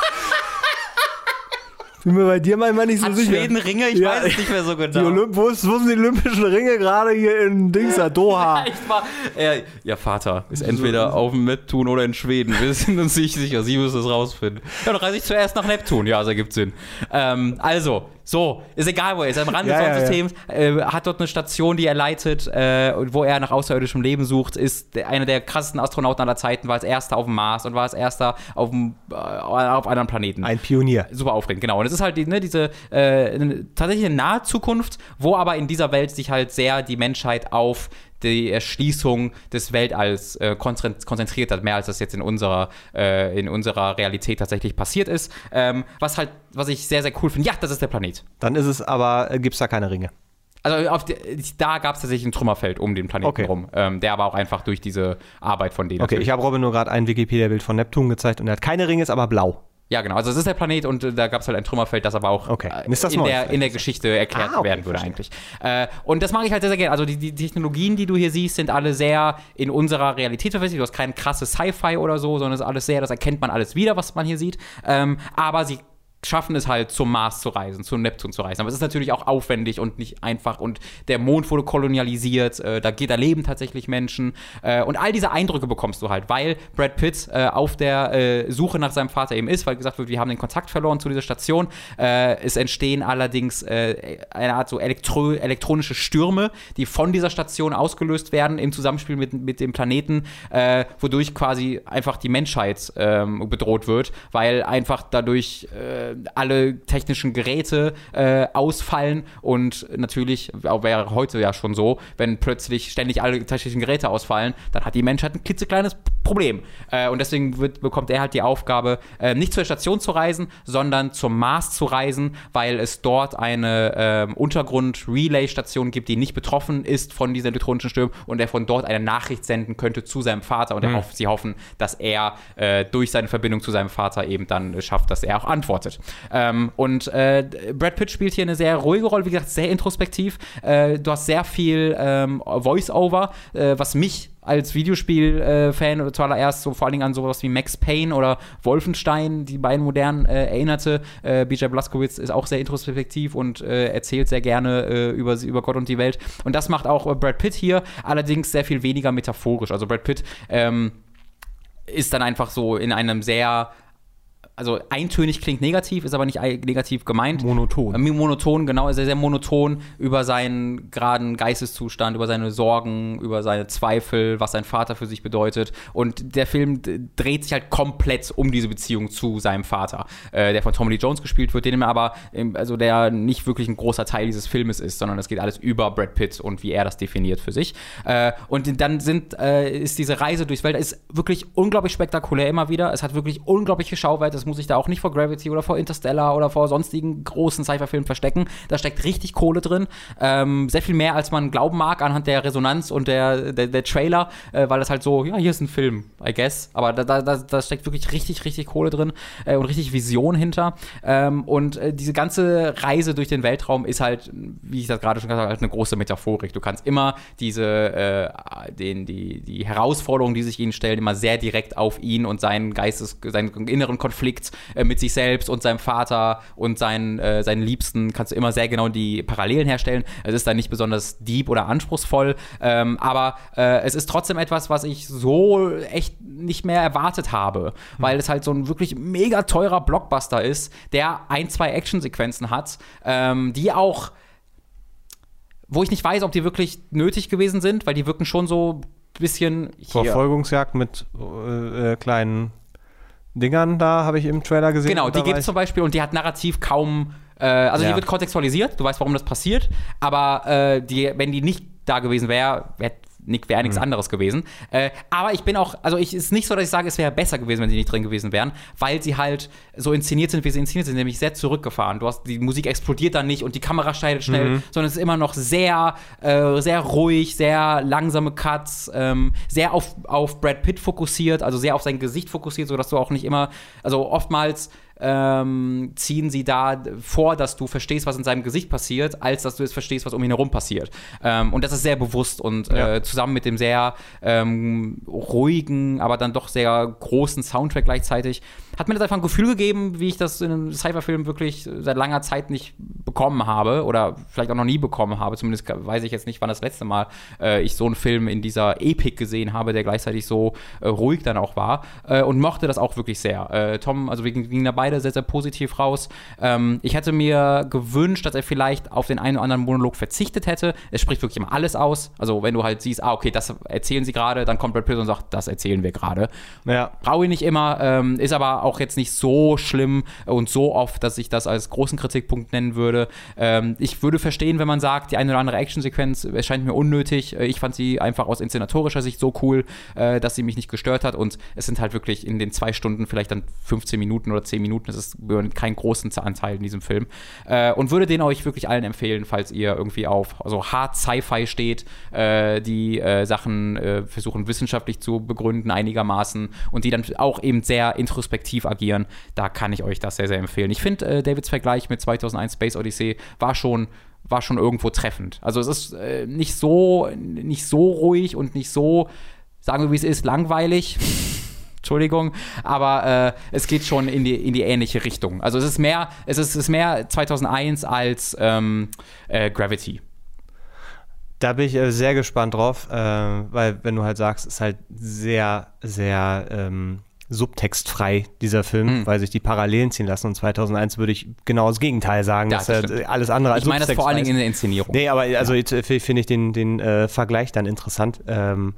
B: Bin mir bei dir manchmal nicht so Hat sicher.
A: Schweden Ringe? Ich ja, weiß es nicht mehr so genau.
B: Die Olymp wo, ist, wo sind die Olympischen Ringe gerade hier in Dingsa, Doha? [laughs]
A: ja, war, äh, ja, Vater ist entweder auf dem Neptun oder in Schweden. Wir sind uns nicht sicher. Sie müssen es rausfinden. Ja, dann reise ich zuerst nach Neptun. Ja, das ergibt Sinn. Ähm, also, so, ist egal, wo er ist. Am Rand ja, des Sonnensystems, ja, ja. äh, hat dort eine Station, die er leitet, äh, wo er nach außerirdischem Leben sucht, ist einer der krassesten Astronauten aller Zeiten, war als erster auf dem Mars und war als erster auf, dem, äh, auf einem Planeten.
B: Ein Pionier.
A: Super aufregend, genau. Und es ist halt ne, diese äh, tatsächlich eine nahe Zukunft, wo aber in dieser Welt sich halt sehr die Menschheit auf die Erschließung des Weltalls äh, konzentriert hat, mehr als das jetzt in unserer, äh, in unserer Realität tatsächlich passiert ist. Ähm, was halt, was ich sehr, sehr cool finde. Ja, das ist der Planet.
B: Dann ist es aber, äh, gibt es da keine Ringe.
A: Also die, da gab es tatsächlich ein Trümmerfeld um den Planeten okay. rum, ähm, der aber auch einfach durch diese Arbeit von denen.
B: Okay, ich habe Robin nur gerade ein Wikipedia-Bild von Neptun gezeigt und er hat keine Ringe, ist aber blau.
A: Ja, genau. Also es ist der Planet und äh, da gab es halt ein Trümmerfeld, das aber auch
B: okay.
A: äh, in, der, in der Geschichte erklärt ah, okay, werden würde eigentlich. Äh, und das mache ich halt sehr, sehr gerne. Also die, die, Technologien, die du hier siehst, sind alle sehr in unserer Realität verfestigt. Du hast kein krasses Sci-Fi oder so, sondern es ist alles sehr, das erkennt man alles wieder, was man hier sieht. Ähm, aber sie schaffen es halt zum Mars zu reisen, zum Neptun zu reisen. Aber es ist natürlich auch aufwendig und nicht einfach. Und der Mond wurde kolonialisiert, äh, da, da leben tatsächlich Menschen. Äh, und all diese Eindrücke bekommst du halt, weil Brad Pitt äh, auf der äh, Suche nach seinem Vater eben ist, weil gesagt wird, wir haben den Kontakt verloren zu dieser Station. Äh, es entstehen allerdings äh, eine Art so elektro elektronische Stürme, die von dieser Station ausgelöst werden im Zusammenspiel mit, mit dem Planeten, wodurch quasi einfach die Menschheit ähm, bedroht wird, weil einfach dadurch äh, alle technischen Geräte äh, ausfallen und natürlich, auch wäre heute ja schon so, wenn plötzlich ständig alle technischen Geräte ausfallen, dann hat die Menschheit ein klitzekleines Problem. Äh, und deswegen wird, bekommt er halt die Aufgabe, äh, nicht zur Station zu reisen, sondern zum Mars zu reisen, weil es dort eine ähm, Untergrund-Relay-Station gibt, die nicht betroffen ist von diesen elektronischen Stürmen und er von dort eine Nachricht senden könnte zu seinem Vater und mhm. sie hoffen, dass er äh, durch seine Verbindung zu seinem Vater eben dann schafft, dass er auch antwortet. Ähm, und äh, Brad Pitt spielt hier eine sehr ruhige Rolle, wie gesagt, sehr introspektiv. Äh, du hast sehr viel ähm, Voice-Over, äh, was mich als Videospiel-Fan äh, zuallererst so vor allen Dingen an sowas wie Max Payne oder Wolfenstein, die beiden modernen, äh, erinnerte. Äh, BJ Blazkowicz ist auch sehr introspektiv und äh, erzählt sehr gerne äh, über, über Gott und die Welt. Und das macht auch Brad Pitt hier, allerdings sehr viel weniger metaphorisch. Also Brad Pitt ähm, ist dann einfach so in einem sehr also eintönig klingt negativ, ist aber nicht negativ gemeint.
B: Monoton.
A: Äh, monoton, genau, ist er sehr monoton über seinen geraden Geisteszustand, über seine Sorgen, über seine Zweifel, was sein Vater für sich bedeutet. Und der Film dreht sich halt komplett um diese Beziehung zu seinem Vater, äh, der von Tommy Lee Jones gespielt wird, den aber, also der nicht wirklich ein großer Teil dieses Filmes ist, sondern es geht alles über Brad Pitt und wie er das definiert für sich. Äh, und dann sind, äh, ist diese Reise durchs Welt ist wirklich unglaublich spektakulär immer wieder. Es hat wirklich unglaubliche Schauwerte. Muss sich da auch nicht vor Gravity oder vor Interstellar oder vor sonstigen großen Sci-Fi-Filmen verstecken. Da steckt richtig Kohle drin. Ähm, sehr viel mehr, als man glauben mag anhand der Resonanz und der, der, der Trailer, äh, weil das halt so, ja, hier ist ein Film, I guess. Aber da, da, da steckt wirklich richtig, richtig Kohle drin äh, und richtig Vision hinter. Ähm, und äh, diese ganze Reise durch den Weltraum ist halt, wie ich das gerade schon gesagt habe, halt eine große Metaphorik. Du kannst immer diese, äh, den, die, die Herausforderungen, die sich ihnen stellen, immer sehr direkt auf ihn und seinen Geistes, seinen inneren Konflikt äh, mit sich selbst und seinem Vater und seinen, äh, seinen Liebsten, kannst du immer sehr genau die Parallelen herstellen. Es ist dann nicht besonders deep oder anspruchsvoll, ähm, aber äh, es ist trotzdem etwas, was ich so echt nicht mehr erwartet habe, mhm. weil es halt so ein wirklich mega teurer Blockbuster ist, der ein, zwei Actionsequenzen hat, ähm, die auch wo ich nicht weiß, ob die wirklich nötig gewesen sind, weil die wirken schon so ein bisschen.
B: Hier. Verfolgungsjagd mit äh, kleinen Dingern da, habe ich im Trailer gesehen.
A: Genau, die gibt es zum Beispiel und die hat narrativ kaum. Äh, also ja. die wird kontextualisiert, du weißt, warum das passiert, aber äh, die, wenn die nicht da gewesen wäre, wäre Nick wäre nichts mhm. anderes gewesen. Äh, aber ich bin auch, also ich ist nicht so, dass ich sage, es wäre besser gewesen, wenn sie nicht drin gewesen wären, weil sie halt so inszeniert sind, wie sie inszeniert sind, nämlich sehr zurückgefahren. Du hast die Musik explodiert dann nicht und die Kamera schneidet schnell, mhm. sondern es ist immer noch sehr, äh, sehr ruhig, sehr langsame Cuts, ähm, sehr auf, auf Brad Pitt fokussiert, also sehr auf sein Gesicht fokussiert, sodass du auch nicht immer, also oftmals ähm, ziehen sie da vor, dass du verstehst, was in seinem Gesicht passiert, als dass du es verstehst, was um ihn herum passiert. Ähm, und das ist sehr bewusst und ja. äh, zusammen mit dem sehr ähm, ruhigen, aber dann doch sehr großen Soundtrack gleichzeitig hat mir das einfach ein Gefühl gegeben, wie ich das in einem Cypher-Film wirklich seit langer Zeit nicht bekommen habe oder vielleicht auch noch nie bekommen habe. Zumindest weiß ich jetzt nicht, wann das letzte Mal äh, ich so einen Film in dieser Epik gesehen habe, der gleichzeitig so äh, ruhig dann auch war äh, und mochte das auch wirklich sehr. Äh, Tom, also wir gingen da beide sehr, sehr positiv raus. Ähm, ich hätte mir gewünscht, dass er vielleicht auf den einen oder anderen Monolog verzichtet hätte. Es spricht wirklich immer alles aus. Also wenn du halt siehst, ah, okay, das erzählen sie gerade, dann kommt Brad Pitt und sagt, das erzählen wir gerade. Ja. Brauche ich nicht immer, ähm, ist aber auch jetzt nicht so schlimm und so oft, dass ich das als großen Kritikpunkt nennen würde. Ähm, ich würde verstehen, wenn man sagt, die eine oder andere Actionsequenz erscheint mir unnötig. Äh, ich fand sie einfach aus inszenatorischer Sicht so cool, äh, dass sie mich nicht gestört hat und es sind halt wirklich in den zwei Stunden vielleicht dann 15 Minuten oder 10 Minuten. Das ist kein großen Anteil in diesem Film. Äh, und würde den euch wirklich allen empfehlen, falls ihr irgendwie auf also hart Sci-Fi steht, äh, die äh, Sachen äh, versuchen wissenschaftlich zu begründen einigermaßen und die dann auch eben sehr introspektiv agieren, da kann ich euch das sehr, sehr empfehlen. Ich finde, äh, Davids Vergleich mit 2001 Space Odyssey war schon war schon irgendwo treffend. Also es ist äh, nicht so nicht so ruhig und nicht so sagen wir wie es ist langweilig. [laughs] Entschuldigung, aber äh, es geht schon in die, in die ähnliche Richtung. Also es ist mehr, es ist, ist mehr 2001 als ähm, äh, Gravity.
B: Da bin ich äh, sehr gespannt drauf, äh, weil wenn du halt sagst, ist halt sehr, sehr ähm, subtextfrei, dieser Film, mhm. weil sich die Parallelen ziehen lassen. Und 2001 würde ich genau das Gegenteil sagen. Ja, das ist ja alles andere als
A: Ich meine das vor allen Dingen in der Inszenierung.
B: Nee, aber also ja. finde ich den, den äh, Vergleich dann interessant. Ähm,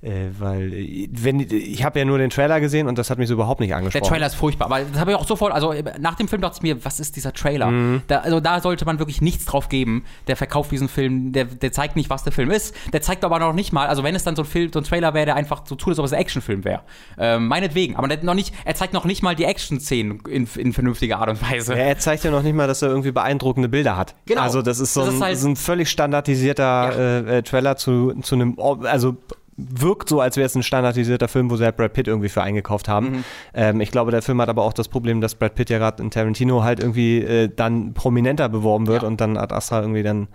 B: äh, weil, äh, wenn, ich habe ja nur den Trailer gesehen und das hat mich so überhaupt nicht angesprochen.
A: Der Trailer ist furchtbar, aber das habe ich auch sofort, also äh, nach dem Film dachte ich mir, was ist dieser Trailer? Mhm. Da, also da sollte man wirklich nichts drauf geben. Der verkauft diesen Film, der, der zeigt nicht, was der Film ist. Der zeigt aber noch nicht mal, also wenn es dann so ein, Film, so ein Trailer wäre, der einfach so tut, als ob es ein Actionfilm wäre. Ähm, meinetwegen, aber noch nicht, er zeigt noch nicht mal die Action-Szenen in, in vernünftiger Art und Weise.
B: Ja, er zeigt ja noch nicht mal, dass er irgendwie beeindruckende Bilder hat. Genau. Also das ist so, das ein, ist halt, so ein, völlig standardisierter ja. äh, Trailer zu, zu einem, also wirkt so, als wäre es ein standardisierter Film, wo sie halt Brad Pitt irgendwie für eingekauft haben. Mhm. Ähm, ich glaube, der Film hat aber auch das Problem, dass Brad Pitt ja gerade in Tarantino halt irgendwie äh, dann prominenter beworben wird ja. und dann Ad Astra irgendwie dann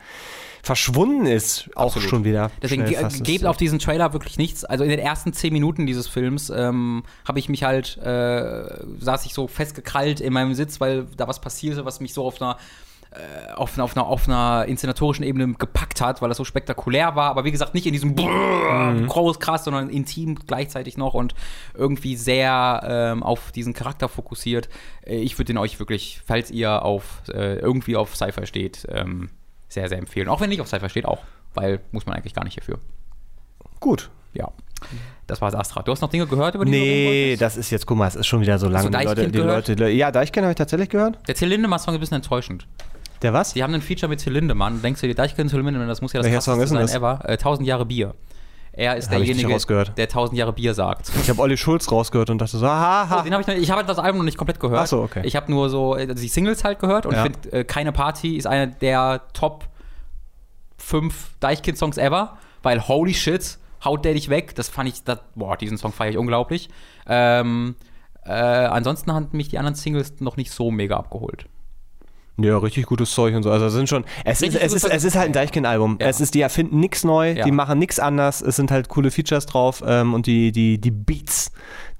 B: verschwunden ist, auch Absolut. schon wieder.
A: Deswegen ge gebt auf diesen Trailer wirklich nichts. Also in den ersten zehn Minuten dieses Films ähm, habe ich mich halt, äh, saß ich so festgekrallt in meinem Sitz, weil da was passierte, was mich so auf einer äh, auf, auf, einer, auf einer inszenatorischen Ebene gepackt hat, weil das so spektakulär war. Aber wie gesagt, nicht in diesem mhm. groß, krass, sondern intim gleichzeitig noch und irgendwie sehr ähm, auf diesen Charakter fokussiert. Äh, ich würde den euch wirklich, falls ihr auf äh, irgendwie auf Cypher steht, ähm, sehr, sehr empfehlen. Auch wenn nicht auf Cypher steht, auch. Weil muss man eigentlich gar nicht hierfür.
B: Gut.
A: Ja. Das war Astra. Du hast noch Dinge gehört über
B: die Nee, das ist jetzt, guck mal, es ist schon wieder so lange.
A: die Leute, die Leute,
B: ja, Deichkind habe ich tatsächlich gehört.
A: Der Till Lindemann-Song ist ein bisschen enttäuschend.
B: Der was?
A: Die haben ein Feature mit Till Lindemann. Denkst du dir, Deichkind Till Lindemann, das muss ja das
B: Welcher Song ist
A: sein
B: das?
A: ever. Äh, 1000 Jahre Bier. Er ist
B: Hab
A: derjenige, der 1000 Jahre Bier sagt.
B: Ich habe Olli Schulz rausgehört und dachte so, haha.
A: Oh, den hab ich noch, ich habe das Album noch nicht komplett gehört.
B: Ach so, okay.
A: Ich habe nur so äh, die Singles halt gehört und
B: Ja.
A: ich finde, äh, Keine Party ist einer der Top 5 Deichkind-Songs ever, weil holy shit, haut der dich weg. Das fand ich, das, boah, diesen Song feiere ich unglaublich. Ähm, äh, ansonsten haben mich die anderen Singles noch nicht so mega abgeholt.
B: Ja, richtig gutes Zeug und so. Also es sind schon. Es, ist, es, ist, es ist halt ein Deichkind-Album.
A: Ja.
B: Es ist, die erfinden nichts neu,
A: Ja.
B: die machen nichts anders. Es sind halt coole Features drauf ähm, und die, die, die Beats.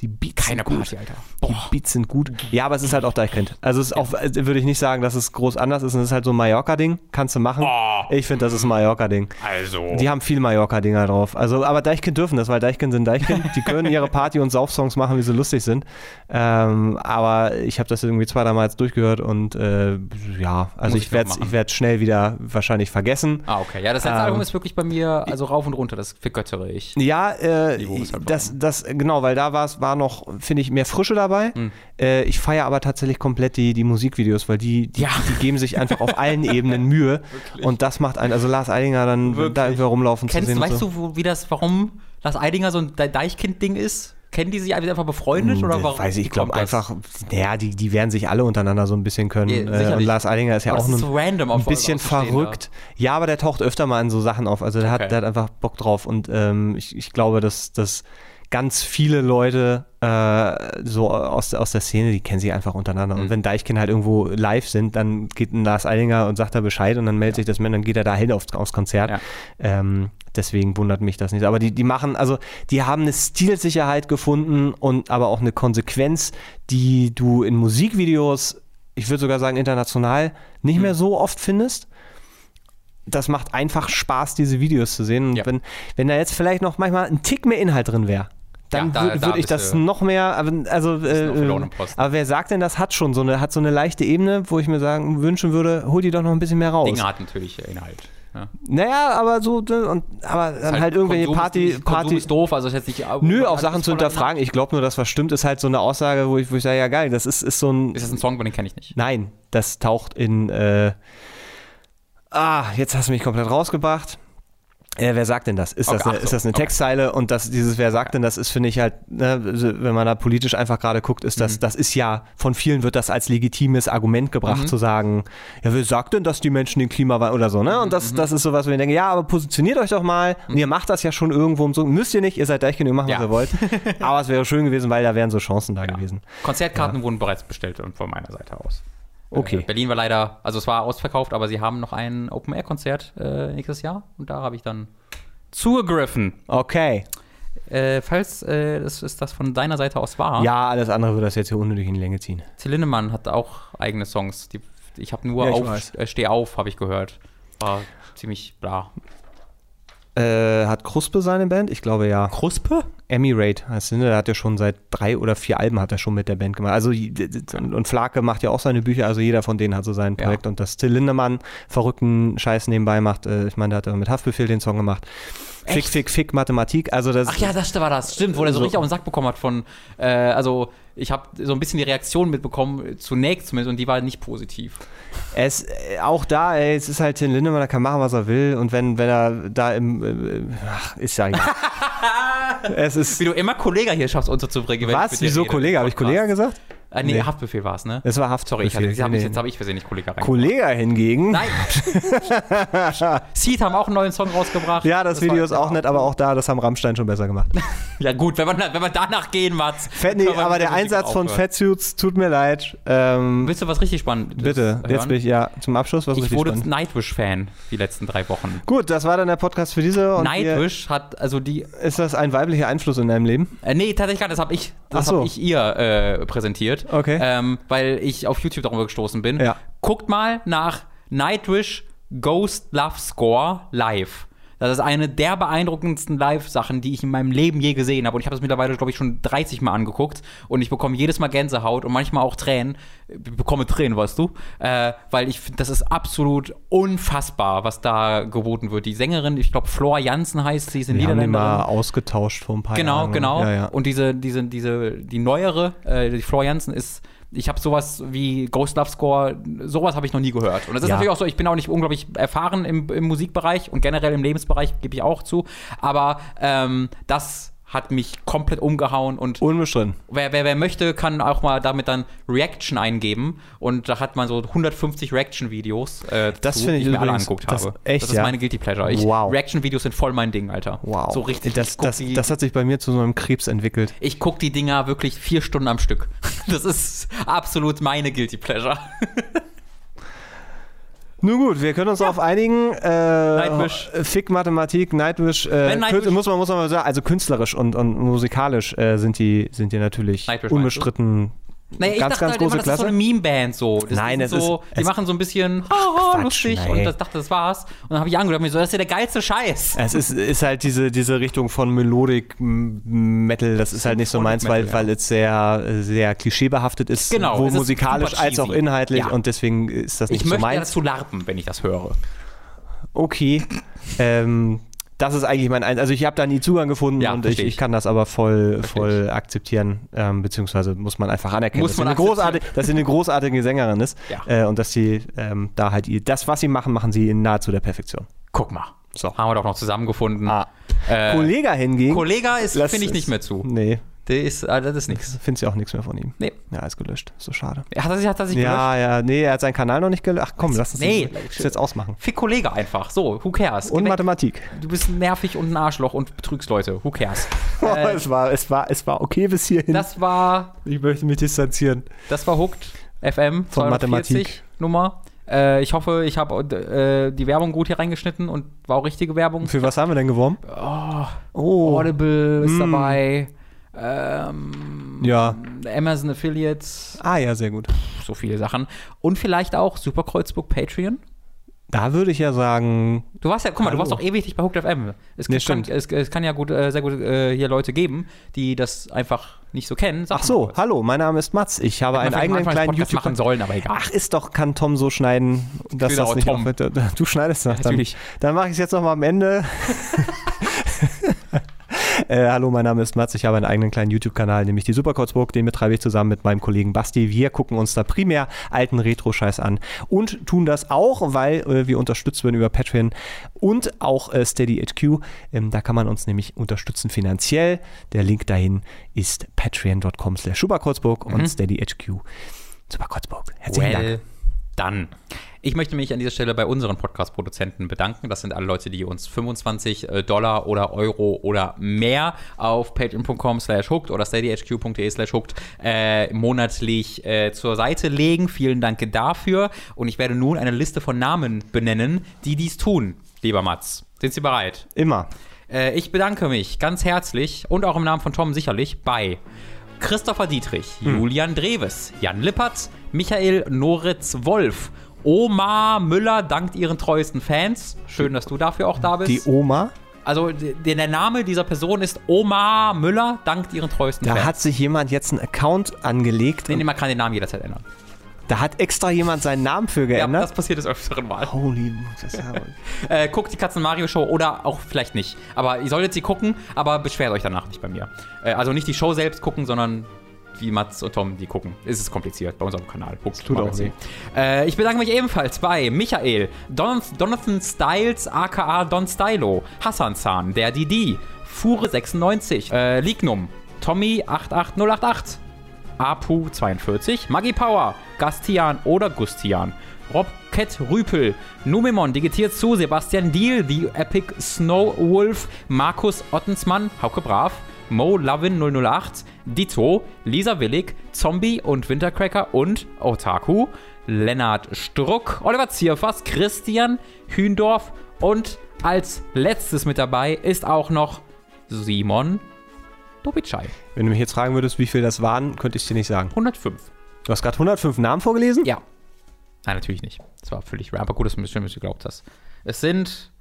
B: Die Beats
A: Keine
B: sind gut.
A: Party, Alter.
B: Die Beats sind gut. Ja, aber es ist halt auch Deichkind. Also es ist auch, würde ich nicht sagen, dass es groß anders ist. Es ist halt so ein Mallorca-Ding. Kannst du machen.
A: Oh.
B: Ich finde, das ist ein Mallorca-Ding.
A: Also.
B: Die haben viel Mallorca-Dinger drauf. Also, aber Deichkind dürfen das, weil Deichkind sind Deichkind. Die können ihre Party- und Saufsongs machen, wie sie lustig sind. Ähm, aber ich habe das irgendwie zwei, dreimal jetzt durchgehört und äh, ja, also
A: Muss
B: ich werde ich werde schnell wieder wahrscheinlich vergessen.
A: Ah, okay. Ja, das letzte
B: Ähm,
A: Album ist wirklich bei mir, also rauf und runter, das vergöttere ich.
B: Ja, äh,
A: halt
B: das, das, genau, weil da war's, war noch, finde ich, mehr Frische dabei.
A: Hm.
B: Äh, ich feiere aber tatsächlich komplett die, die Musikvideos, weil die, die,
A: Ja.
B: die geben sich einfach auf allen [laughs] Ebenen Mühe. Und das macht einen, also Lars Eidinger dann
A: Wirklich.
B: da irgendwie rumlaufen
A: Kennst,
B: zu sehen.
A: weißt
B: so.
A: du, wo, wie das, warum Lars Eidinger so ein De- Deichkind-Ding ist? Kennen die sich einfach befreundet oder
B: Hm,
A: warum?
B: Weiß ich, ich glaube
A: das?
B: einfach, naja, die, die werden sich alle untereinander so ein bisschen können.
A: Ja,
B: äh, und. Lars Eidinger ist ja
A: Aber
B: auch
A: das ist so random
B: ein bisschen verrückt. Ja, aber der taucht öfter mal in so Sachen auf. Also der,
A: Okay.
B: hat, der hat einfach Bock drauf. Und ähm, ich, ich glaube, dass, dass ganz viele Leute äh, so aus, der- aus der Szene, die kennen sich einfach untereinander.
A: Mhm.
B: Und wenn Deichkind halt irgendwo live sind, dann geht ein Lars Eidinger und sagt da Bescheid und dann meldet sich das Mann, dann geht er da hin aufs, aufs Konzert.
A: Ja.
B: Ähm, deswegen wundert mich das nicht. Aber die, die machen, also die haben eine Stilsicherheit gefunden und aber auch eine Konsequenz, die du in Musikvideos, ich würde sogar sagen international, nicht
A: Mhm.
B: mehr so oft findest. Das macht einfach Spaß, diese Videos zu sehen. Und
A: Ja.
B: wenn, wenn da jetzt vielleicht noch manchmal ein Tick mehr Inhalt drin wäre, dann
A: Ja, da-
B: würde
A: da
B: ich das noch mehr, also, äh,
A: Posten.
B: aber wer sagt denn, das hat schon so eine, hat so eine leichte Ebene, wo ich mir sagen, wünschen würde, hol die doch noch ein bisschen mehr raus.
A: Dinge hat natürlich Inhalt. Ja.
B: Naja, aber so, ne, und, aber dann halt, irgendwelche
A: Konsum
B: Party,
A: ist, Konsum
B: Party,
A: ist doof, also ist jetzt nicht.
B: Nö, auch Sachen zu hinterfragen. Ich glaube nur, dass was stimmt, ist halt so eine Aussage, wo ich, wo ich sage, ja geil, das ist, ist so ein.
A: Ist das ein Song, den kenne ich nicht.
B: Nein, das taucht in. Äh, ah, jetzt hast du mich komplett rausgebracht. Äh, wer sagt denn das? Ist, das
A: Okay,
B: eine,
A: ach so,
B: ist das eine
A: okay.
B: Textzeile? Und das, dieses Wer sagt denn das ist, finde ich halt, ne, wenn man da politisch einfach gerade guckt, ist
A: Mhm.
B: das, das ist ja, von vielen wird das als legitimes Argument gebracht,
A: Mhm.
B: zu sagen, ja, wer sagt denn, dass die Menschen den Klimawandel oder so, ne? Und
A: Mhm.
B: das, das ist sowas, wo ich denke, ja, aber positioniert euch doch mal. Und ihr macht das ja schon irgendwo und so. Müsst ihr nicht, ihr seid Deichkind, ihr macht, was
A: Ja.
B: ihr wollt. [laughs] aber es wäre schön gewesen, weil da wären so Chancen da gewesen.
A: Konzertkarten wurden bereits bestellt und von meiner Seite aus.
B: Okay.
A: Äh, Berlin war leider, also es war ausverkauft, aber sie haben noch ein Open-Air-Konzert äh, nächstes Jahr und da habe ich dann zugegriffen.
B: Okay.
A: Äh, falls äh, das ist das von deiner Seite aus war,
B: Ja, alles andere würde das jetzt hier unnötig in die Länge ziehen.
A: Till Lindemann hat auch eigene Songs. Die, ich habe nur
B: Ja, ich
A: auf, äh, Steh auf, habe ich gehört. War ziemlich bla.
B: Äh, hat Kruspe seine Band? Ich glaube ja.
A: Kruspe?
B: Emmy Raid heißt ne? Der hat ja schon seit drei oder vier Alben hat er schon mit der Band gemacht. Also und Flake macht ja auch seine Bücher, also jeder von denen hat so sein
A: Ja.
B: Projekt. Und dass Till Lindemann verrückten Scheiß nebenbei macht, äh, ich meine, der hat ja mit Haftbefehl den Song gemacht. Fick,
A: Echt?
B: fick, fick, Mathematik. Also das
A: Ach ja, das war das. Stimmt, wo der so,
B: So.
A: richtig auf den Sack bekommen hat von, äh, also ich habe so ein bisschen die Reaktion mitbekommen, zunächst zumindest, und die war nicht positiv.
B: Es, äh, auch da, ey, es ist halt Till Lindemann, er kann machen, was er will. Und wenn, wenn er da im, äh, ach, ist ja [laughs] es ist,
A: Wie du immer Kollege hier schaffst unterzubringen.
B: was? Wieso Kollege? Habe ich. Kollege gesagt?
A: Äh, nee,
B: Nee.
A: Haftbefehl war es, ne?
B: Es war Haftbefehl.
A: Sorry, ich hatte, jetzt habe ich,
B: Nee.
A: jetzt hab ich versehentlich Kollege rein.
B: Kollege hingegen.
A: Nein! [laughs] Seed haben auch einen neuen Song rausgebracht.
B: Ja, das, Video
A: war-
B: ist auch nett, aber auch da, das haben Rammstein schon besser gemacht. [laughs]
A: Ja, gut, wenn man, wenn man danach gehen, Mats.
B: Fett, nee, aber der Einsatz von
A: aufhören.
B: Fettsuits tut mir leid. Ähm,
A: Willst du was richtig Spannendes
B: bitte,
A: hören?
B: jetzt bin ich ja zum Abschluss was
A: Ich
B: richtig
A: wurde
B: spannend.
A: Nightwish-Fan die letzten drei Wochen.
B: Gut, das war dann der Podcast für diese.
A: Nightwish hat, also die,
B: ist das ein weiblicher Einfluss in deinem Leben?
A: äh, nee, tatsächlich gar nicht, das habe ich, das
B: so.
A: hab ich ihr äh, präsentiert.
B: Okay.
A: Ähm, weil ich auf YouTube darüber gestoßen bin.
B: Ja.
A: Guckt mal nach Nightwish Ghost Love Score live. Das ist eine der beeindruckendsten Live-Sachen, die ich in meinem Leben je gesehen habe. Und ich habe das mittlerweile, glaube ich, schon 30 Mal angeguckt. Und ich bekomme jedes Mal Gänsehaut und manchmal auch Tränen. Ich bekomme Tränen, weißt du? Äh, weil ich finde, das ist absolut unfassbar, was da geboten wird. Die Sängerin, ich glaube, Flor Jansen heißt sie, ist
B: die
A: Niederländerin.
B: mal ausgetauscht vor ein paar
A: Genau,
B: Jahren.
A: genau.
B: Ja, ja.
A: Und diese, diese, diese, die neuere, äh, die Flor Jansen ist ich habe sowas wie Ghost Love Score, sowas habe ich noch nie gehört. Und das ist
B: Ja.
A: natürlich auch so, ich bin auch nicht unglaublich erfahren im, im Musikbereich und generell im Lebensbereich, gebe ich auch zu. Aber ähm, das hat mich komplett umgehauen und
B: Unbestritten.
A: Wer, wer, wer möchte, kann auch mal damit dann Reaction eingeben. Und da hat man so 150 Reaction-Videos, äh,
B: Das
A: zu,
B: finde ich
A: die ich mir alle angeguckt
B: das-
A: habe.
B: echt,
A: das ist
B: ja?
A: meine Guilty Pleasure. Ich,
B: Wow.
A: Reaction-Videos sind voll mein Ding, Alter.
B: Wow.
A: So richtig.
B: Das, das,
A: die,
B: das hat sich bei mir zu so einem Krebs entwickelt.
A: ich guck die Dinger wirklich vier Stunden am Stück. [laughs] Das ist absolut meine Guilty Pleasure. [laughs]
B: Nun gut, wir können uns darauf einigen. Äh,
A: Nightwish.
B: Fick Mathematik, Nightwish. Äh,
A: Wenn Nightwish-
B: muss, man, muss man mal sagen, also künstlerisch und, und musikalisch äh, sind, die, sind die natürlich
A: Nightwish
B: unbestritten
A: Naja, ich
B: ganz,
A: dachte
B: ganz
A: halt immer,
B: große
A: das ist so
B: Klasse.
A: eine Meme-Band so. Das
B: Nein, es
A: so,
B: ist-
A: die
B: es-
A: machen so ein bisschen haha,
B: Quatsch,
A: lustig
B: nee.
A: und das dachte, das war's. Und dann habe ich angehört und mir so, das ist ja der geilste Scheiß.
B: Es ist, ist halt diese, diese Richtung von Melodic M- Metal, das ist halt nicht so meins, weil, weil es sehr, sehr klischeebehaftet ist,
A: Genau, ist
B: musikalisch als auch inhaltlich
A: Ja.
B: und deswegen ist das nicht
A: Ich
B: so
A: möchte ja
B: meins.
A: dazu larpen, wenn ich das höre.
B: Okay. ähm, das ist eigentlich mein, Ein- also ich habe da nie Zugang gefunden
A: Ja,
B: und ich, ich kann das aber voll, voll akzeptieren, ähm, beziehungsweise muss man einfach anerkennen,
A: Muss
B: dass, sie
A: man
B: eine großartige, dass sie eine großartige Sängerin ist
A: Ja.
B: äh, und dass sie ähm, da halt ihr- das, was sie machen, machen sie in nahezu der Perfektion.
A: Guck mal.
B: So.
A: Haben wir doch noch zusammengefunden.
B: Ah.
A: Äh,
B: Kollega hingegen.
A: Kollega ist, finde ich nicht mehr zu.
B: Nee,
A: Der ist, äh, das ist nichts.
B: findest du auch nichts mehr von ihm.
A: Nee.
B: Ja, ist gelöscht. Ist so schade.
A: Hat er sich, hat er sich gelöscht?
B: Ja, ja, nee, er hat seinen Kanal noch nicht gelöscht. Ach komm, lass uns
A: Nee.
B: das jetzt ausmachen.
A: Fick Kollege einfach. So, who cares?
B: Und
A: Geh weg.
B: Mathematik.
A: Du bist nervig und ein Arschloch und betrügst Leute. Who cares? [laughs] Äh,
B: es, war, es, war, es war okay bis hierhin.
A: das war,
B: ich möchte mich distanzieren.
A: das war Hooked FM
B: Von
A: 240
B: Mathematik.
A: Nummer. Äh, ich hoffe, ich habe äh, die Werbung gut hier reingeschnitten und war auch richtige Werbung.
B: Für was haben wir denn geworben? Oh,
A: Audible ist
B: Mm.
A: dabei. Ähm,
B: Ja.
A: Amazon Affiliates,
B: Ah ja, sehr gut.
A: so viele Sachen. Und vielleicht auch Superkreuzburg Patreon.
B: Da würde ich ja sagen,
A: Du warst ja, guck mal,
B: Hallo.
A: du warst auch ewig nicht bei Hooked FM. Es,
B: Nee,
A: kann, es, es kann ja gut, äh, sehr gut äh, hier Leute geben, die das einfach nicht so kennen.
B: Ach so,
A: kurz.
B: hallo, mein Name ist Mats. Ich habe einen eigenen kleinen YouTube
A: machen sollen, aber egal.
B: Ach, ist doch, kann Tom so schneiden, dass
A: Genau,
B: das nicht
A: Tom.
B: mit, [laughs] Du schneidest das dann.
A: Natürlich.
B: Dann mache ich es jetzt noch mal am Ende. [laughs] Äh, hallo, mein Name ist Mats. Ich habe einen eigenen kleinen YouTube-Kanal, nämlich die Superkurzburg. Den betreibe ich zusammen mit meinem Kollegen Basti. Wir gucken uns da primär alten Retro-Scheiß an und tun das auch, weil äh, wir unterstützt werden über Patreon und auch äh, Steady HQ. Ähm, da kann man uns nämlich unterstützen finanziell. Der Link dahin ist patreon.com slash Superkurzburg und Steady HQ. Superkurzburg. Herzlichen Dank.
A: Well done. Ich möchte mich an dieser Stelle bei unseren Podcast-Produzenten bedanken. Das sind alle Leute, die uns 25 äh, Dollar oder Euro oder mehr auf patreon.com slash hooked oder steadyhq.de slash hooked äh, monatlich äh, zur Seite legen. Vielen Dank dafür. Und ich werde nun eine Liste von Namen benennen, die dies tun. Lieber Mats, sind Sie bereit?
B: Immer.
A: Äh, ich bedanke mich ganz herzlich und auch im Namen von Tom sicherlich bei Christopher Dietrich, Julian Dreves, Jan Lippert, Michael Noritz-Wolf, Omar Müller dankt ihren treuesten Fans. Schön, dass du dafür auch da bist.
B: Die Oma.
A: also der Name dieser Person ist Omar Müller dankt ihren treuesten
B: Da
A: Fans.
B: hat sich jemand jetzt einen Account angelegt.
A: nee, nee, man kann den Namen jederzeit ändern.
B: Da hat extra jemand seinen Namen für
A: Ja,
B: geändert.
A: das passiert des Öfteren mal.
B: Holy das ist ja [laughs]
A: Äh, guckt die Katzen Mario Show oder auch vielleicht nicht. Aber ihr solltet sie gucken, aber beschwert euch danach nicht bei mir. Äh, also nicht die Show selbst gucken, sondern wie Mats und Tom die gucken. Es ist kompliziert bei unserem Kanal. Guckt
B: tut auch weh.
A: Äh, ich bedanke mich ebenfalls bei Michael, Don Donathan Styles, aka Don Stylo, Hassan Zahn, der Didi, Fure96, äh, Lignum, Tommy 88088, Apu 42, Maggie Power, Gastian oder Gustian, Robcat Rüpel, Numemon digitiert zu, Sebastian Diel, The Epic Snow Wolf, Markus Ottensmann, Hauke Brav, Mo Lovin 008, Dito, Lisa Willig, Zombie und Wintercracker und Otaku, Lennart Struck, Oliver Zierfass, Christian Hündorf und als letztes mit dabei ist auch noch Simon Dobitschei.
B: Wenn du mich jetzt fragen würdest, wie viel das waren, könnte ich dir nicht sagen.
A: 105.
B: Du hast gerade 105 Namen vorgelesen?
A: Ja. Nein, natürlich nicht. Das war völlig random. Aber gut, dass du mir du geglaubt hast. Es sind.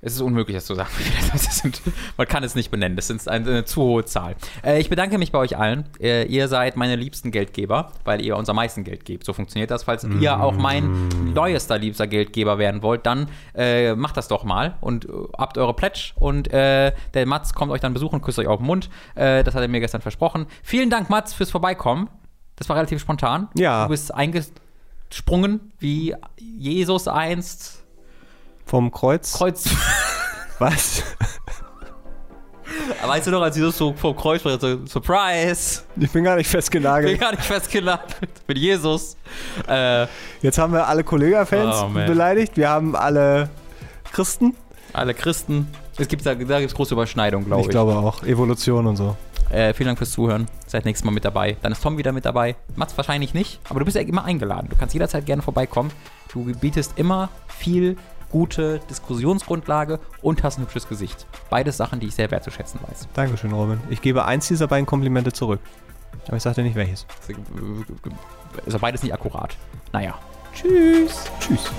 A: Es ist unmöglich, das zu sagen, [laughs] wie viele Leute es sind. Man kann es nicht benennen. Das ist eine, eine zu hohe Zahl. Äh, ich bedanke mich bei euch allen. Äh, ihr seid meine liebsten Geldgeber, weil ihr uns am meisten Geld gebt. So funktioniert das. Falls ihr auch mein neuester liebster Geldgeber werden wollt, dann äh, macht das doch mal und äh, habt eure Pledge. Und äh, der Mats kommt euch dann besuchen, küsst euch auf den Mund. Äh, das hat er mir gestern versprochen. Vielen Dank, Mats, fürs Vorbeikommen. Das war relativ spontan.
B: Ja.
A: Du bist eingesprungen, wie Jesus einst
B: Vom Kreuz.
A: Kreuz. [laughs]
B: Was?
A: weißt du noch, als Jesus so vor Kreuz war, so Surprise!
B: Ich bin gar nicht
A: Ich bin
B: festgenagelt.
A: gar nicht festgenagelt mit Jesus. Äh,
B: Jetzt haben wir alle Kollega-Fans
A: Oh,
B: beleidigt. Wir haben alle Christen.
A: alle Christen. Es gibt da, da gibt es große Überschneidungen, glaube ich.
B: Ich glaube auch. Evolution und so.
A: Äh, vielen Dank fürs Zuhören. Seid nächstes Mal mit dabei. Dann ist Tom wieder mit dabei. Macht's wahrscheinlich nicht, aber du bist ja immer eingeladen. Du kannst jederzeit gerne vorbeikommen. Du bietest immer viel gute Diskussionsgrundlage und hast ein hübsches Gesicht. Beides Sachen, die ich sehr wertzuschätzen weiß.
B: Dankeschön, Robin. Ich gebe eins dieser beiden Komplimente zurück. Aber ich sagte nicht welches.
A: Ja beides nicht akkurat. Naja.
B: Tschüss. Tschüss.